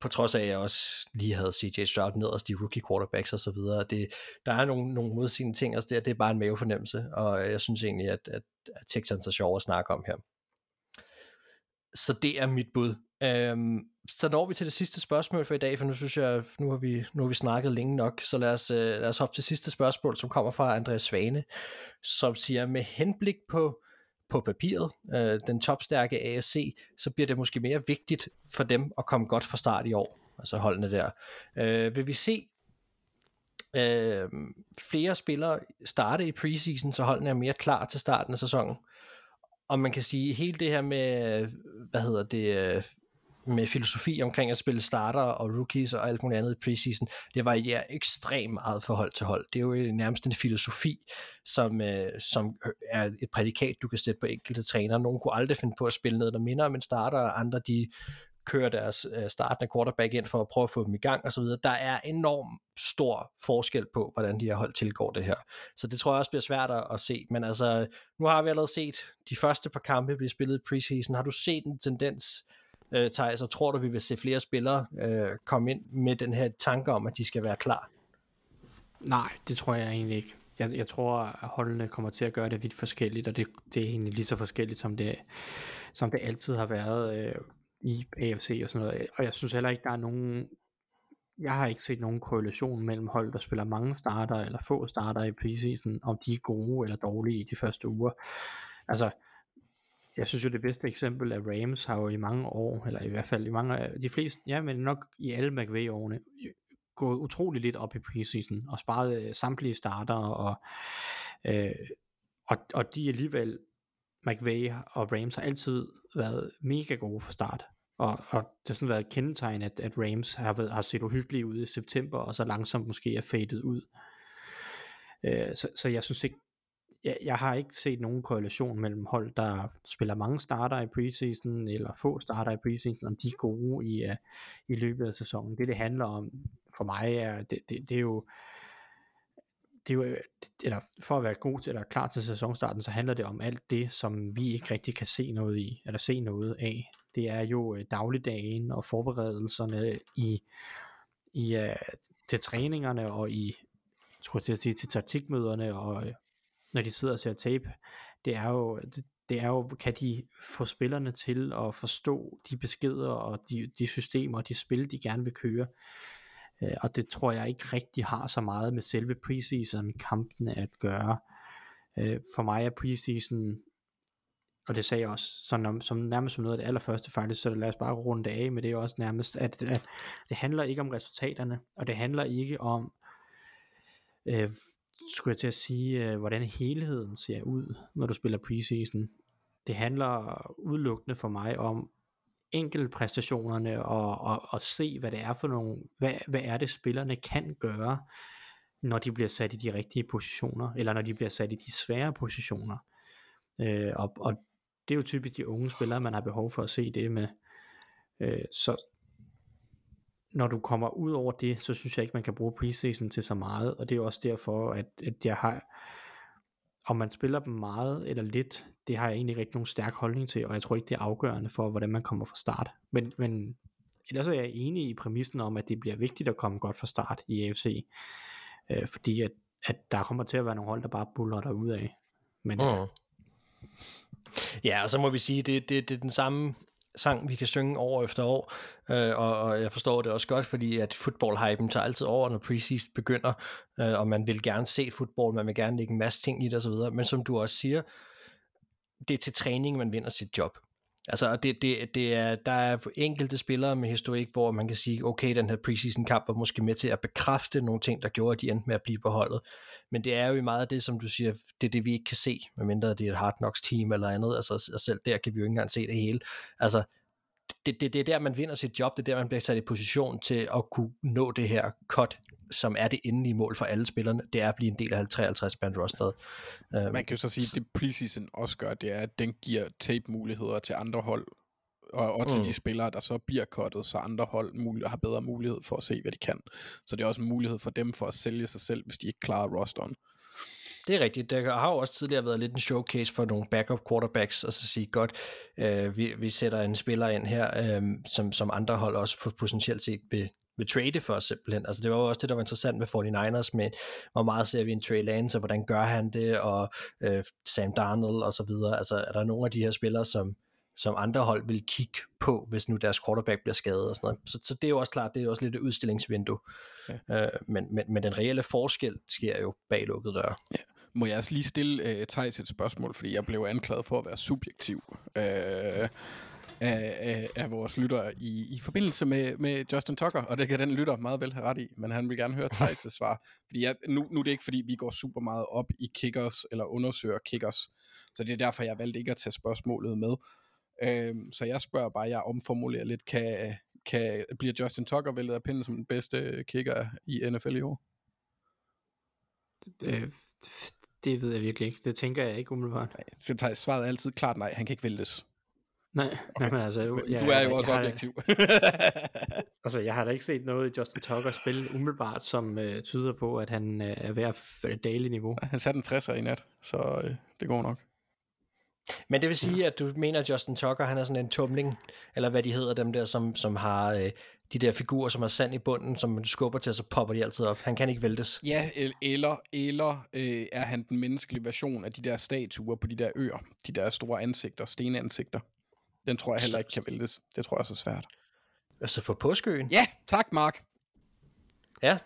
på trods af, at jeg også lige havde CJ Stroud nederst de rookie quarterbacks og så videre. Det, der er nogle, nogle modsigende ting, også det, det er bare en mavefornemmelse, og jeg synes egentlig, at, at, at Texans er sjov at snakke om her. Så det er mit bud. Øhm, så når vi til det sidste spørgsmål for i dag, for nu synes jeg, nu har vi, nu har vi snakket længe nok, så lad os, øh, lad os hoppe til sidste spørgsmål, som kommer fra Andreas Svane, som siger, med henblik på, på papiret, øh, den topstærke ASC, så bliver det måske mere vigtigt for dem at komme godt fra start i år, altså holdene der. Øh, vil vi se øh, flere spillere starte i preseason, så holdene er mere klar til starten af sæsonen? Og man kan sige, hele det her med, hvad hedder det, øh, med filosofi omkring at spille starter og rookies og alt muligt andet i preseason, det varierer ekstremt meget fra hold til hold. Det er jo øh, nærmest en filosofi, som, øh, som er et prædikat, du kan sætte på enkelte træner. Nogle kunne aldrig finde på at spille noget, der minder om en starter, og andre de kører deres øh, startende quarterback ind for at prøve at få dem i gang osv. Der er enorm stor forskel på, hvordan de her hold tilgår det her. Så det tror jeg også bliver svært at, at se. Men altså, nu har vi allerede set de første par kampe blive spillet i preseason. Har du set en tendens, øh, Thijs, og tror du, vi vil se flere spillere øh, komme ind med den her tanke om, at de skal være klar? Nej, det tror jeg egentlig ikke. Jeg, jeg tror, at holdene kommer til at gøre det vidt forskelligt, og det, det er egentlig lige så forskelligt, som det, som det altid har været øh, i AFC og sådan noget. Og jeg synes heller ikke, der er nogen... Jeg har ikke set nogen korrelation mellem hold, der spiller mange starter eller få starter i preseason, om de er gode eller dårlige i de første uger. Altså, jeg synes jo det bedste eksempel er Rams har jo i mange år, eller i hvert fald i mange af de fleste, ja, men nok i alle McVay-årene, gået utrolig lidt op i preseason, og sparet øh, samtlige starter, og, øh, og, og de alligevel, McVay og Rams har altid været mega gode for start. Og, og det har sådan været et kendetegn, at, at Rams har, været, har set uhyggelige ud i september, og så langsomt måske er fadet ud. Øh, så, så jeg synes ikke, jeg, jeg har ikke set nogen korrelation mellem hold, der spiller mange starter i preseason, eller få starter i preseason, om de er gode i, uh, i løbet af sæsonen. Det det handler om for mig, er, det, det, det er jo, det er jo, øh, eller for at være god til, eller klar til sæsonstarten, så handler det om alt det, som vi ikke rigtig kan se noget i, eller se noget af. Det er jo øh, dagligdagen og forberedelserne i, i uh, til træningerne og i skulle jeg til at sige, til taktikmøderne og når de sidder og ser tape, det er jo, øh, det, det er jo, kan de få spillerne til at forstå de beskeder og de, de systemer og de spil, de gerne vil køre. Øh, og det tror jeg ikke rigtig har så meget med selve preseason kampene at gøre. Øh, for mig er preseason, og det sagde jeg også, som, som nærmest som noget af det allerførste faktisk, så lad os bare runde det af, med det også nærmest, at, at det handler ikke om resultaterne, og det handler ikke om, øh, skulle jeg til at sige, øh, hvordan helheden ser ud, når du spiller preseason. Det handler udelukkende for mig om enkeltpræstationerne og, og, og se, hvad det er for nogle, hvad, hvad er det spillerne kan gøre, når de bliver sat i de rigtige positioner, eller når de bliver sat i de svære positioner. Øh, og, og det er jo typisk de unge spillere, man har behov for at se det med. Øh, så, når du kommer ud over det, så synes jeg ikke, man kan bruge preseason til så meget, og det er også derfor, at, at jeg har, om man spiller dem meget eller lidt, det har jeg egentlig ikke nogen stærk holdning til, og jeg tror ikke, det er afgørende for, hvordan man kommer fra start. Men, men ellers er jeg enig i præmissen om, at det bliver vigtigt at komme godt fra start i AFC, øh, fordi at, at der kommer til at være nogle hold, der bare buller der ud af. Men, mm. Ja, og så må vi sige, det, det, det er den samme sang, vi kan synge år efter år, øh, og, og jeg forstår det også godt, fordi at football-hypen tager altid over, når preseason begynder, øh, og man vil gerne se fodbold, man vil gerne lægge en masse ting i det osv., men som du også siger, det er til træning, man vinder sit job. Altså, det, det, det er, der er enkelte spillere med historik, hvor man kan sige, okay, den her preseason kamp var måske med til at bekræfte nogle ting, der gjorde, at de endte med at blive på holdet. Men det er jo i meget af det, som du siger, det er det, vi ikke kan se, medmindre det er et Hard Knocks team eller andet. Altså, selv der kan vi jo ikke engang se det hele. Altså, det, det, det er der, man vinder sit job, det er der, man bliver sat i position til at kunne nå det her cut som er det endelige mål for alle spillerne, det er at blive en del af 53 man roster. Man kan jo så sige, at det preseason også gør, det er, at den giver tape-muligheder til andre hold, og, og til mm. de spillere, der så bliver cuttet, så andre hold mulig, har bedre mulighed for at se, hvad de kan. Så det er også en mulighed for dem for at sælge sig selv, hvis de ikke klarer rosteren. Det er rigtigt. Der har jo også tidligere været lidt en showcase for nogle backup quarterbacks, og så sige, godt, øh, vi, vi sætter en spiller ind her, øh, som, som andre hold også potentielt set vil, vil trade for simpelthen. Altså det var jo også det, der var interessant med 49ers, med hvor meget ser vi en Trey Lance, og hvordan gør han det, og øh, Sam Darnold og så videre. Altså er der nogle af de her spillere, som, som andre hold vil kigge på, hvis nu deres quarterback bliver skadet og sådan noget. Så, så det er jo også klart, det er jo også lidt et udstillingsvindue. Ja. Øh, men, men, men den reelle forskel sker jo bag lukkede døre. Ja. Må jeg også lige stille uh, Thijs et spørgsmål, fordi jeg blev anklaget for at være subjektiv uh, af, af, af vores lytter i, i forbindelse med, med Justin Tucker, og det kan den lytter meget vel have ret i, men han vil gerne høre Thijs' svar. Fordi jeg, nu, nu er det ikke, fordi vi går super meget op i kickers, eller undersøger kickers, så det er derfor, jeg valgte ikke at tage spørgsmålet med. Uh, så jeg spørger bare, jeg omformulerer lidt, kan, kan, bliver Justin Tucker væltet af pinden som den bedste kicker i NFL i år? Øh, det ved jeg virkelig ikke. Det tænker jeg ikke umiddelbart. Nej, så tager svaret altid klart nej. Han kan ikke væltes. Nej, okay. men altså... Men jeg, du er jo jeg, også jeg har- objektiv. Altså, jeg har da ikke set noget i Justin Tucker spille umiddelbart, som øh, tyder på, at han øh, er ved at dale i niveau. han satte en 60'er i nat, så øh, det går nok. Men det vil sige, at du mener, at Justin Tucker, han er sådan en tumling, eller hvad de hedder, dem der, som, som har øh, de der figurer, som har sand i bunden, som man skubber til, og så popper de altid op. Han kan ikke væltes. Ja, el- eller, eller øh, er han den menneskelige version af de der statuer på de der øer? De der store ansigter, stenansigter. Den tror jeg heller ikke kan væltes. Det tror jeg er svært. Altså på påskeøen. Ja, tak Mark. Ja.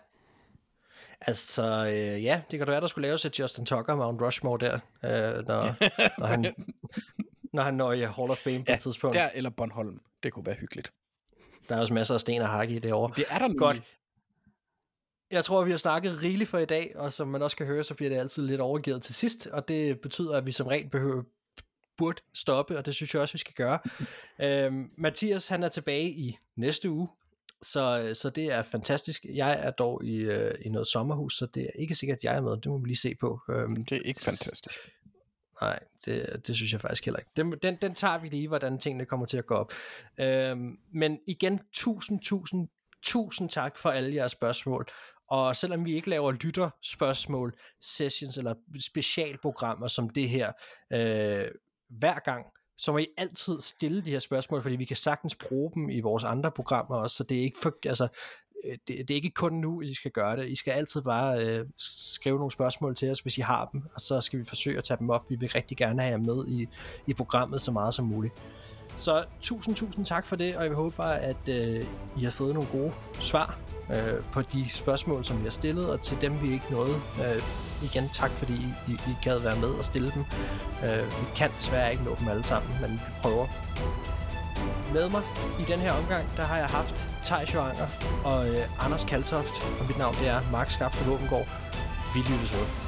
Altså, øh, ja, det kan da være, der skulle laves et Justin Tucker Mount Rushmore der, øh, når, når, han, når han når i Hall of Fame på Ja, et tidspunkt. Der eller Bornholm. Det kunne være hyggeligt. Der er også masser af sten og hakke i det år. Det er der nu. Godt. Jeg tror, vi har snakket rigeligt for i dag, og som man også kan høre, så bliver det altid lidt overgivet til sidst, og det betyder, at vi som regel behøver burde stoppe, og det synes jeg også, vi skal gøre. øhm, Mathias, han er tilbage i næste uge, så, så det er fantastisk. Jeg er dog i, øh, i noget sommerhus, så det er ikke sikkert, at jeg er med. Det må vi lige se på. Øhm, Det er ikke fantastisk. Nej, det, det synes jeg faktisk heller ikke. Den, den, den tager vi lige, hvordan tingene kommer til at gå op. Øhm, men igen, tusind, tusind, tusind tak for alle jeres spørgsmål. Og selvom vi ikke laver lytterspørgsmål, sessions eller specialprogrammer som det her øh, hver gang, så må I altid stille de her spørgsmål, fordi vi kan sagtens bruge dem i vores andre programmer også, så det er ikke for, altså, øh, det, det er ikke kun nu, I skal gøre det. I skal altid bare øh, skrive nogle spørgsmål til os, hvis I har dem, og så skal vi forsøge at tage dem op. Vi vil rigtig gerne have jer med i, i programmet så meget som muligt. Så tusind, tusind tak for det, og jeg håber bare, at øh, I har fået nogle gode svar øh, på de spørgsmål, som vi har stillet, og til dem, vi ikke nåede. Øh, igen, tak fordi I, I, I gad være med og stille dem. Øh, vi kan desværre ikke nå dem alle sammen, men vi prøver. Med mig i den her omgang, der har jeg haft Thijs Joanger og øh, Anders Kaltoft, og mit navn det er Mark Skafte Våbengård. Vi lyttes ved.